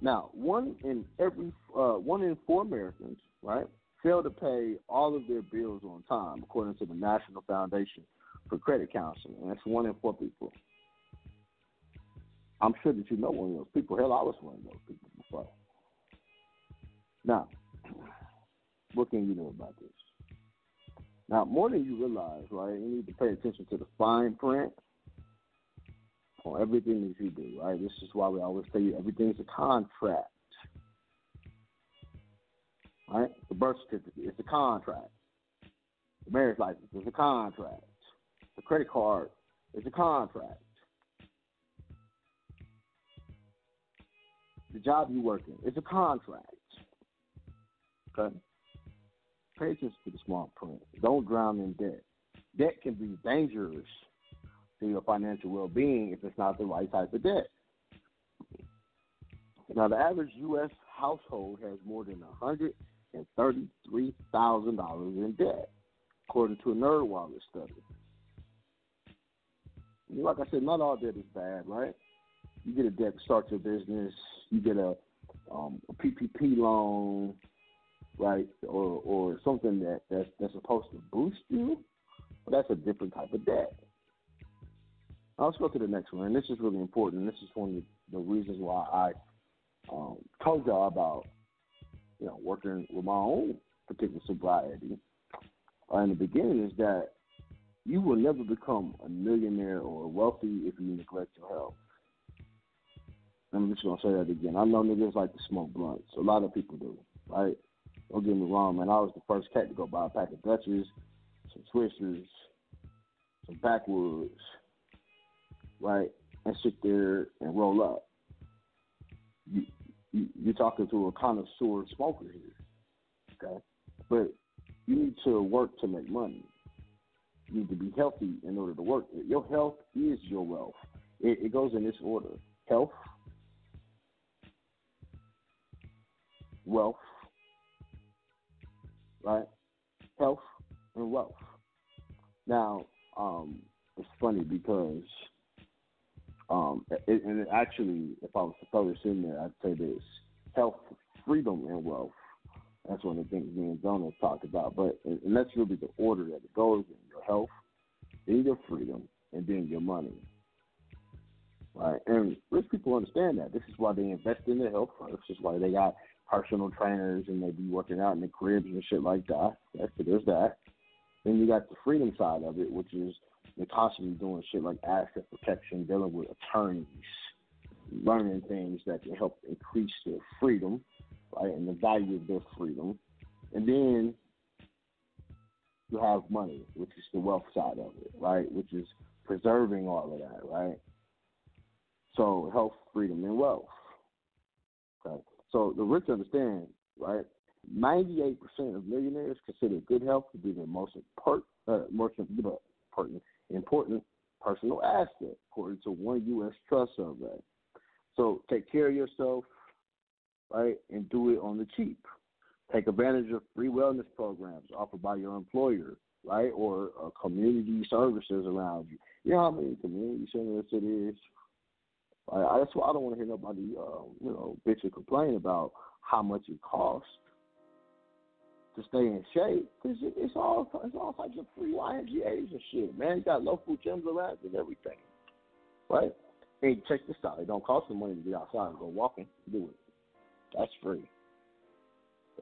Now, one in every uh, one in four Americans, right, fail to pay all of their bills on time, according to the National Foundation for Credit Counseling, and that's one in four people. I'm sure that you know one of those people. Hell, I was one of those people before. Now, what can you do about this? Now, more than you realize, right? You need to pay attention to the fine print on everything that you do, right? This is why we always tell you everything's a contract. Right? The birth certificate is a contract. The marriage license is a contract. The credit card is a contract. The job you work in is a contract. Okay? Pay attention to the small print. Don't drown in debt. Debt can be dangerous to your financial well being if it's not the right type of debt. Now, the average U.S. household has more than $133,000 in debt, according to a NerdWallet study. Like I said, not all debt is bad, right? You get a debt to start your business, you get a, um, a PPP loan, right, or or something that that's, that's supposed to boost you. Well, that's a different type of debt. Now, let's go to the next one, and this is really important. This is one of the reasons why I um, told y'all about you know working with my own particular sobriety uh, in the beginning is that you will never become a millionaire or wealthy if you neglect your health. I'm just gonna say that again. I know niggas like to smoke blunts. A lot of people do, right? Don't get me wrong, man. I was the first cat to go buy a pack of Dutchess, some Swishers, some backwoods, right, and sit there and roll up. You, you you're talking to a connoisseur smoker here, okay? But you need to work to make money. You need to be healthy in order to work. Your health is your wealth. It, it goes in this order: health, wealth, right? Health and wealth. Now, um, it's funny because, um, it, and it actually, if I was to this in there, I'd say this: health, freedom, and wealth. That's one of the things me and Donald talked about. But and that's really the order that it goes in: your health, then your freedom, and then your money. Right? And rich people understand that. This is why they invest in their health first. This is why they got personal trainers and they be working out in the cribs and shit like that. That's there's that. Then you got the freedom side of it, which is they're constantly doing shit like asset protection, dealing with attorneys, learning things that can help increase their freedom, right, and the value of their freedom. And then you have money, which is the wealth side of it, right, which is preserving all of that, right. So health, freedom, and wealth. Okay. So the rich understand, right? Ninety-eight percent of millionaires consider good health to be their most important, uh, most important, important personal asset, according to one U.S. Trust survey. So take care of yourself, right, and do it on the cheap. Take advantage of free wellness programs offered by your employer, right, or uh, community services around you. You know how many community centers it is I, that's why I don't want to hear nobody, uh, you know, bitch or complain about how much it costs to stay in shape. Cause it, it's all it's all types of free YMCA's and shit, man. You got local gyms around and everything, right? And check this out. It don't cost the money to get outside and go walking. Do it. That's free.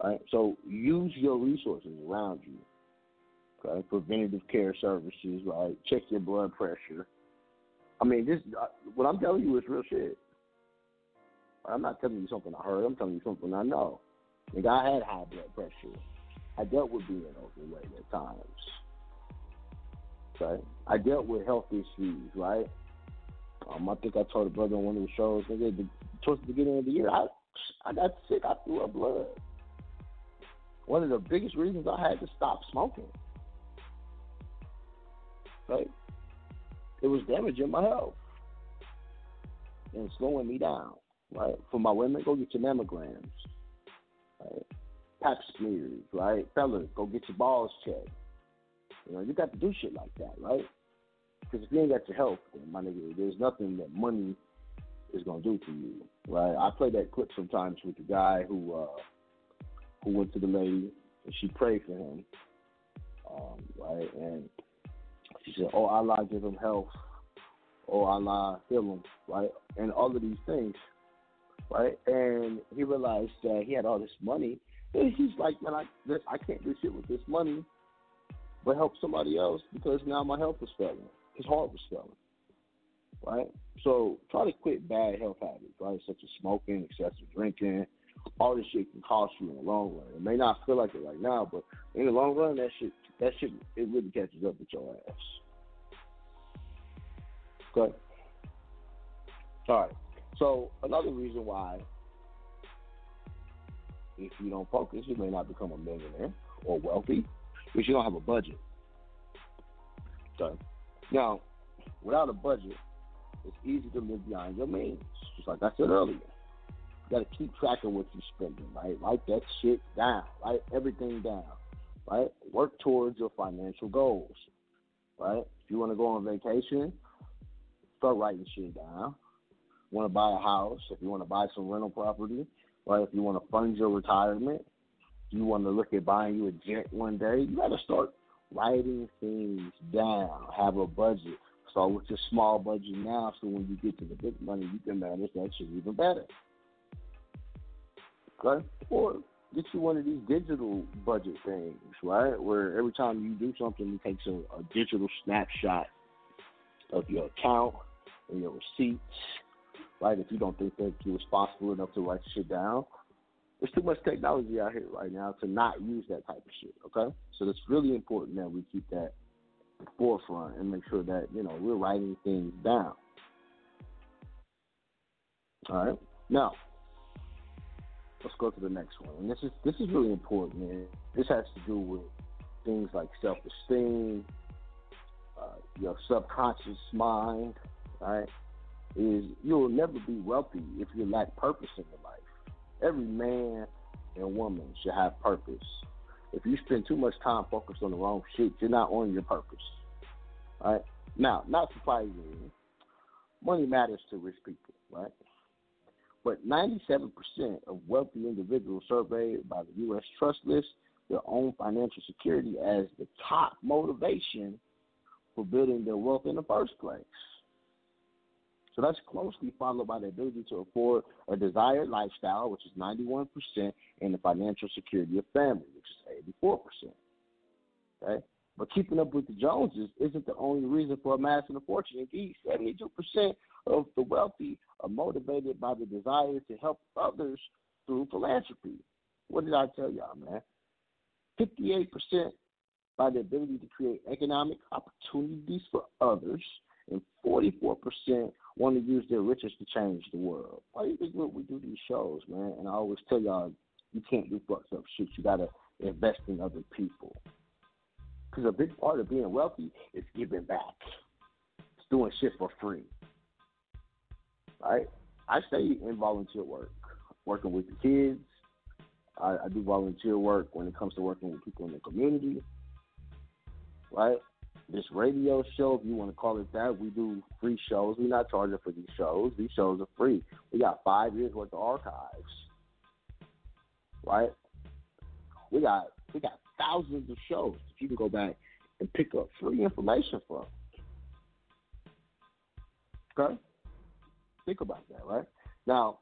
Right? So use your resources around you. Okay? Preventative care services, right? Check your blood pressure I mean, this uh, what I'm telling you is real shit. I'm not telling you something I heard. I'm telling you something I know. Like I had high blood pressure. I dealt with being overweight at times. Okay, I dealt with health issues. Right. Um, I think I told a brother on one of the shows. Nigga, towards the beginning of the year, I I got sick. I threw up blood. One of the biggest reasons I had to stop smoking. Right it was damaging my health and slowing me down. Right? For my women, go get your mammograms. Right? Pap smears, right? Fellas, go get your balls checked. You know, you got to do shit like that, right? Because if you ain't got your health, then my nigga, there's nothing that money is gonna do for you, right? I play that clip sometimes with the guy who uh who went to the lady and she prayed for him, um, right? And she said, "Oh Allah, give him health. Oh Allah, heal him." Right, and all of these things, right? And he realized that he had all this money. And he's like, "Man, I I can't do shit with this money, but help somebody else because now my health is failing. His heart was failing." Right. So try to quit bad health habits, right? Such as smoking, excessive drinking, all this shit can cost you in the long run. It may not feel like it right now, but in the long run, that shit, that shit, it really catches up with your ass. Okay. All right. So another reason why, if you don't focus, you may not become a millionaire or wealthy, because you don't have a budget. Okay. Now, without a budget, it's easy to live beyond your means. Just like I said earlier. You gotta keep track of what you're spending, right? Write that shit down. Write everything down. Right? Work towards your financial goals. Right? If you wanna go on vacation, start writing shit down. Want to buy a house? If you want to buy some rental property, right? If you want to fund your retirement, you want to look at buying you a jet one day, you got to start writing things down. Have a budget. Start with your small budget now, so when you get to the big money, you can manage that shit even better. Okay? Or get you one of these digital budget things, right? Where every time you do something, it takes a, a digital snapshot of your account and your receipts, right? If you don't think that you're responsible enough to write shit down, there's too much technology out here right now to not use that type of shit, okay? So it's really important that we keep that forefront and make sure that, you know, we're writing things down. All right. Now, let's go to the next one. And this is this is really important, man. This has to do with things like self esteem, uh, your subconscious mind, right? Is you'll never be wealthy if you lack purpose in your life. Every man and woman should have purpose. If you spend too much time focused on the wrong shit, you're not on your purpose. Right? Now, not surprisingly, money matters to rich people, right? But 97% of wealthy individuals surveyed by the U.S. Trust list their own financial security as the top motivation for building their wealth in the first place. So that's closely followed by the ability to afford a desired lifestyle, which is 91%, and the financial security of family, which is 84%. Okay? But keeping up with the Joneses isn't the only reason for amassing a fortune. Indeed, 72% of the wealthy are motivated by the desire to help others through philanthropy. What did I tell y'all, man? 58% by the ability to create economic opportunities for others, and 44% want to use their riches to change the world. Why do you think we do these shows, man? And I always tell y'all, you can't do fucked up shit. You gotta invest in other people. Because a big part of being wealthy is giving back. It's doing shit for free. Right? I stay in volunteer work, working with the kids. I, I do volunteer work when it comes to working with people in the community. Right? This radio show, if you want to call it that, we do free shows. We're not charging for these shows. These shows are free. We got five years worth of archives. Right? We got we got thousands of shows that you can go back and pick up free information from. Okay? Think about that, right? Now,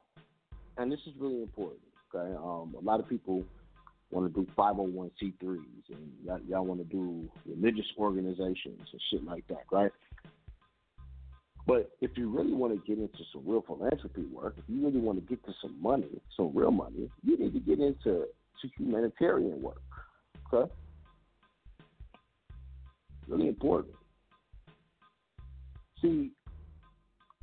and this is really important. Okay, um, a lot of people want to do 501c3s and y'all, y'all want to do religious organizations and shit like that, right? But if you really want to get into some real philanthropy work, if you really want to get to some money, some real money, you need to get into to humanitarian work. Okay? Really important. See,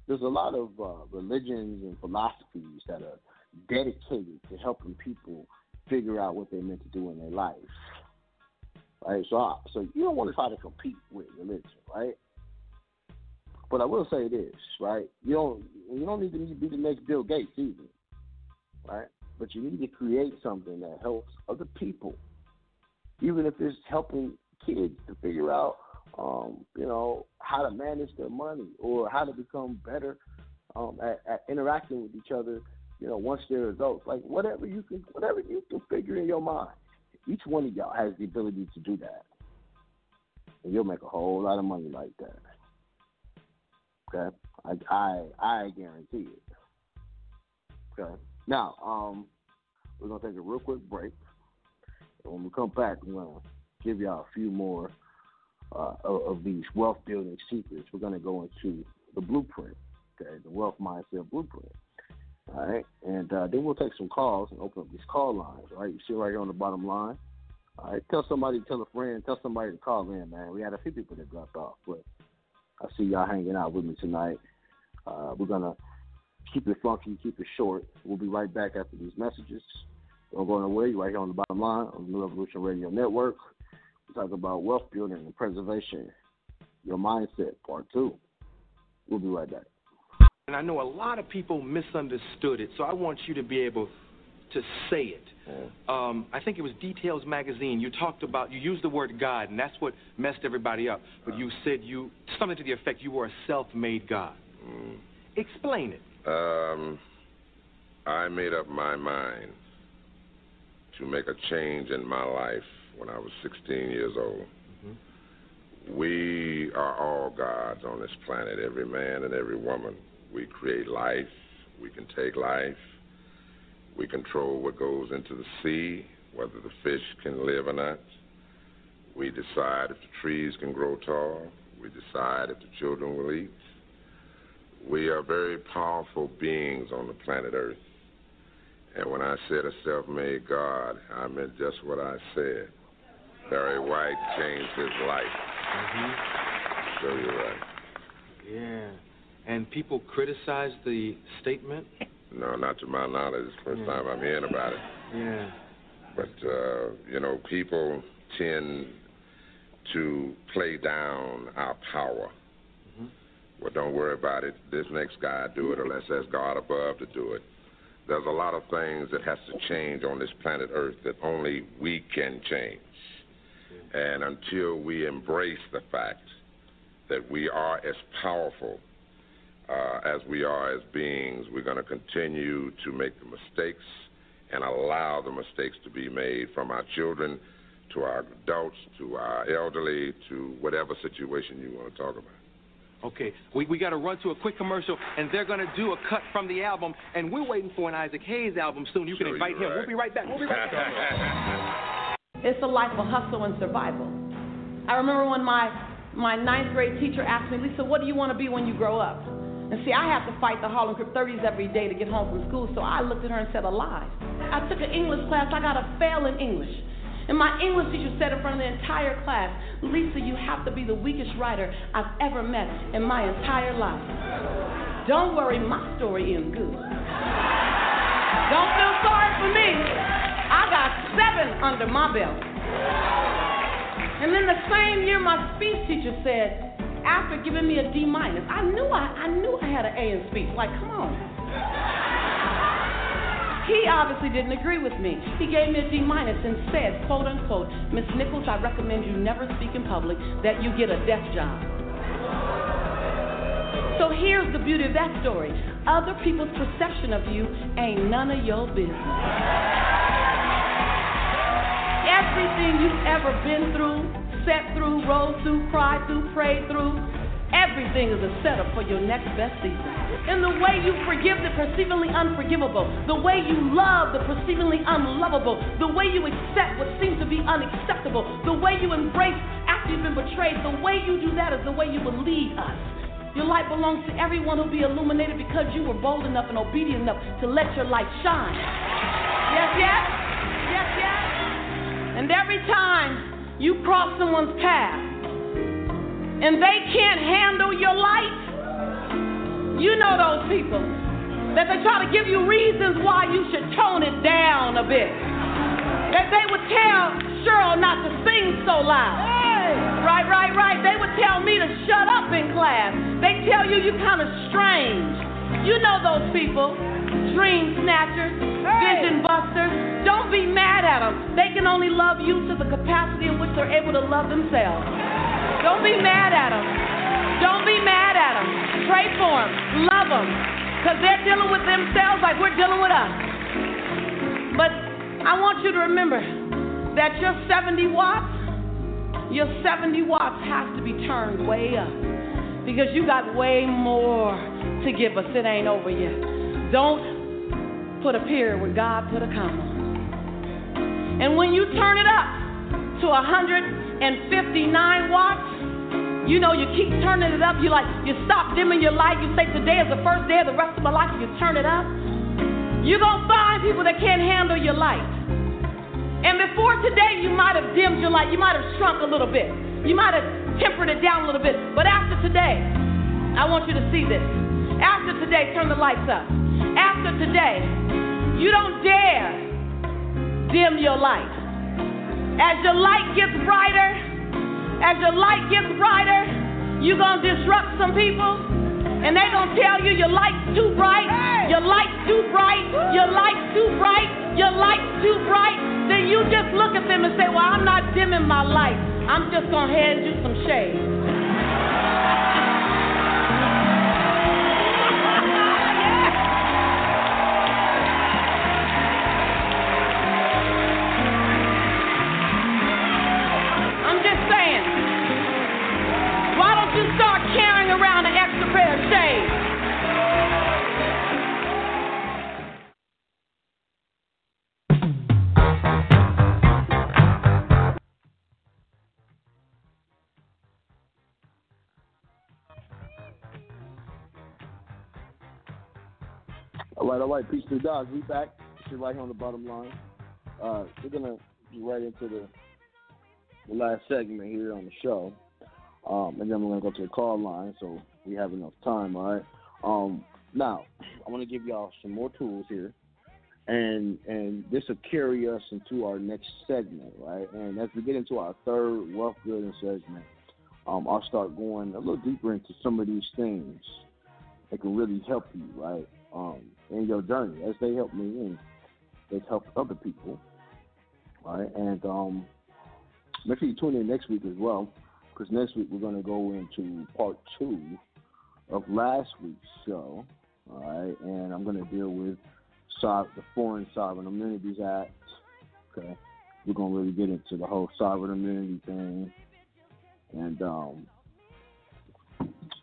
there's a lot of uh, religions and philosophies that are dedicated to helping people figure out what they're meant to do in their life. Right? So, I, so you don't want to try to compete with religion, right? But I will say this, right? You don't you don't need to be the next Bill Gates either, right? But you need to create something that helps other people, even if it's helping kids to figure out, um, you know, how to manage their money or how to become better um, at, at interacting with each other you know, once they're adults, like whatever you can, whatever you can figure in your mind. Each one of y'all has the ability to do that, and you'll make a whole lot of money like that. Okay, I I I guarantee it. Okay, now um, we're gonna take a real quick break, and when we come back, we're gonna give y'all a few more uh, of, these wealth building secrets. We're gonna go into the blueprint. Okay, the wealth mindset blueprint. All right, and uh, then we'll take some calls and open up these call lines. All right, you see right here on the bottom line. All right, tell somebody, tell a friend, tell somebody to call in, man. We had a few people that dropped off, but I see y'all hanging out with me tonight. Uh, we're gonna keep it funky, keep it short. We'll be right back after these messages. Don't go nowhere. You're right here on the bottom line on the New Evolution Radio Network. We're about wealth building and preservation. Your mindset, part two. We'll be right back. And I know a lot of people misunderstood it, so I want you to be able to say it. Um, I think it was Details Magazine. You talked about, you used the word God, and that's what messed everybody up. But you said you, something to the effect you were a self made God. Mm. Explain it. Um, I made up my mind to make a change in my life when I was 16 years old. Mm-hmm. We are all gods on this planet, every man and every woman. We create life, we can take life, we control what goes into the sea, whether the fish can live or not. We decide if the trees can grow tall, we decide if the children will eat. We are very powerful beings on the planet Earth. And when I said a self made God, I meant just what I said. Barry White changed his life. So you're right. Yeah. And people criticized the statement? No, not to my knowledge. It's the first time I'm hearing about it. Yeah. But, uh, you know, people tend to play down our power. Well, don't worry about it. This next guy do it, or let's ask God above to do it. There's a lot of things that has to change on this planet Earth that only we can change. And until we embrace the fact that we are as powerful uh, as we are as beings, we're going to continue to make the mistakes and allow the mistakes to be made from our children to our adults to our elderly to whatever situation you want to talk about. Okay, we, we got to run to a quick commercial, and they're going to do a cut from the album, and we're waiting for an Isaac Hayes album soon. You can invite him. We'll be right back. We'll be right back. It's a life of hustle and survival. I remember when my my ninth grade teacher asked me, Lisa, what do you want to be when you grow up? And see, I have to fight the Harlem Crip 30s every day to get home from school, so I looked at her and said, alive. I took an English class, I got a fail in English. And my English teacher said in front of the entire class, Lisa, you have to be the weakest writer I've ever met in my entire life. Don't worry, my story ends good. Don't feel sorry for me. Seven under my belt. And then the same year, my speech teacher said, after giving me a D minus, I knew I, I knew I had an A in speech. Like, come on. He obviously didn't agree with me. He gave me a D minus and said, quote unquote, Miss Nichols, I recommend you never speak in public, that you get a desk job. So here's the beauty of that story. Other people's perception of you ain't none of your business. Everything you've ever been through, sat through, rode through, cried through, prayed through, everything is a setup for your next best season. And the way you forgive the perceivingly unforgivable, the way you love the perceivingly unlovable, the way you accept what seems to be unacceptable, the way you embrace after you've been betrayed, the way you do that is the way you will lead us. Your light belongs to everyone who'll be illuminated because you were bold enough and obedient enough to let your light shine. Yes, yes? Yes, yes? And every time you cross someone's path and they can't handle your light, you know those people that they try to give you reasons why you should tone it down a bit. That they would tell Cheryl not to sing so loud. Right, right, right. They would tell me to shut up in class. They tell you you're kind of strange. You know those people. Dream snatchers, vision busters. Don't be mad at them. They can only love you to the capacity in which they're able to love themselves. Don't be mad at them. Don't be mad at them. Pray for them. Love them. Because they're dealing with themselves like we're dealing with us. But I want you to remember that your 70 watts, your 70 watts has to be turned way up. Because you got way more to give us. It ain't over yet. Don't put a period where God put a comma. And when you turn it up to 159 watts, you know, you keep turning it up. You like, you stop dimming your light. You say, today is the first day of the rest of my life. You turn it up. You're to find people that can't handle your light. And before today, you might have dimmed your light. You might have shrunk a little bit. You might have tempered it down a little bit. But after today, I want you to see this. After today, turn the lights up. After today, you don't dare dim your light. As your light gets brighter, as your light gets brighter, you're going to disrupt some people. And they're going to tell you your light's too bright, your light's too bright, your light's too bright, your light's too bright. Then you just look at them and say, Well, I'm not dimming my light. I'm just going to hand you some shade. All right, all right. Peace to the dogs. We back. Shit right here on the bottom line. Uh, we're gonna be right into the the last segment here on the show, um, and then we're gonna go to the call line so we have enough time. All right. Um, now I want to give y'all some more tools here, and and this will carry us into our next segment, right? And as we get into our third wealth building segment, um, I'll start going a little deeper into some of these things that can really help you, right? Um, in your journey, as they help me and they've helped other people, right? And um, make sure you tune in next week as well, because next week we're going to go into part two of last week's show, all right? And I'm going to deal with so- the Foreign Sovereign Immunities Act. Okay, we're going to really get into the whole sovereign immunity thing, and um,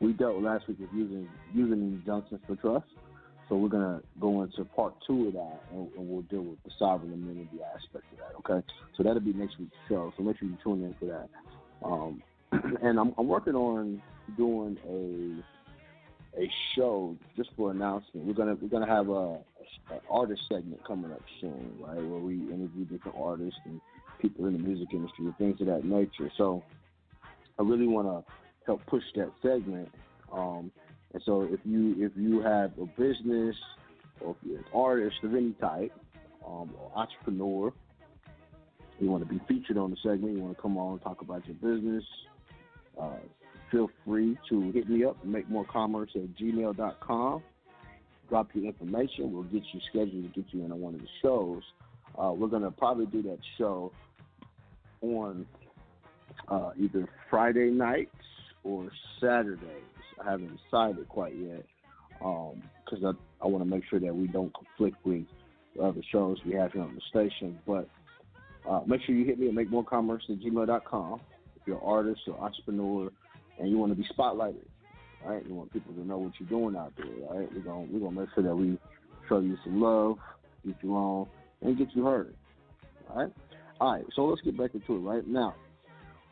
we dealt last week with using using injunctions for trust. So we're gonna go into part two of that, and, and we'll deal with the sovereign immunity aspect of that. Okay, so that'll be next week's show. So make sure you tune in for that. Um, and I'm, I'm working on doing a show just for announcement. We're gonna we're gonna have a, a artist segment coming up soon, right? Where we interview different artists and people in the music industry and things of that nature. So I really want to help push that segment. Um, and so if you if you have a business or if you're an artist of any type, um, or entrepreneur, you want to be featured on the segment, you want to come on and talk about your business, uh, feel free to hit me up and make more commerce at gmail.com. Drop your information. We'll get you scheduled to get you in on one of the shows. Uh, we're going to probably do that show on uh, either Friday nights or Saturdays. I haven't decided quite yet because I, I want to make sure that we don't conflict with other shows we have here on the station. But uh, make sure you hit me at makemorecommerce at gmail.com if you're an artist or entrepreneur and you want to be spotlighted. Right? You want people to know what you're doing out there, right? We're gonna we're gonna make sure that we show you some love, get you on, and get you heard. All right? All right, so let's get back into it right now.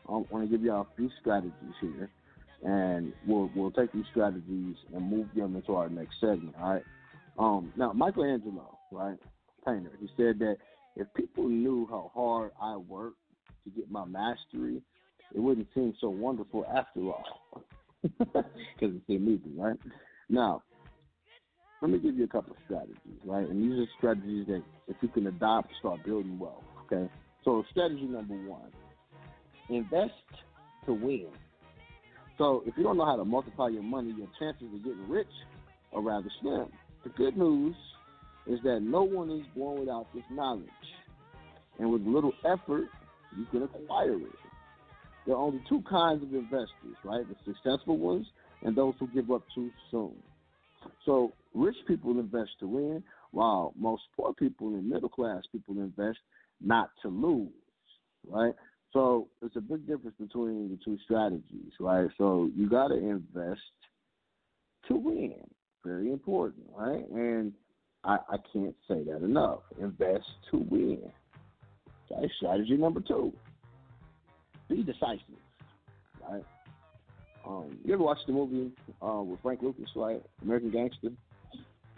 I want to give y'all a few strategies here, and we'll we'll take these strategies and move them into our next segment. All right. Um, now, Michelangelo, right, painter, he said that if people knew how hard I worked to get my mastery, it wouldn't seem so wonderful after all, because it's a movie, right? Now, let me give you a couple of strategies, right? And these are strategies that if you can adopt, start building wealth. Okay. So strategy number one invest to win. So if you don't know how to multiply your money, your chances of getting rich are rather slim. The good news is that no one is born without this knowledge. And with little effort, you can acquire it. There are only two kinds of investors, right? The successful ones and those who give up too soon. So rich people invest to win, while most poor people and middle class people invest not to lose, right? So there's a big difference between the two strategies, right? So you got to invest to win. Very important, right? And I, I can't say that enough. Invest to win. Okay, strategy number two. Be decisive, right? Um, you ever watch the movie uh, with Frank Lucas, right? American Gangster?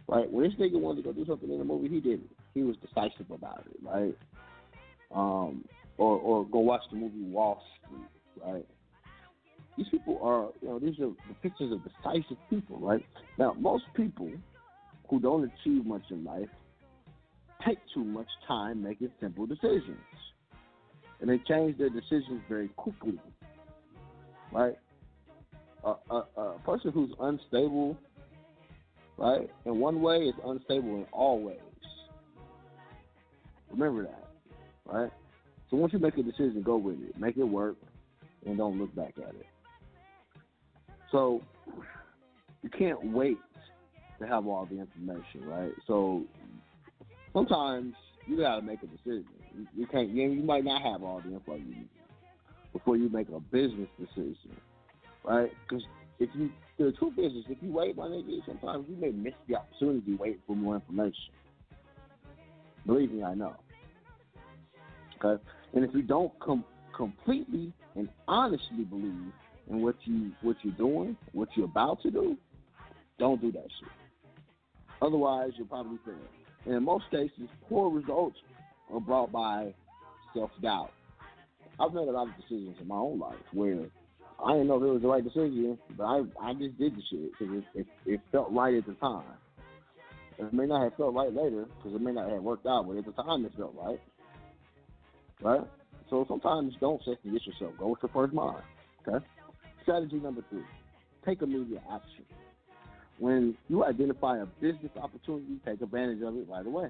Right? When this nigga wanted to go do something in the movie, he did it. He was decisive about it, right? Um, or or go watch the movie Wall Street, right? These people are, you know, these are the pictures of decisive people, right? Now, most people who don't achieve much in life take too much time making simple decisions. And they change their decisions very quickly. Right? A, a, a person who's unstable, right, in one way is unstable in all ways. Remember that. Right? So once you make a decision, go with it. Make it work and don't look back at it. So you can't wait to have all the information, right? So sometimes you gotta make a decision. You, can't. You, you might not have all the info you need before you make a business decision, right? Because if you the truth is, is if you wait, my nigga, sometimes you may miss the opportunity waiting for more information. Believe me, I know. Okay, and if you don't com- completely and honestly believe in what you what you're doing, what you're about to do, don't do that shit. Otherwise, you'll probably fail. And in most cases, poor results are brought by self doubt. I've made a lot of decisions in my own life where I didn't know if it was the right decision, but I I just did the shit because it, it it felt right at the time. It may not have felt right later because it may not have worked out, but at the time it felt right. Right? So sometimes don't second guess yourself. Go with your first mind. Okay? Strategy number three take immediate action. When you identify a business opportunity, take advantage of it right away.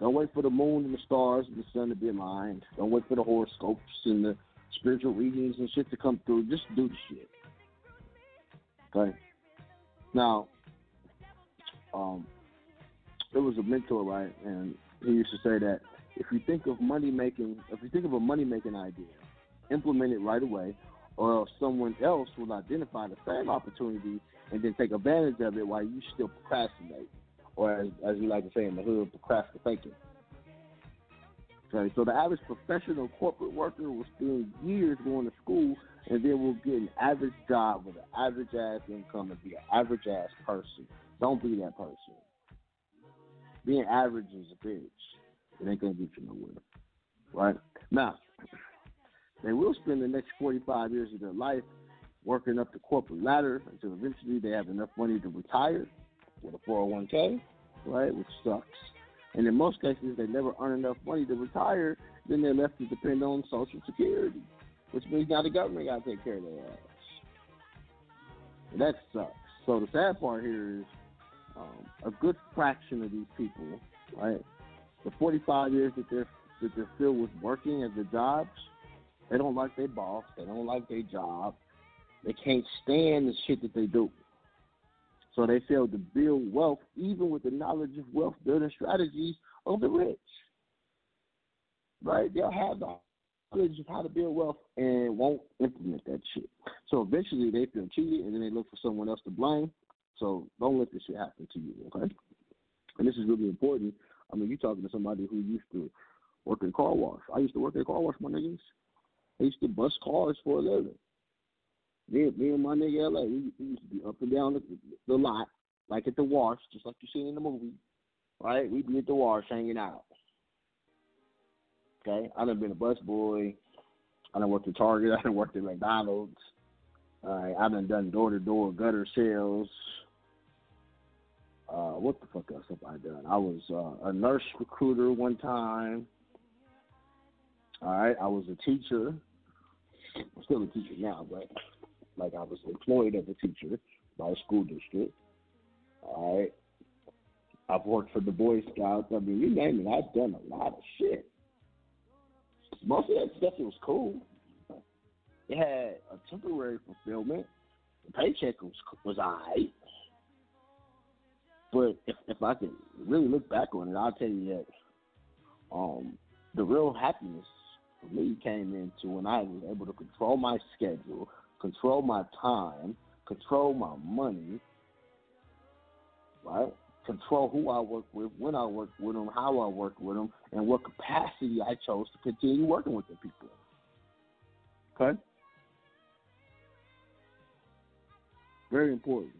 Don't wait for the moon and the stars and the sun to be aligned. Don't wait for the horoscopes and the spiritual readings and shit to come through. Just do the shit. Okay? Now, um, there was a mentor, right? And he used to say that if you think of money making, if you think of a money making idea, implement it right away, or else someone else will identify the same opportunity and then take advantage of it while you still procrastinate, or as, as we like to say in the hood, procrastinating. Okay, so the average professional corporate worker will spend years going to school and then will get an average job with an average ass income and be an average ass person. Don't be that person. Being average is a bitch. It ain't gonna get you nowhere. Right? Now, they will spend the next 45 years of their life working up the corporate ladder until eventually they have enough money to retire with a 401k, right, which sucks. And in most cases, they never earn enough money to retire, then they're left to depend on Social Security, which means now the government got to take care of their ass. And that sucks. So the sad part here is um, a good fraction of these people, right, the 45 years that they're that they're filled with working at their jobs, they don't like their boss, they don't like their job, they can't stand the shit that they do. So they fail to build wealth even with the knowledge of wealth building strategies of the rich. Right? They'll have the knowledge of how to build wealth and won't implement that shit. So eventually they feel cheated and then they look for someone else to blame. So don't let this shit happen to you, okay? And this is really important. I mean, you're talking to somebody who used to work in car wash. I used to work at car wash, my niggas. I used to bust cars for a living. Me, me and my nigga LA, we, we used to be up and down the, the lot, like at the wash, just like you seen in the movie. Right? We'd be at the wash hanging out. Okay? I done been a bus boy. I done worked at Target. I done worked at McDonald's. Right, I done done door to door gutter sales. Uh, what the fuck else have I done? I was uh, a nurse recruiter one time. All right, I was a teacher. I'm still a teacher now, but like I was employed as a teacher by a school district. All right. I've worked for the Boy Scouts. I mean, you name it, I've done a lot of shit. Most of that stuff was cool. It had a temporary fulfillment. The paycheck was was alright. But if if I can really look back on it, I'll tell you that um, the real happiness for me came into when I was able to control my schedule, control my time, control my money, right? Control who I work with, when I work with them, how I work with them, and what capacity I chose to continue working with the people. Okay? Very important.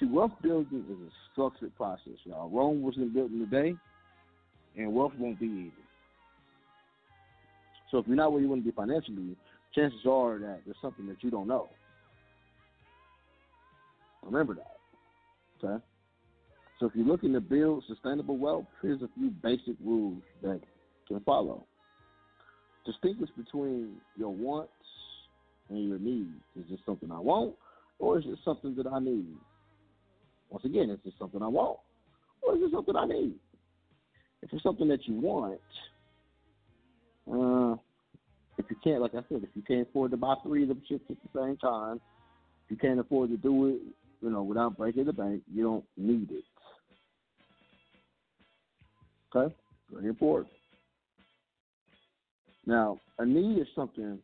See, wealth building is a structured process, y'all. Rome wasn't built in a day, and wealth won't be either. So if you're not where you want to be financially, chances are that there's something that you don't know. Remember that. Okay? So if you're looking to build sustainable wealth, here's a few basic rules that can follow. Distinguish between your wants and your needs. Is this something I want, or is it something that I need? Once again, is this something I want, or is it something I need? If it's something that you want, uh, if you can't, like I said, if you can't afford to buy three of them chips at the same time, if you can't afford to do it, you know, without breaking the bank, you don't need it. Okay, very important. Now, a need is something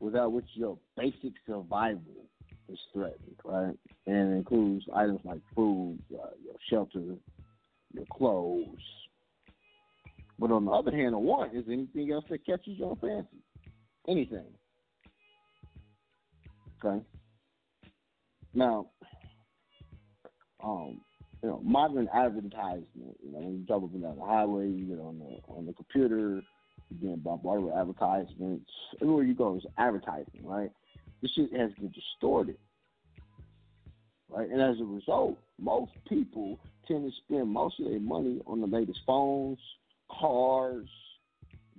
without which your basic survival is threatened, right? And includes items like food, uh, your shelter, your clothes. But on the other hand, a want is anything else that catches your fancy. Anything. Okay. Now, um, you know, modern advertisement. You know, when you and down the highway, you get on the on the computer, you get bombarded with advertisements. Everywhere you go is advertising, right? This shit has been distorted, right? And as a result, most people tend to spend most of their money on the latest phones, cars,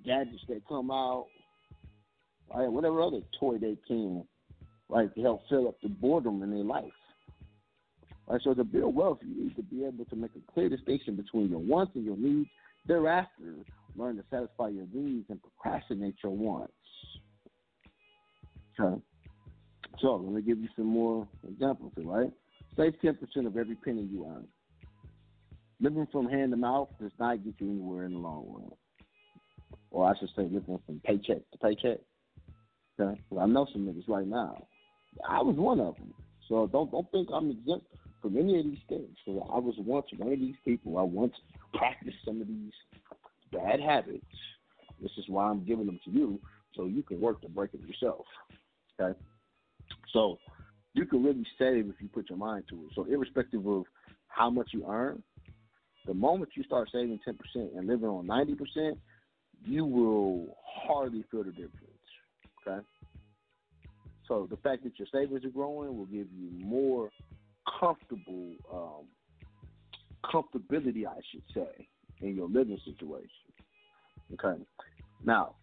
gadgets that come out, right? Whatever other toy they can, right, to help fill up the boredom in their life. Right, so to build wealth, you need to be able to make a clear distinction between your wants and your needs. Thereafter, learn to satisfy your needs and procrastinate your wants. Okay. So let me give you some more examples right? Save ten percent of every penny you earn. Living from hand to mouth does not get you anywhere in the long run. Or I should say living from paycheck to paycheck. Okay. I know some niggas right now. I was one of them. So don't don't think I'm exempt from any of these things. So I was once one of these people. I once practiced some of these bad habits. This is why I'm giving them to you, so you can work to break them yourself. Okay. So you can really save if you put your mind to it. So irrespective of how much you earn, the moment you start saving ten percent and living on ninety percent, you will hardly feel the difference. Okay. So the fact that your savings are growing will give you more comfortable um, comfortability, I should say, in your living situation. Okay. Now,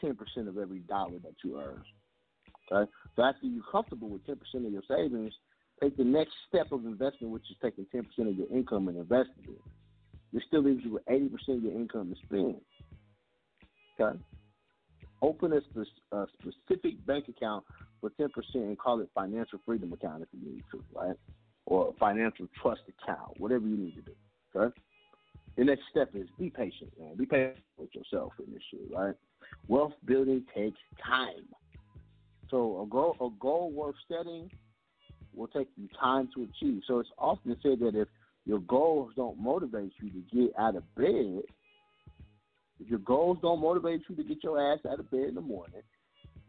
ten percent of every dollar that you earn. Okay. So after you're comfortable with ten percent of your savings, take the next step of investment, which is taking ten percent of your income and investing it. This still leaves you with eighty percent of your income to spend. Okay. Open a, spe- a specific bank account for ten percent and call it financial freedom account if you need to, right? Or financial trust account, whatever you need to do. Okay. The next step is be patient, man. Be patient with yourself in this shit, right? Wealth building takes time. So a goal, a goal worth setting will take you time to achieve. So it's often said that if your goals don't motivate you to get out of bed, if your goals don't motivate you to get your ass out of bed in the morning,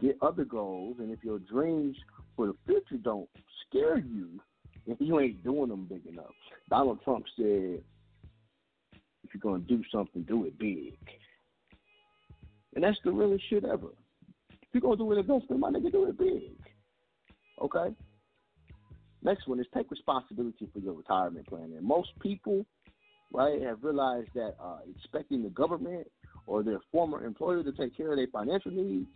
get other goals. And if your dreams for the future don't scare you, then you ain't doing them big enough. Donald Trump said, if you're going to do something, do it big. And that's the realest shit ever. If you're going to do an investment, my nigga, do it big. Okay? Next one is take responsibility for your retirement plan. And most people, right, have realized that uh, expecting the government or their former employer to take care of their financial needs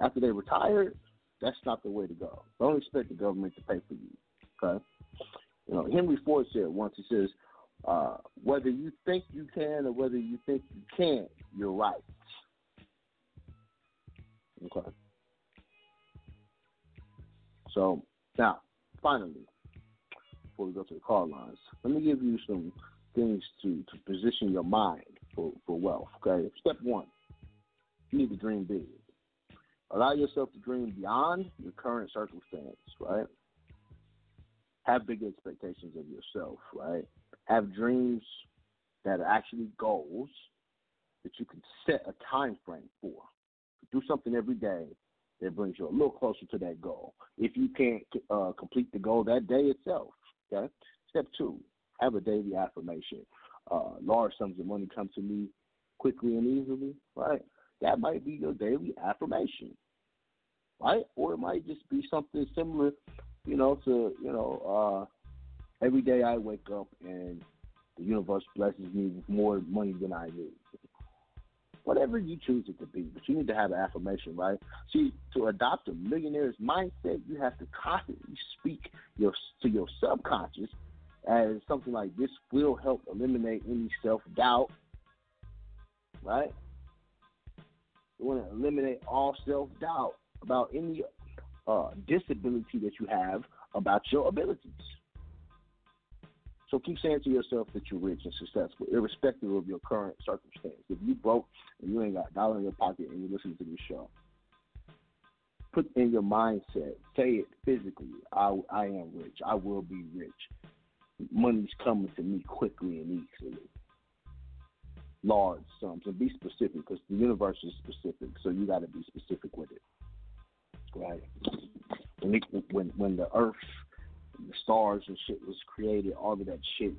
after they retire, that's not the way to go. Don't expect the government to pay for you. Okay? You know, Henry Ford said once, he says, uh, whether you think you can or whether you think you can't, you're right. Okay. So now, finally, before we go to the call lines, let me give you some things to, to position your mind for, for wealth. Okay. Step one, you need to dream big. Allow yourself to dream beyond your current circumstance, right? Have big expectations of yourself, right? Have dreams that are actually goals that you can set a time frame for. Do something every day that brings you a little closer to that goal. If you can't uh, complete the goal that day itself, Okay. Step two, have a daily affirmation. Uh, large sums of money come to me quickly and easily, right? That might be your daily affirmation, right? Or it might just be something similar, you know, to you know, uh, every day I wake up and the universe blesses me with more money than I need. Whatever you choose it to be, but you need to have an affirmation, right? See, to adopt a millionaire's mindset, you have to constantly speak your to your subconscious as something like this will help eliminate any self doubt, right? You want to eliminate all self doubt about any uh, disability that you have about your abilities. So keep saying to yourself that you're rich and successful, irrespective of your current circumstance. If you broke and you ain't got a dollar in your pocket and you're listening to this show, put in your mindset, say it physically. I I am rich. I will be rich. Money's coming to me quickly and easily. Large sums and be specific because the universe is specific, so you got to be specific with it. Right? When, it, when when the earth the stars and shit was created, all of that shit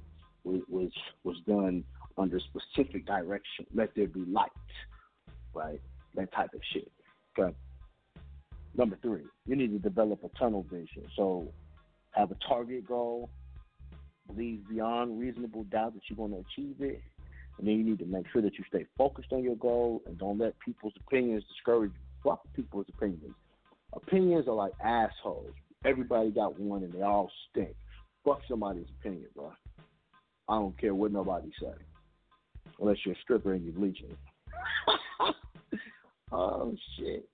was was, was done under specific direction. Let there be light, right? That type of shit. Okay. Number three, you need to develop a tunnel vision. So have a target goal, believe beyond reasonable doubt that you're going to achieve it, and then you need to make sure that you stay focused on your goal and don't let people's opinions discourage you. Fuck people's opinions. Opinions are like assholes. Everybody got one and they all stink. Fuck somebody's opinion, bro. I don't care what nobody say. Unless you're a stripper and you're bleaching. oh shit.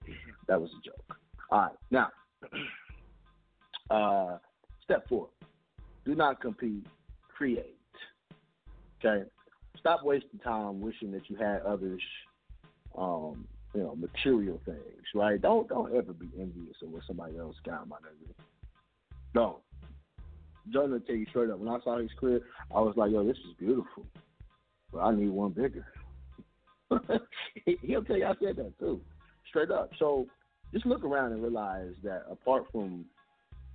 That was a joke. Alright, now uh step four. Do not compete, create. Okay? Stop wasting time wishing that you had others um, you know, material things, right? Don't don't ever be envious of what somebody else got, my nigga. Don't. Jordan will tell you straight up. When I saw his crib, I was like, "Yo, this is beautiful, but I need one bigger." He'll tell you I said that too, straight up. So just look around and realize that apart from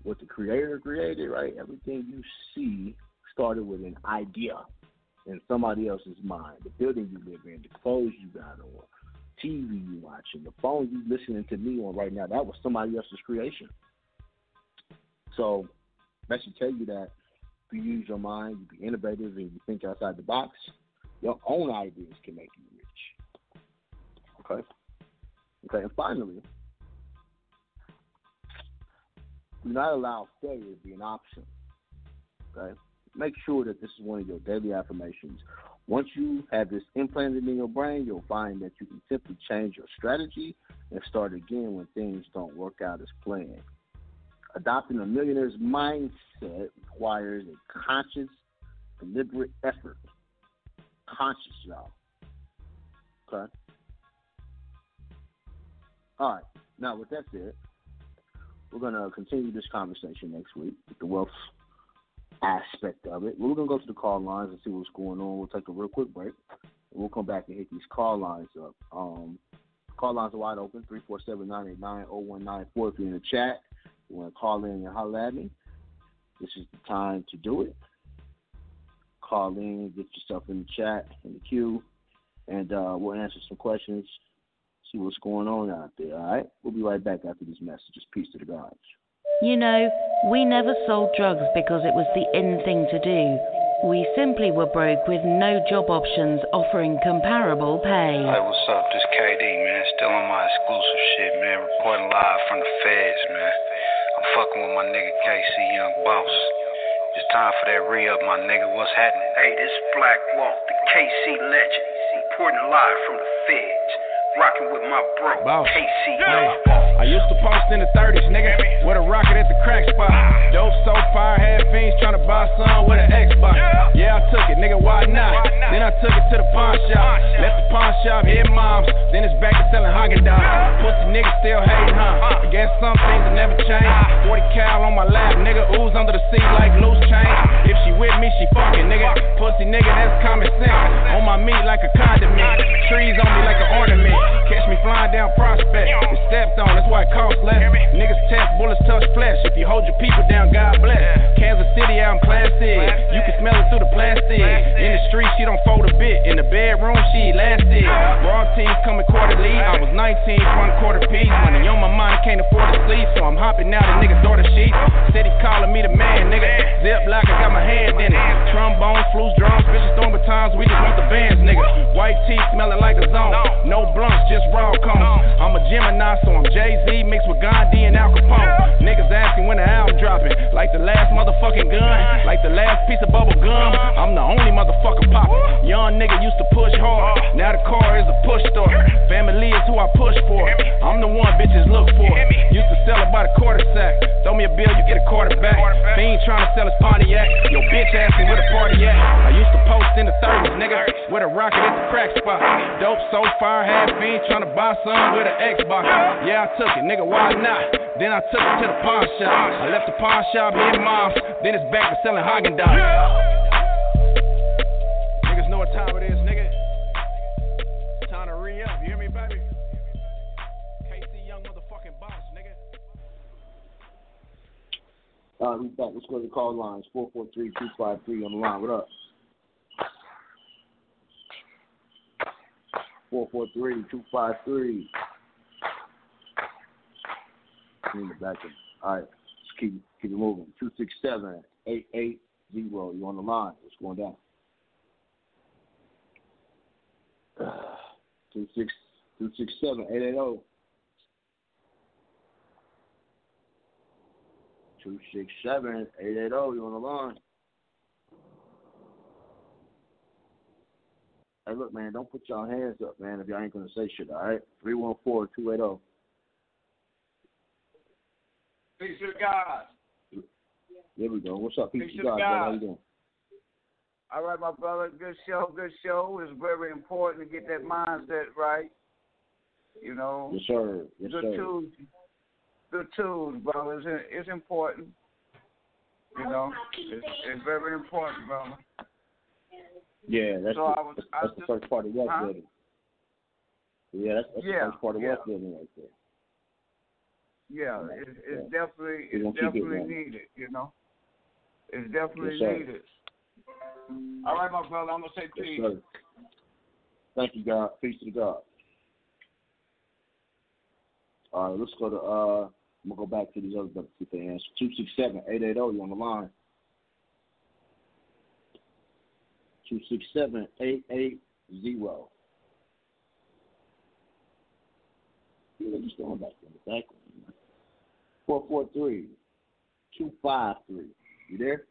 what the creator created, right? Everything you see started with an idea in somebody else's mind. The building you live in, the clothes you got on, TV you watching, the phone you listening to me on right now, that was somebody else's creation. So that should tell you that if you use your mind, you be innovative, and you think outside the box, your own ideas can make you rich. Okay? Okay, and finally, do not allow failure to be an option. Okay? Make sure that this is one of your daily affirmations. Once you have this implanted in your brain, you'll find that you can simply change your strategy and start again when things don't work out as planned. Adopting a millionaire's mindset requires a conscious, deliberate effort. Conscious, y'all. Okay? All right. Now, with that said, we're going to continue this conversation next week with the wealth aspect of it. We're going to go to the call lines and see what's going on. We'll take a real quick break. We'll come back and hit these call lines up. Um, call lines are wide open 347 989 0194 if you're in the chat. You want to call in and holler at me? This is the time to do it. Call in, get yourself in the chat, in the queue, and uh, we'll answer some questions, see what's going on out there, all right? We'll be right back after these messages. Peace to the gods. You know, we never sold drugs because it was the in thing to do. We simply were broke with no job options offering comparable pay. Hey, what's up? This KD, man. Still on my exclusive shit, man. Reporting live from the feds, man. I'm fucking with my nigga KC Young Boss. It's time for that re up, my nigga. What's happening? Hey, this is Black Walt, the KC legend. Reporting live from the feds. Rocking with my bro, Boss. KC Hey, Young Boss. I used to post in the 30s, nigga, with a rocket at the crack spot. Dope so fire, had fiends trying to buy some with an Xbox. Yeah, I took it, nigga, why not? Then I took it to the pawn shop. Left the pawn shop, hit moms. Then it's back to selling Haagen Dazs. Pussy nigga still hating, huh? I guess some things will never change. 40 cal on my lap, nigga, Uzi under the seat like loose change. If she with me, she fucking, nigga. Pussy nigga, that's common sense. On my meat like a condiment. Trees on me like an ornament. Catch me flying down prospect. It's stepped on, that's why it costs less. Niggas test, bullets touch flesh. If you hold your people down, God bless. Kansas City, I'm plastic You can smell it through the plastic. In the street, she don't fold a bit. In the bedroom, she elastic. Raw teams coming quarterly. I was 19, front quarter piece. Money on my mind, I can't afford to sleep. So I'm hopping out the nigga's daughter sheet. City calling me the man, nigga. Zip lock, I got my hand in it. Trombone, flutes, drums, bitches throwing batons. We just want the bands, nigga. White teeth, smelling like a zone. No blunts, just raw cones. I'm a Gemini, so I'm Jay Z mixed with Gandhi and Al Capone. Niggas asking when the album dropping. Like the last motherfucking gun. Like the last piece of bubble gum. I'm the only motherfucker popping. Young nigga used to push hard. Now the car is a push store. Family is who I push for. I'm the one bitches look for. Used to sell it by the quarter sack. Throw me a bill, you get a quarter back. Fiend trying to sell his Pontiac. Yo, bitch asking where the party at. I used to post in the 30s, nigga. With a rocket at the crack spot. Dope so far, half fiend trying to buy some with an Xbox. Yeah, I took it, nigga, why not? Then I took it to the pawn shop. I left the pawn shop, in and mom's. Then it's back to selling Haagen Dazs. Niggas know what time it is, nigga. Time to re up. You hear me, baby? KC Young motherfucking boss, nigga. Uh, we back. Let's go to the call lines. 443-253 on the line. What up? 443-253. Bring it back in. All right. Let's keep, keep it moving. 267-880. You on the line. What's going down? Two six two six seven eight eight zero. Two six seven eight eight zero. You on the line? Hey, look, man, don't put y'all hands up, man. If y'all ain't gonna say shit, all right? Three one four two eight zero. Peace to God. There we go. What's up, Peace Peace to God, God. How you doing? All right, my brother. Good show. Good show. It's very important to get that mindset right. You know. Yes, sir. Yes, good sir. tools. Good tools, brother. It's, it's important. You know, it's, it's very important, brother. Yeah, that's So the, I was- that's, I that's the first part of wealth Huh? building. Yeah, that's, that's Yeah, the first part of yeah. wealth building right there. Yeah, it, it's definitely it's gonna keep it definitely needed. You know, it's definitely Yes, needed. All right, my brother. I'm gonna say Yes, peace. sir. Thank you, God. Peace to God. All right, let's go to uh I'm gonna go back to these other see if they answer. Two six seven eight eight zero, you on the line. Two six seven eight eight zero. Yeah, just going back in the back. Four four three two five three. You there?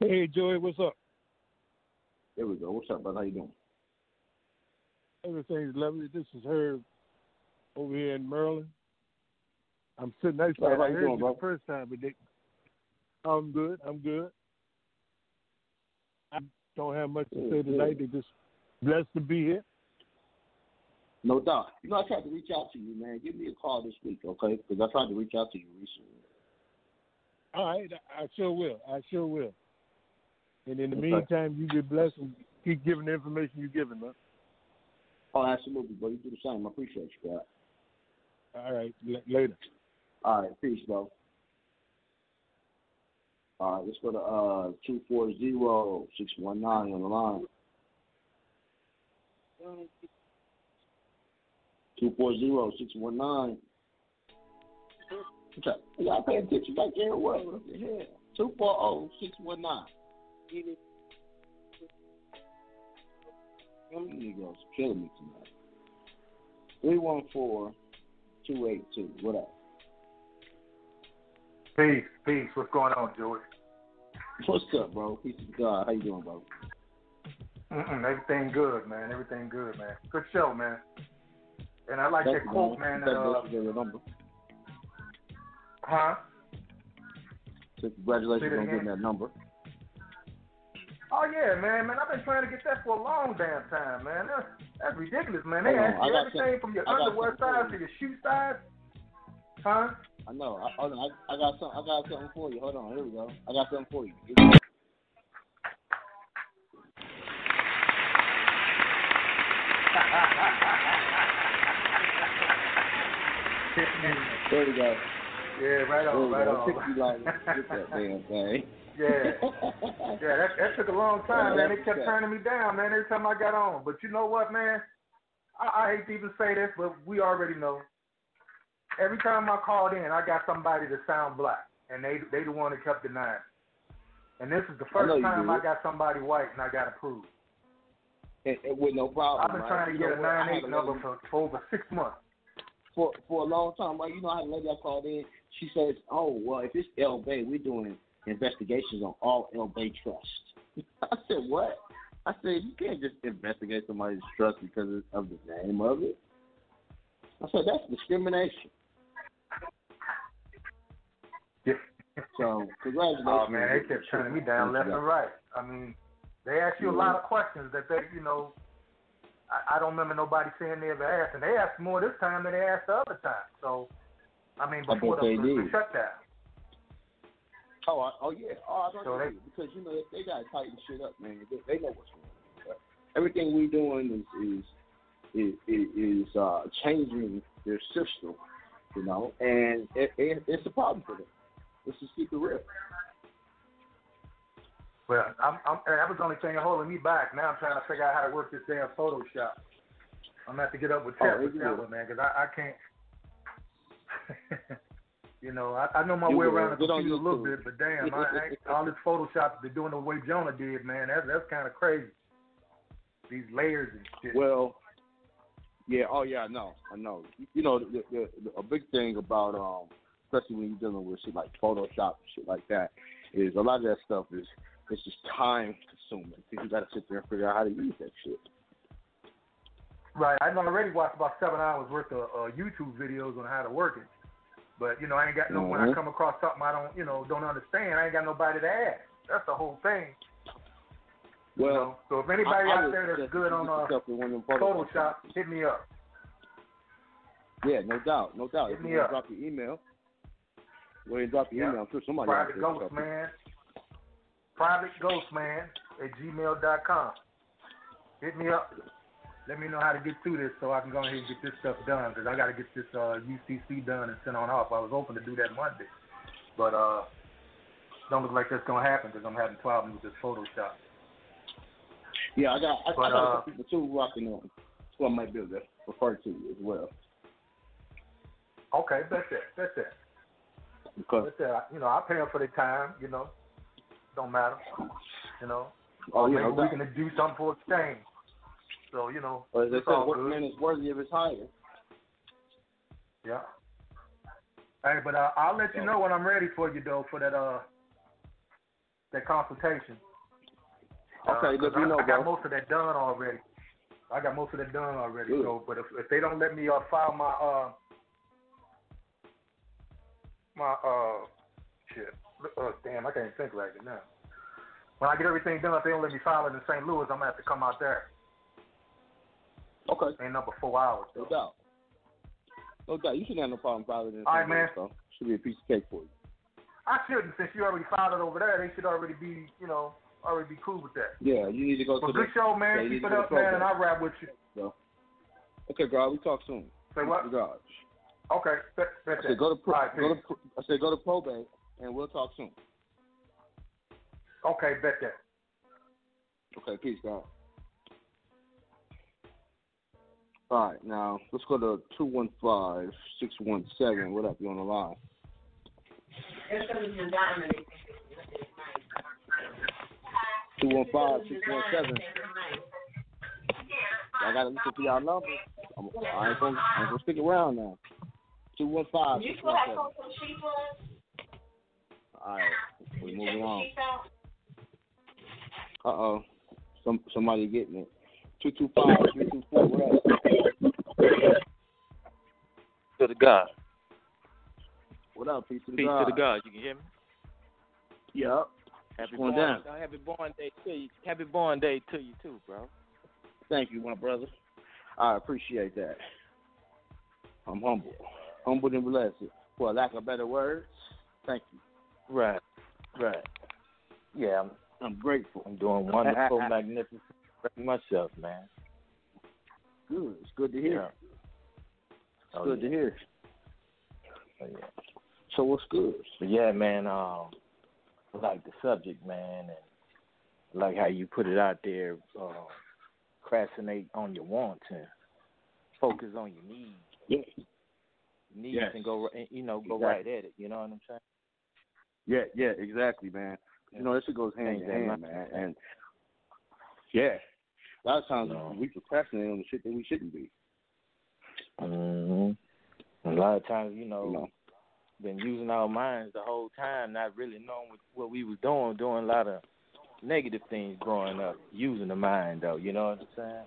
Hey, Joey, what's up? There we go. What's up, brother? How you doing? Everything's lovely. This is Herb over here in Maryland. I'm sitting next to Hey, you. how I you heard doing, you the first time, but they, I'm good. I'm good. I don't have much to Good, say tonight. good. They just blessed to be here. No doubt. You know, I tried to reach out to you, man. Give me a call this week, okay? Because I tried to reach out to you recently. All right, I I sure will. I sure will. And in the Okay. meantime, you get blessed and keep giving the information you're giving, man. Oh, absolutely, bro. You do the same. I appreciate you, God. All right, l- later. All right, peace, bro. All right, let's go to uh two four zero six one nine on the line. Two four zero six one nine. Y'all pay attention back there. What? What the hell? Two four zero six one nine. Them niggas killing me tonight. Three one four two eight two. What up? Peace, peace. What's going on, George? What's up, bro? Peace of God. How you doing, bro? Mm-mm, everything good, man. Everything good, man. Good show, man. And I like that quote, man. Uh, huh? So congratulations on getting that number. Oh yeah, man, man. I've been trying to get that for a long damn time, man. That's, that's ridiculous, man. They ask you everything from your underwear size to your shoe size. Huh? I know. I, hold on. I, I got some. I got something for you. Hold on. Here we go. I got something for you. There we go. Yeah, right on, right on. It took you like get that damn thing. Yeah. Yeah, that that took a long time, man. They kept turning me down, man, every time I got on. But you know what, man? I, I hate to even say this, but we already know. Every time I called in, I got somebody that sound black, and they they the one that kept denying. And this is the first you time. I got somebody white and I got approved. And, and with no problem. I've been right? trying to You get a nine eight number for, for over six months. For for a long time. Right? You know how the lady I called in, she says, "Oh well, if it's El Bay, we're doing investigations on all El Bay trust." I said, "What?" I said, "You can't just investigate somebody's trust because of the name of it." I said, "That's discrimination." So congratulations. Oh man, they kept turning me down left and right. I mean, they ask you a lot of questions that they, you know, I, I don't remember nobody saying they ever asked, and they asked more this time than they asked the other time. So, I mean, before the, the, shutdown. Oh, I, oh yeah. Oh, I know So they, because you know they, gotta tighten shit up, man. They, they know what's going on. But everything we doing is is is is, is uh, changing their system, you know, and it, it, it's a problem for them. Let's just keep it real. Well, I'm, I'm, that was the only thing holding me back. Now I'm trying to figure out how to work this damn Photoshop. I'm gonna have to get up with Oh, with that one, man, because I, I can't. you know, I, I know my You way will. around the computer a little bit, but damn, I, I, all this Photoshop they're doing the way Jonah did, man, that's that's kind of crazy. These layers and shit. Well, yeah. Oh yeah, I know. I know. You know, the, the, the, a big thing about um, especially when you're dealing with shit like Photoshop shit like that, is a lot of that stuff is it's just time consuming because you got to sit there and figure out how to use that shit. Right. I've already watched about seven hours worth of uh, YouTube videos on how to work it. But you know, I ain't got no. When I Mhm. come across something I don't, you know, don't understand, I ain't got nobody to ask. That's the whole thing. Well, you know? so if anybody I- I out there that's good on uh, yourself one of them Photoshop, hit me up. Yeah, no doubt, no doubt. Hit If you want to drop your email, go ahead and drop your Yeah. email. I'm sure somebody Private out there Ghost will help you. Man. Private Ghost Man at gmail.com. Hit me up. Let me know how to get through this so I can go ahead and get this stuff done because I got to get this uh, UCC done and sent on off. I was hoping to do that Monday, but uh, don't look like that's gonna happen because I'm having problems with this Photoshop. Yeah, I got I, But, I got uh, people too rocking on, so I might be able to refer to as well. Okay, that's it. That's it. Because That's it. You know, I pay them for their time. You know, don't matter. You know, Oh, yeah, maybe no we doubt. can do something for exchange. So you know, Or as they it's said, all what man is worthy of his hire. Yeah. Hey, but uh, I'll let you know when I'm ready for you though for that uh that consultation. Okay, Uh, let me I, know, I got bro. most of that done already. I got most of that done already. Good. So, but if if they don't let me uh file my uh my uh shit, uh damn, I can't think right now. When I get everything done, if they don't let me file it in St. Louis, I'm gonna have to come out there. Okay. Ain't number four hours. No doubt. No doubt. You shouldn't have no problem filing it. All right, man. So should be a piece of cake for you. I shouldn't, since you already filed it over there. They should already be, you know, already be cool with that. Yeah, you need to go Well, to good the show, man. yeah, Keep it up, man, and. I'll rap with you. So, okay, God, we talk soon. Say what? Okay, I that's said go to pro, All right, go to pro, I said go to probate, and we'll talk soon. Okay, bet that. Okay, peace, God. All right, now let's go to two one five six one seven. What up? You on the line? Two one five six one seven. I gotta listen to y'all numbers. I'm, I ain't gonna, I ain't gonna stick around now. Two one five six one seven. All right, we moving on. Uh oh, some somebody getting it. Two two five three two four. What up? to the God. What up? Peace to the Peace God. to the God. You can hear me? Yep. Happy going born, down? Happy born day to you. Happy born day to you too, bro. Thank you, my brother. I appreciate that. I'm humble, humbled and blessed. For lack of better words, thank you. Right, right. Yeah, I'm. I'm grateful. I'm doing wonderful, magnificent myself, man. Good. It's good to hear. Yeah. It's Oh, good yeah. to hear. Oh, yeah. So what's good? But yeah, man, um, I like the subject, man, and I like how you put it out there. Uh, procrastinate on your wants and focus on your needs. Yeah. Needs Yes. and go, you know, go Exactly. right at it. You know what I'm saying? Yeah, yeah, exactly, man. You know, this shit goes hand in hand, man. And yeah, a lot of times we procrastinate on the shit that we shouldn't be. hmm A lot of times, you know, been using our minds the whole time, not really knowing what, we was doing, doing a lot of negative things growing up, using the mind though. You know what I'm saying?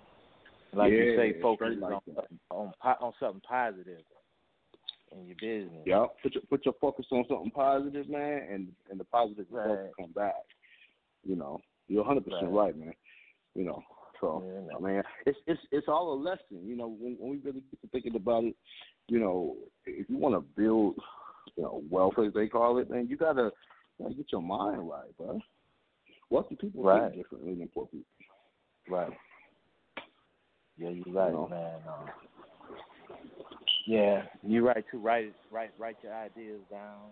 Like you say, focus like on, on po- on something positive in your business. Yeah, put your put your focus on something positive, man, and and the positive results will come back. You know, you're 100 percent Right. right, man. You know, so I mean, it's it's it's all a lesson. You know, when, when we really get to thinking about it, you know, if you want to build, you know, wealth as they call it, man, you gotta, you gotta get your mind right, bro. Wealthy people Right. think differently than poor people. Right. Yeah, you're right, know. man. Um, yeah, you're right too. Write write write your ideas down.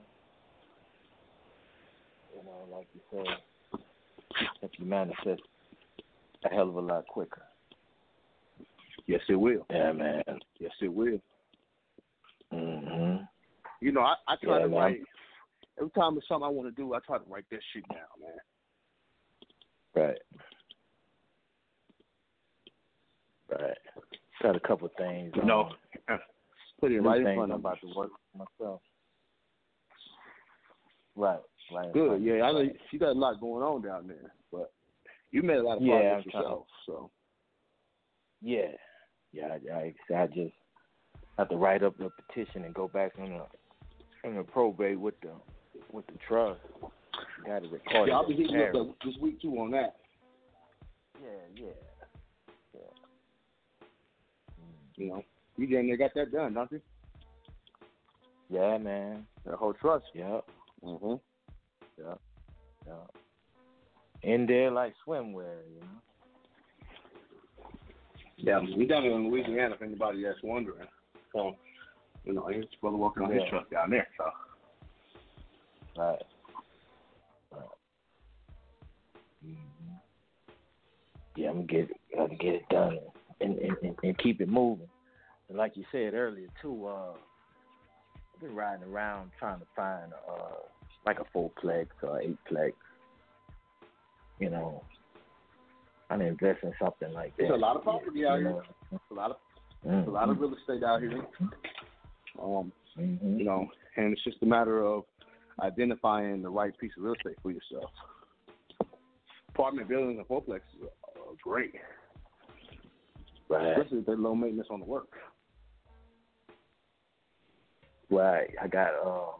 You know, like you said, if you manifest a hell of a lot quicker. Yes, it will. Yeah, man. Yes, it will. Mhm. You know, I, I try Yeah, to man. write every time it's something I want to do. I try to write that shit down, man. Right. Right. Got a couple things. You know, um, put it right in front I'm of about to work myself. Right. Right. Good. of Yeah, me. I know you- got a lot going on down there, but you made a lot of Yeah, progress I'm trying- yourself. So Yeah, yeah. I, I, I just have to write up the petition and go back on the on the probate with the with the trust. Got to record yeah, I'll be in hitting up Paris. this week too on that. Yeah, Yeah, yeah. You know, you damn near got that done, don't you? Yeah, man. That whole trust. Yep. Mhm. Yep. Yep. In there like swimwear, you know. Yeah, we down in Louisiana. If anybody that's wondering, so you know, his brother working on his Yeah. truck down there. So Right. Right. hmm Yeah, I'm gonna get it, I'm gonna get it done and, and, and, and keep it moving. And like you said earlier too, uh, I've been riding around trying to find uh like a fourplex or eightplex. You know, I'm gonna invest in something like that. there's a lot of property out you here. know. There's a lot of there's a lot of real estate out here. Um, you know, and it's just a matter of identifying the right piece of real estate for yourself. Apartment buildings and fourplexes are, are great, Right. especially if they're low maintenance on the work. Right. I got uh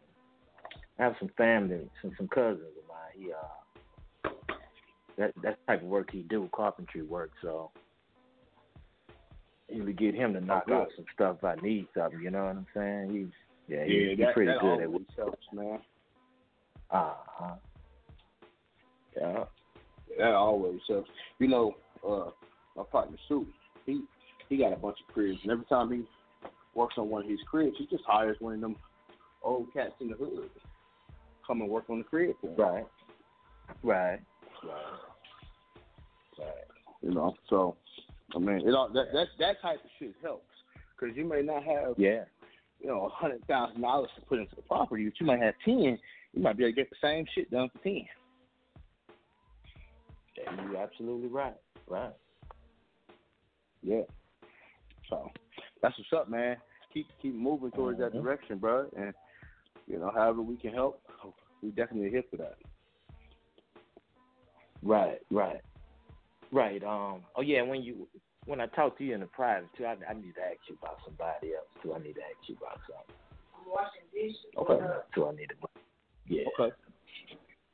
I have some family, some some cousins of mine. He uh that that's the type of work he do, carpentry work, so usually get him to knock good. out some stuff if I need something, you know what I'm saying? He's yeah, he's, yeah, he's that, pretty that good at always helps, man. uh huh. Yeah. That always helps. You know, uh, my partner Sue, he he got a bunch of cribs, and every time he works on one of his cribs, he just hires one of them old cats in the hood come and work on the crib for him. Right. Right. Right. You know, so I mean, it all that that that type of shit helps because you may not have Yeah. you know a hundred thousand dollars to put into the property, but you might have ten. You might be able to get the same shit done for ten. Yeah, you're absolutely right. Right. Yeah. So that's what's up, man. Keep keep moving towards that Mhm. direction, bro. And you know, however we can help, we definitely here for that. Right, right, right. Um. Oh yeah. When you when I talk to you in the private too, I, I need to ask you about somebody else too. I need to ask you about something. Washing dishes. Okay. So I need to. Yeah. Okay.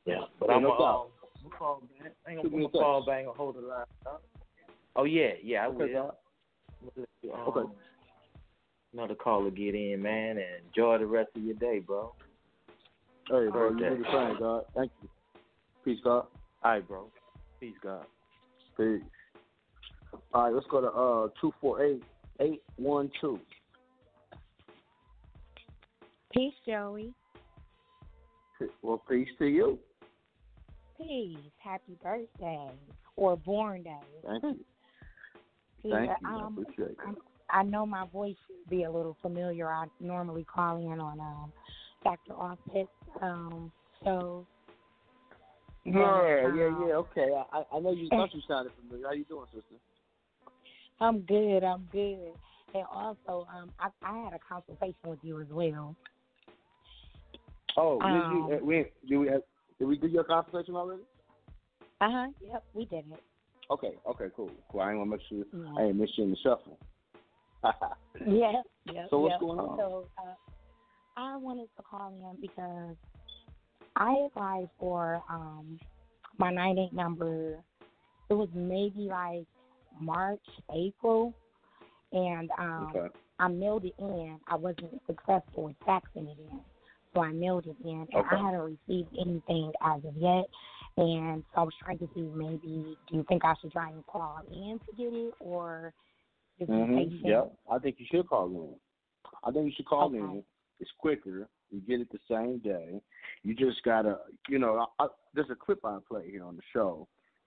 Yeah. But Yeah, I'm no gonna doubt. um, I'm gonna call back. I ain't Shoot gonna, me I'm gonna call back. I hold the line up. Oh yeah, yeah, I Okay, will. Doc. I'm gonna let you, um, Okay. Another caller get in, man, and enjoy the rest of your day, bro. Hey, bro, you Birthday. do the God. Thank you. Peace, God. All right, bro. Peace, God. Peace. All right, let's go to uh two four eight eight one two. Peace, Joey. Well, peace to you. Peace. Happy birthday or born day. Thank you. Yeah, Thank you. I um, appreciate that. I know my voice should be a little familiar. I normally call in on um, Dr. Offset's um, show. Yeah, But, yeah, um, yeah. Okay, I I know you thought you sounded familiar. How you doing, sister? I'm good. I'm good. And also, um, I, I had a consultation with you as well. Oh, Um, did you, uh, we did we have, did we do your consultation already? Uh huh. Yep, we did it. Okay, okay, cool. Cool. I ain't want to make sure Yeah. I ain't miss you in the shuffle. Yeah. Yeah. So what's yep. going on? So uh, I wanted to call in because I applied for um my nine eight number. It was maybe like March, April, and um Okay. I mailed it in. I wasn't successful with faxing it in, so I mailed it in, and Okay. I hadn't received anything as of yet. And so I was trying to see maybe do you think I should try and call in to get it, or Mm-hmm. Yep. I think you should call in. I think you should call Okay. in. It's quicker. You get it the same day. You just gotta, you know, I, I, there's a clip I play here on the show,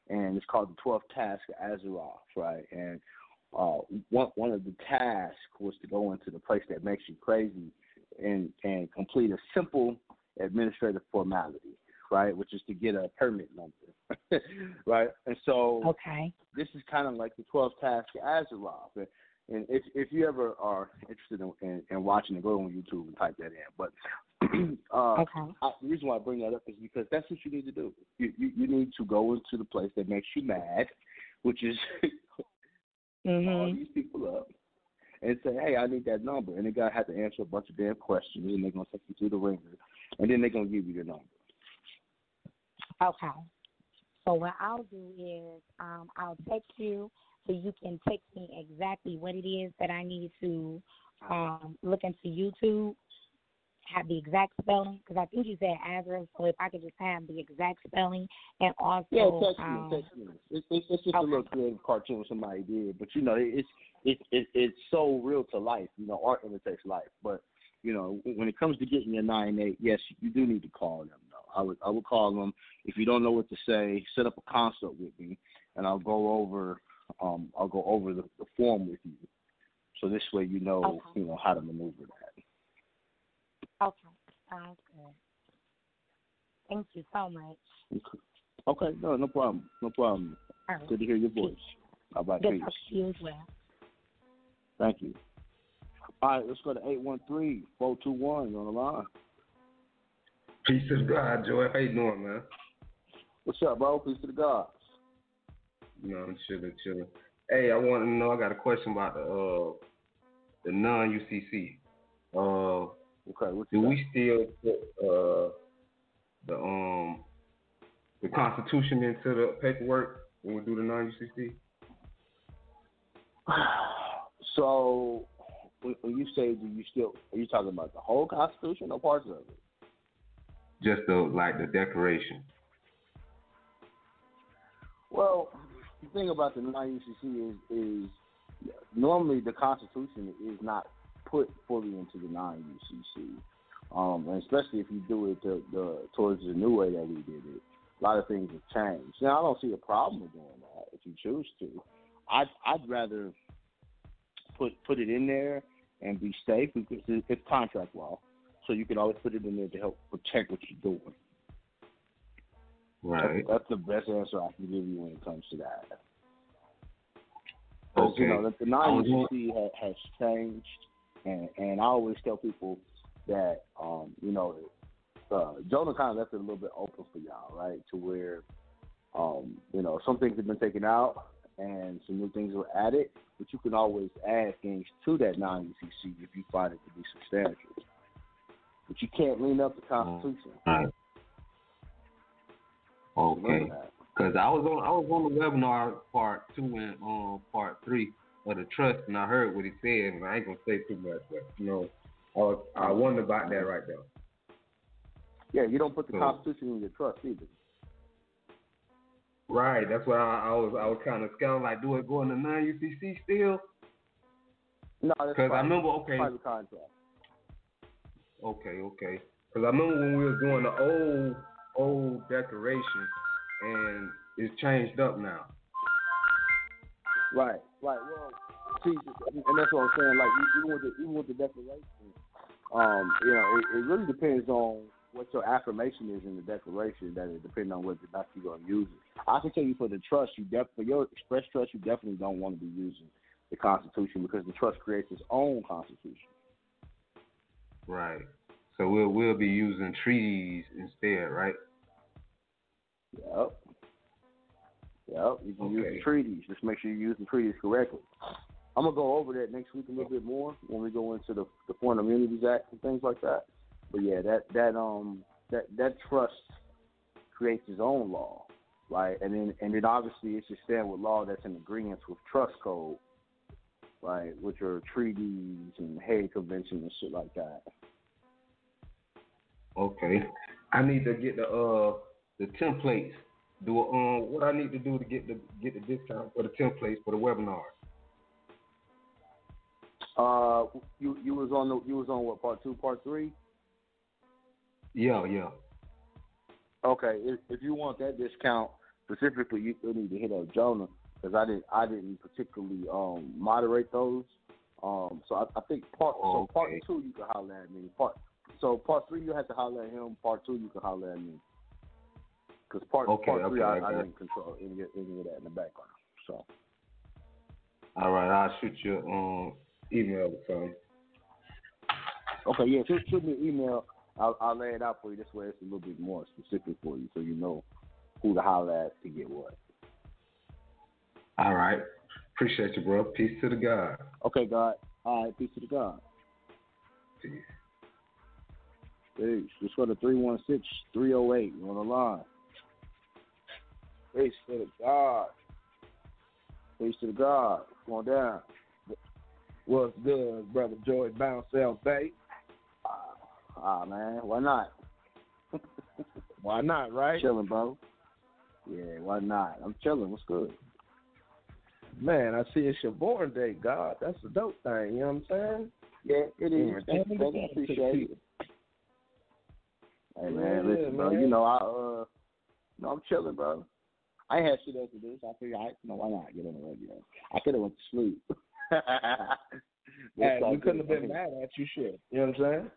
and it's called the 12th Task of Asterix, right? And uh, one one of the tasks was to go into the place that makes you crazy and and complete a simple administrative formality, right? Which is to get a permit number, right? And so Okay. this is kind of like the 12th task of Asterix. And, and if if you ever are interested in, in, in watching it, go on YouTube and type that in. But uh, Okay. I, the reason why I bring that up is because that's what you need to do. You, you you need to go into the place that makes you mad, which is call Mhm. these people up and say, "Hey, I need that number," and the guy had to answer a bunch of damn questions, and they're gonna take you through the ringer, and then they're gonna give you your number. Okay. So what I'll do is um, I'll text you so you can text me exactly what it is that I need to um, look into YouTube, have the exact spelling because I think you said Azra. So if I could just have the exact spelling and also Yeah, text me, um, text me. It's, it's, it's just a little creative cartoon somebody did, but you know, it's it's it, it's so real to life. You know, art imitates life. But you know, when it comes to getting your nine eight, yes, you do need to call them. I would I would call them if you don't know what to say. Set up a consult with me, and I'll go over um I'll go over the, the form with you. So this way, you know you know how to maneuver that. okay, sounds good. Thank you so much. Okay, no, no problem, no problem. Right. Good to hear your voice. How about Good peace? to you as well. Thank you. All right, let's go to 813 421 on the line. Peace to God, Joy. How you doing, man? What's up, bro? Peace to the gods. You know, I'm chilling, chilling. Hey, I want to know. I got a question about the uh, the non UCC. Uh, okay, what do we still put uh, the um the Constitution into the paperwork when we do the non UCC? So, when, when you say do you still, are you talking about the whole Constitution or parts of it? Just the like the decoration? Well, the thing about the non-UCC is, is normally the Constitution is not put fully into the non-UCC, um, and especially if you do it the, the, towards the new way that we did it. A lot of things have changed. Now, I don't see a problem with doing that if you choose to. I'd I'd rather put put it in there and be safe because it's contract law, so you can always put it in there to help protect what you're doing. Right. That's, that's the best answer I can give you when it comes to that. 'Cause, You Okay. know, the, the non-UC ha, has changed, and and I always tell people that um, you know, uh, Jonah kind of left it a little bit open for y'all, right? To where, um, you know, some things have been taken out and some new things were added, but you can always add things to that non-UCC if you find it to be substantial. But you can't lean up the Constitution. Right. Okay. Because I was on I was on the webinar part two and um part three of the trust, and I heard what he said, and I ain't gonna say too much, but you know, I was, I wonder about that right there. Yeah, you don't put the So- Constitution in your trust either. Right. That's why I, I was I was kind of scared. Like, do it go in the non UCC still? No, Because I remember. Okay. private contract. Okay. Okay. Because I remember when we were doing the old old declaration, and it's changed up now. Right, right. Well, see, and that's what I'm saying. Like even with the even with the declaration, um, you know, it, it really depends on what your affirmation is in the declaration. That it depends on whether or not you're gonna use it. I can tell you for the trust, you def for your express trust, you definitely don't want to be using the Constitution because the trust creates its own Constitution. Right. So we'll we'll be using treaties instead, right? Yep. Yep. You can use the treaties. Just make sure you use the treaties correctly. I'm gonna go over that next week a little bit more when we go into the the Foreign Immunities Act and things like that. But yeah, that that um that that trust creates its own law, right? And then and then obviously it should stand with law that's in agreement with trust code, right? Which are treaties and Hague Convention and shit like that. Okay. I need to get the uh the templates. Do um what I need to do to get the get the discount for the templates for the webinar. Uh, you you was on the you was on what part two, part three? Yeah, yeah. Okay, if, if you want that discount specifically, you still need to hit up Jonah because I didn't I didn't particularly um moderate those. Um, so I, I think part so part two you can holler at me. Part so part three you have to holler at him. Part two you can holler at me. Because part Okay, part three okay, I, I I didn't control any, any of that in the background. So All right, I'll shoot you um email or something. okay, yeah, shoot, shoot me an email. I'll, I'll lay it out for you. This way it's a little bit more specific for you, so you know who to holler at to get what. All right. Appreciate you, bro. Peace to the God. Okay, God. All right, peace to the God. Peace. Peace. Let's go to 316 308. You on the line. Peace to the God. Peace to the God. What's going down? What's good, brother Joey Bounce L Bay? Ah, man. Why not? Why not, right? Chilling, bro. Yeah, why not? I'm chilling. What's good? Man, I see it's your born day, God. That's a dope thing, you know what I'm saying? Yeah, it is. Yeah, Thank you, brother. I appreciate it. Hey, man, listen, bro. You know, I, uh, you know, I'm chilling, bro. I ain't had shit else to do, so I figured, I, you know, why not get on the radio? I could have went to sleep. Hey, we couldn't have been mad at you, shit. You know what I'm saying?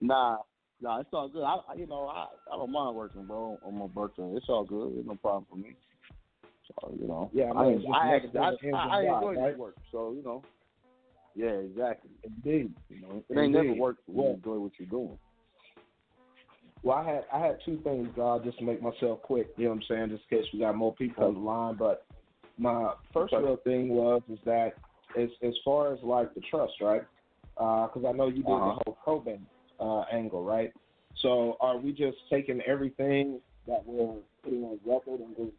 Nah, nah, it's all good. I, I you know, I, I don't mind working, bro, on my birthday. It's all good. It's no problem for me. So, you know, Yeah, I mean, I, I, I, I, I enjoy right? this work. So, you know, yeah, exactly. Indeed. You know, it ain't never worked you enjoy what you're doing. Well, I had I had two things, God, just to make myself quick. You know what I'm saying? Just in case we got more people on the line. But my first real thing was is that as as far as like the trust, right? Because I know you did Uh-huh. the whole probate uh, angle, right? So are we just taking everything that we're putting on record and just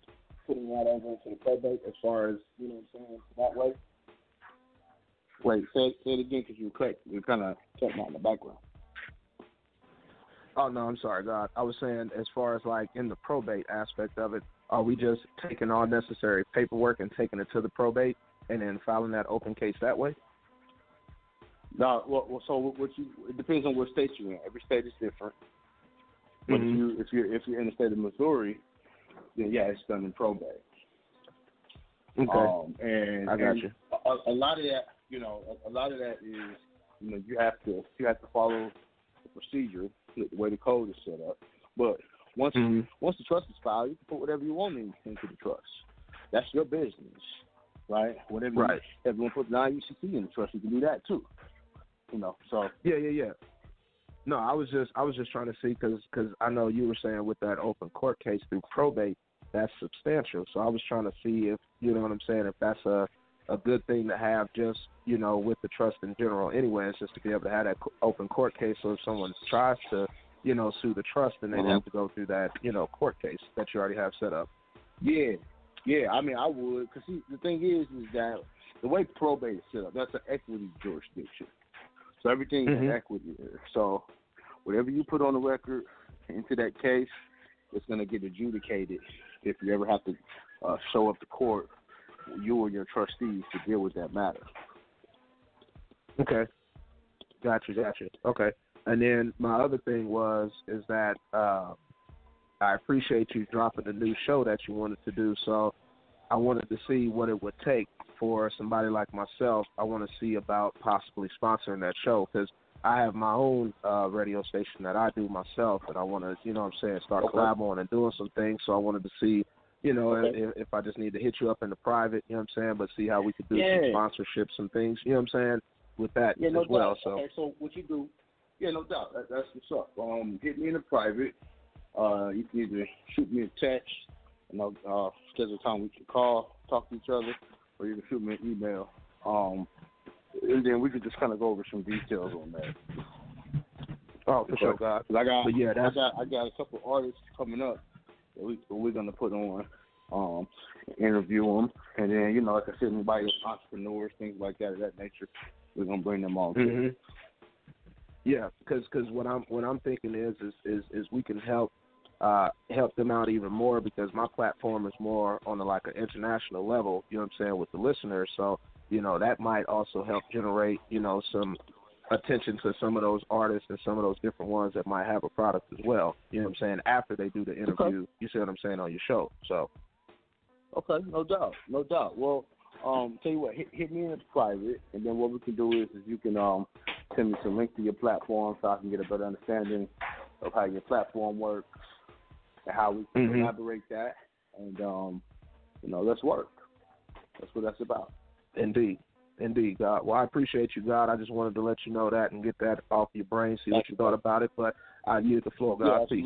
putting that over into the probate as far as you know what I'm saying that way? Wait, say, say it again because you cut. You're kind of cutting out in the background. Oh no, I'm sorry, God. I was saying as far as like in the probate aspect of it, are we just taking all necessary paperwork and taking it to the probate and then filing that open case that way? No, well, well, so what you? It depends on what state you're in. Every state is different. But Mhm. if you if you if you're in the state of Missouri, then yeah, it's done in probate. Okay. Um, and I got and you. A, a lot of that, you know, a, a lot of that is, you know, you have to you have to follow the procedure, the way the code is set up. But once Mhm. once the trust is filed, you can put whatever you want in, into the trust. That's your business, right? Whatever Right. you, if you want to put non-UCC in the trust, you can do that too. You know, so Yeah, yeah, yeah. No, I was just I was just trying to see because cause I know you were saying with that open court case through probate that's substantial. So I was trying to see if you know what I'm saying if that's a a good thing to have just you know with the trust in general. Anyway, it's just to be able to have that open court case. So if someone tries to you know sue the trust, then they'd Mhm. have to go through that you know court case that you already have set up. Yeah, yeah. I mean, I would because the thing is, is that the way probate is set up, that's an equity jurisdiction. So everything Mhm. is equity there. So whatever you put on the record into that case, it's going to get adjudicated. If you ever have to uh, show up to court, you or your trustees to deal with that matter. Okay. Gotcha, gotcha. Okay. And then my other thing was is that uh, I appreciate you dropping the new show that you wanted to do. So I wanted to see what it would take for somebody like myself. I want to see about possibly sponsoring that show because I have my own uh, radio station that I do myself, and I want to, you know, what I'm saying, start Okay. collaborating and doing some things. So I wanted to see, you know, Okay. if, if I just need to hit you up in the private, you know what I'm saying, but see how we could do Yeah. some sponsorships and things, you know what I'm saying, with that Yeah, no as well. So Okay, so what you do? Yeah, no doubt. That, that's what's up. Um, hit me in the private. Uh, you can either shoot me a text, and I'll uh, schedule a time we can call, talk to each other, or you can shoot me an email. Um, and then we could just kind of go over some details on that. Oh, for sure. 'Cause I got, But yeah, I got, I got a couple artists coming up that we we're gonna put on, um, interview them, and then you know, like I said, anybody entrepreneurs, things like that of that nature, we're gonna bring them too. Mhm. Yeah, because what I'm what I'm thinking is is is, is we can help uh, help them out even more because my platform is more on a, like an international level. You know what I'm saying with the listeners. So you know that might also help generate you know some attention to some of those artists and some of those different ones that might have a product as well. You know what I'm saying after they do the interview. You see what I'm saying on your show. So Okay, no doubt, no doubt. Well, um, tell you what, hit, hit me in private, and then what we can do is, is you can um send me some link to your platform so I can get a better understanding of how your platform works and how we can Mhm. elaborate that, and um, you know, let's work. That's what that's about. Indeed. Indeed, God. Well, I appreciate you, God. I just wanted to let you know that and get that off your brain, see what you thought about it. But I yield the floor, God. yeah, Peace.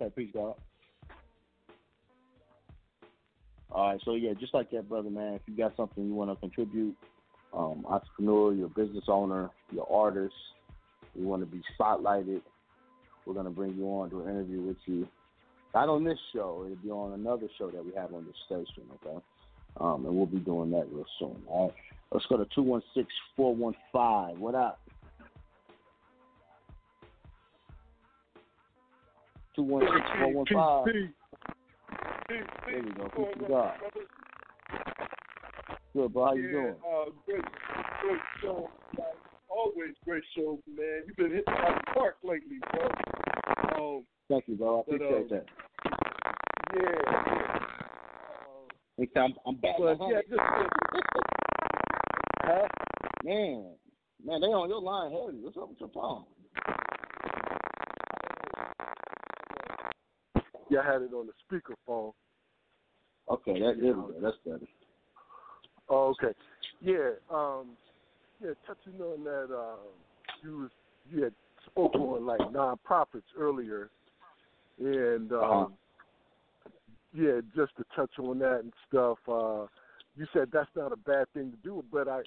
Okay, peace, God. All right, so yeah, just like that, brother, man. If you got something you want to contribute, um, entrepreneur, you're a business owner, you're artist, you want to be spotlighted, we're gonna bring you on to an interview with you. Not on this show, it'll be on another show that we have on this station, okay? Um, and we'll be doing that real soon. All right, let's go to two one six four one five. What up? Two one six four one five. There we go. Peace to God. Good, bro. How you yeah, doing? Uh, great, great show. Like, always great show, man. You've been hitting out the park lately, bro. Um, Thank you, bro. I But, appreciate um, that. yeah, Hey, I'm, I'm back. but yeah, it. just huh? Man, man, they on your line heavy. What's up with your phone? Yeah, I had it on the speakerphone. Okay, that there we go. That's better. Oh, okay. Yeah, um, yeah, touching on that, uh, you was you had spoke on like nonprofits earlier, and um, Uh-huh. Yeah, just to touch on that and stuff. Uh, you said that's not a bad thing to do, but I,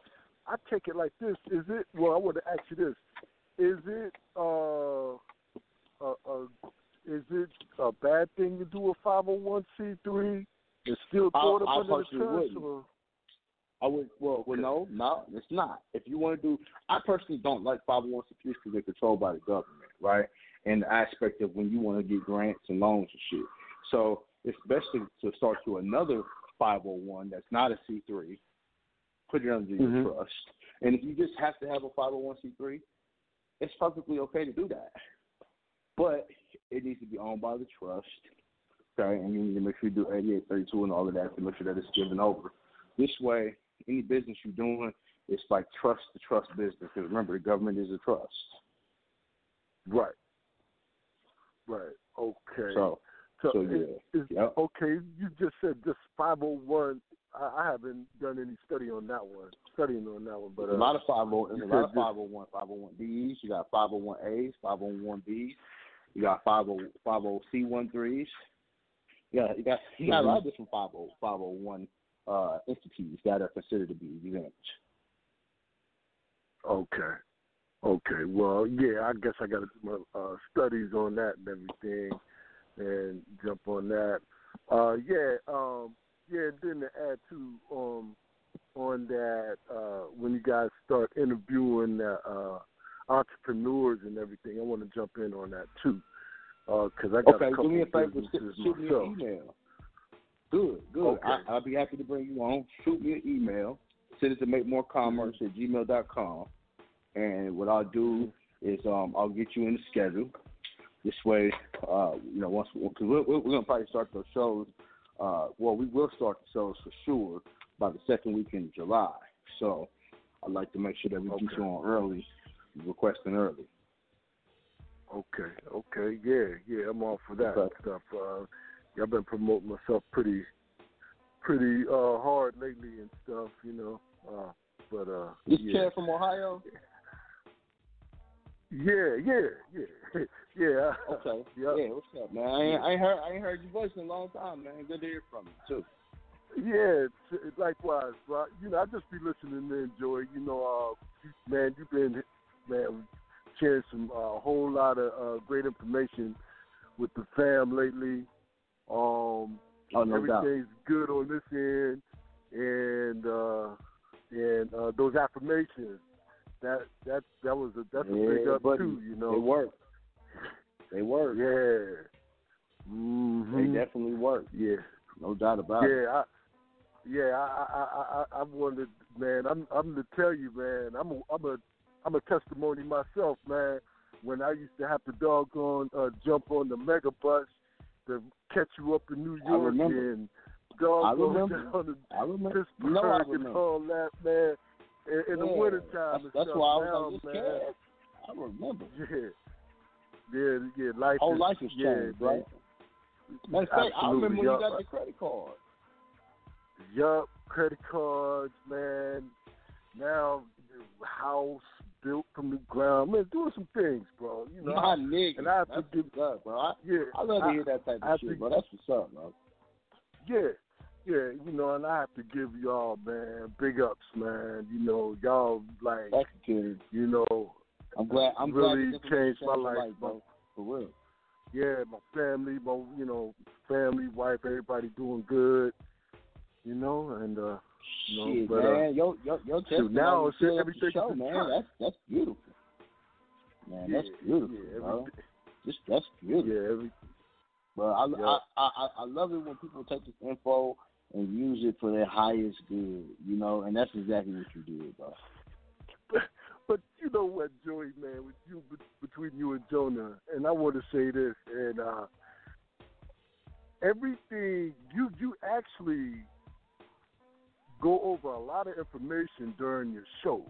I take it like this: Is it? Well, I want to ask you this: Is it, uh, uh, uh, is it a bad thing to do a five hundred one c three and still I- throw it up I under the personally trust? Or, I would well, well, no, no, it's not. If you want to do, I personally don't like 501c3s because they're controlled by the government, right? And the aspect of when you want to get grants and loans and shit. So it's best to, to start to another 501 that's not a C3, put it under your Mhm. trust. And if you just have to have a 501c3, it's perfectly okay to do that. But it needs to be owned by the trust, okay? And you need to make sure you do 8832 and all of that to make sure that it's given over. This way, any business you're doing, it's like trust the trust business. Because remember, the government is a trust. Right. Right. Okay. So, So, so yeah. is- Yep. okay, you just said just 501. I, I haven't done any study on that one, studying on that one, but There's a uh, lot of 50, there's you a lot of 501, 501Bs. You got 501As, 501Bs. You got 50, 50C13s. Yeah, you got you got a lot of different 50, 501 uh, entities that are considered to be exempt. Okay. Okay. Well, yeah, I guess I got to do my uh, studies on that and everything, and jump on that. Uh, yeah. Um, yeah. Then to add to um, on that, uh, when you guys start interviewing the uh, entrepreneurs and everything, I want to jump in on that too, because I got Okay, a do couple me a favor, shoot, shoot me an email. Good, good. Okay. I, I'll be happy to bring you on. Shoot me an email. Send it to make more commerce at gmail.com. And what I'll do, is um I'll get you in the schedule. This way, uh, you know, once because we're, we're, we're gonna probably start those shows. Uh, well, we will start the shows for sure by the second week in July. So I'd like to make sure that we get you on early, requesting early. Okay, okay, yeah, yeah, I'm all for that Okay. stuff. Uh, yeah, I've been promoting myself pretty, pretty uh, hard lately and stuff, you know. Uh, but uh, This yeah. from Ohio. Yeah, yeah, yeah, yeah. Okay. Yep. Yeah, what's up, man? I ain't, I heard I ain't heard your voice in a long time, man. Good to hear from you too. Yeah, likewise, bro. You know, I just be listening to enjoy. You know, uh, man, you've been man sharing some uh, whole lot of uh, great information with the fam lately. Um, Oh, no doubt. everything's good on this end, and uh, and uh, those affirmations. That that that was a that's a big up buddy. too. You know, it work. They work. Yeah. hmm They definitely work. Yeah. No doubt about it. Yeah, I, yeah, I, I, I, I, wanted, man. I'm, I'm to tell you, man. I'm, a, I'm a, I'm a testimony myself, man. When I used to have to doggone uh, jump on the mega bus to catch you up in New York and doggone down to I remember. Pittsburgh No, I and all that, man. In, in the Yeah, winter time that's- that's why I was now, like, this man. kid, I remember. Yeah. Yeah, yeah, life Whole is, life has yeah, changed, man. right? Matter of fact, I remember when you got the credit card. Yup, credit cards, man. Now house built from the ground, man. Doing some things, bro. You know, My nigga, and I have that's to give, up, bro. I, yeah, I love to I- hear that type I of shit, to- bro. That's what's up, bro. Yeah, yeah. You know, and I have to give y'all, man, big ups, man. You know, y'all like, you know, I'm glad. I'm really this changed my your life, bro. For real. yeah, my family, my you know, family, wife, everybody doing good. You know, and uh, you know, Shit, but man. uh, your your your shoot, now it's everything show, man. time. That's that's beautiful. Man, that's Yeah, beautiful, yeah, bro. Just that's beautiful. yeah, every, But I, Yeah. I, I I I love it when people take this info and use it for their highest good, you know, and that's exactly what you did, bro. But you know what, Joey, man, with you between you and Jonah, and I want to say this, and uh everything you you actually go over a lot of information during your shows.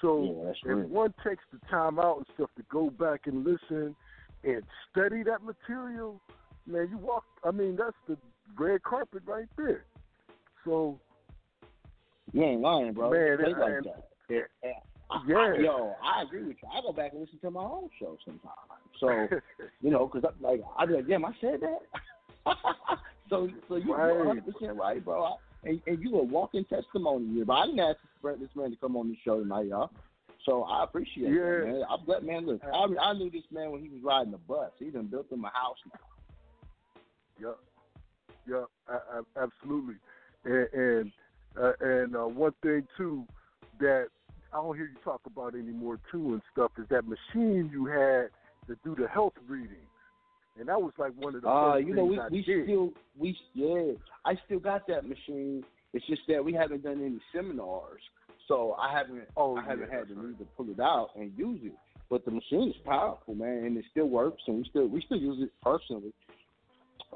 So Yeah, if one takes the time out and stuff to go back and listen and study that material, man, you walk. I mean, that's the red carpet right there. So You ain't lying, bro. Man, like that. Yeah. I- Yeah. I- yo, I agree with you. I go back and listen to my own show sometimes. So, you know, because like I be like, damn, I said that. so, so you, Right. you're 100 percent right, bro. I, and, and you a walking testimony here. But I didn't ask this man to come on the show tonight, y'all. So I appreciate Yeah. that, man. I'm glad, man. Look, I, I knew this man when he was riding the bus. He done built him a house now. Yep. Yep. a- a- absolutely. And and, uh, and uh, one thing too that I don't hear you talk about anymore too and stuff is that machine you had to do the health readings, and that was like one of the Uh, you know, we I we did. still we yeah, I still got that machine. It's just that we haven't done any seminars, so I haven't Oh, I haven't had the need to pull it out and use it. But the machine is powerful, man, and it still works, and we still we still use it personally.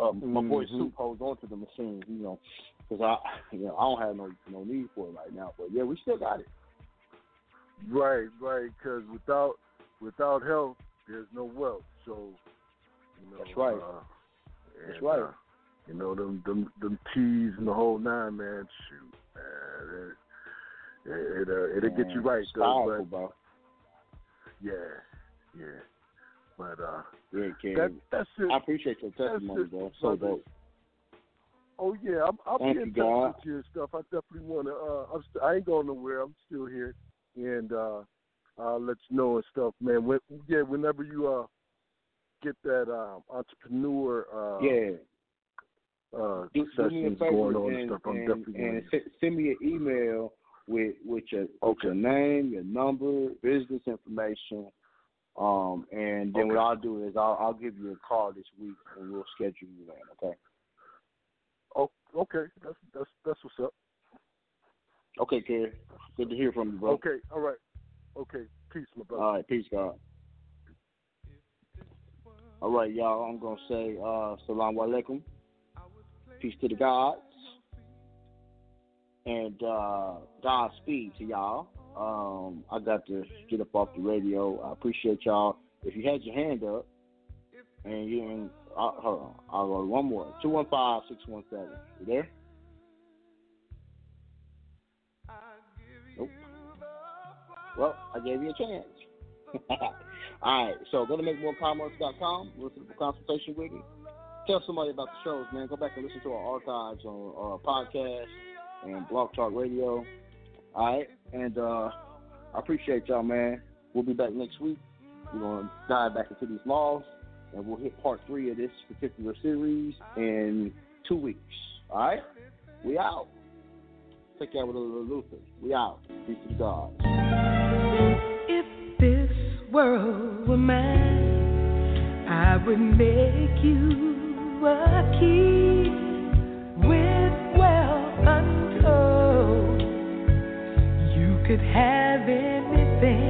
Um, My boy Mhm. Soup holds on to the machine, you know, because I you know I don't have no no need for it right now. But yeah, we still got it. Right, right. Because without without health, there's no wealth. So you know, That's right. Uh, That's and, right. uh, you know them them them teas and the whole nine, man. Shoot, man. It, it, it, uh, it'll get you right though. powerful, But bro. yeah, yeah. But uh, Yeah, that that's it. I appreciate your testimony, bro. So dope. Oh yeah, I'm, I'll Thank be in touch God. with you and stuff. I definitely want to. Uh, I'm st- I ain't going nowhere. I'm still here, and uh, I'll let you know and stuff, man. When, yeah, whenever you uh get that um, entrepreneur uh, Yeah. uh, do, do me a sessions favor going on and, and stuff, I'm and, definitely and send me an email with with your with your name, your number, business information, um, and then what I'll do is I'll I'll give you a call this week and we'll schedule you in. Okay. Okay. That's that's that's what's up. Okay, Kerry. Good to hear from you, bro. Okay, all right. Okay, Peace, my brother. All right, peace, God. All right, y'all. I'm gonna say uh, salam alaikum. Peace to the gods, and uh, Godspeed to y'all. Um, I got to get up off the radio. I appreciate y'all. If you had your hand up, and you and uh, hold on, I'll go one more. Two one five six one seven. You there? Nope. Well, I gave you a chance. All right, so go to makemorecommerce.com, listen to the consultation with me. Tell somebody about the shows, man. Go back and listen to our archives on our podcast and Blog Talk Radio. All right, and uh, I appreciate y'all, man. We'll be back next week. We're gonna dive back into these laws, and we'll hit part three of this particular series in two weeks. All right, we out. Take care with a little Luther. We out. Peace to God. If this world were mine, I would make you a king with wealth untold. You could have anything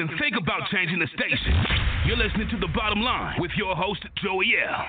even think about changing the station. You're listening to The Bottom Line with your host, Joey L.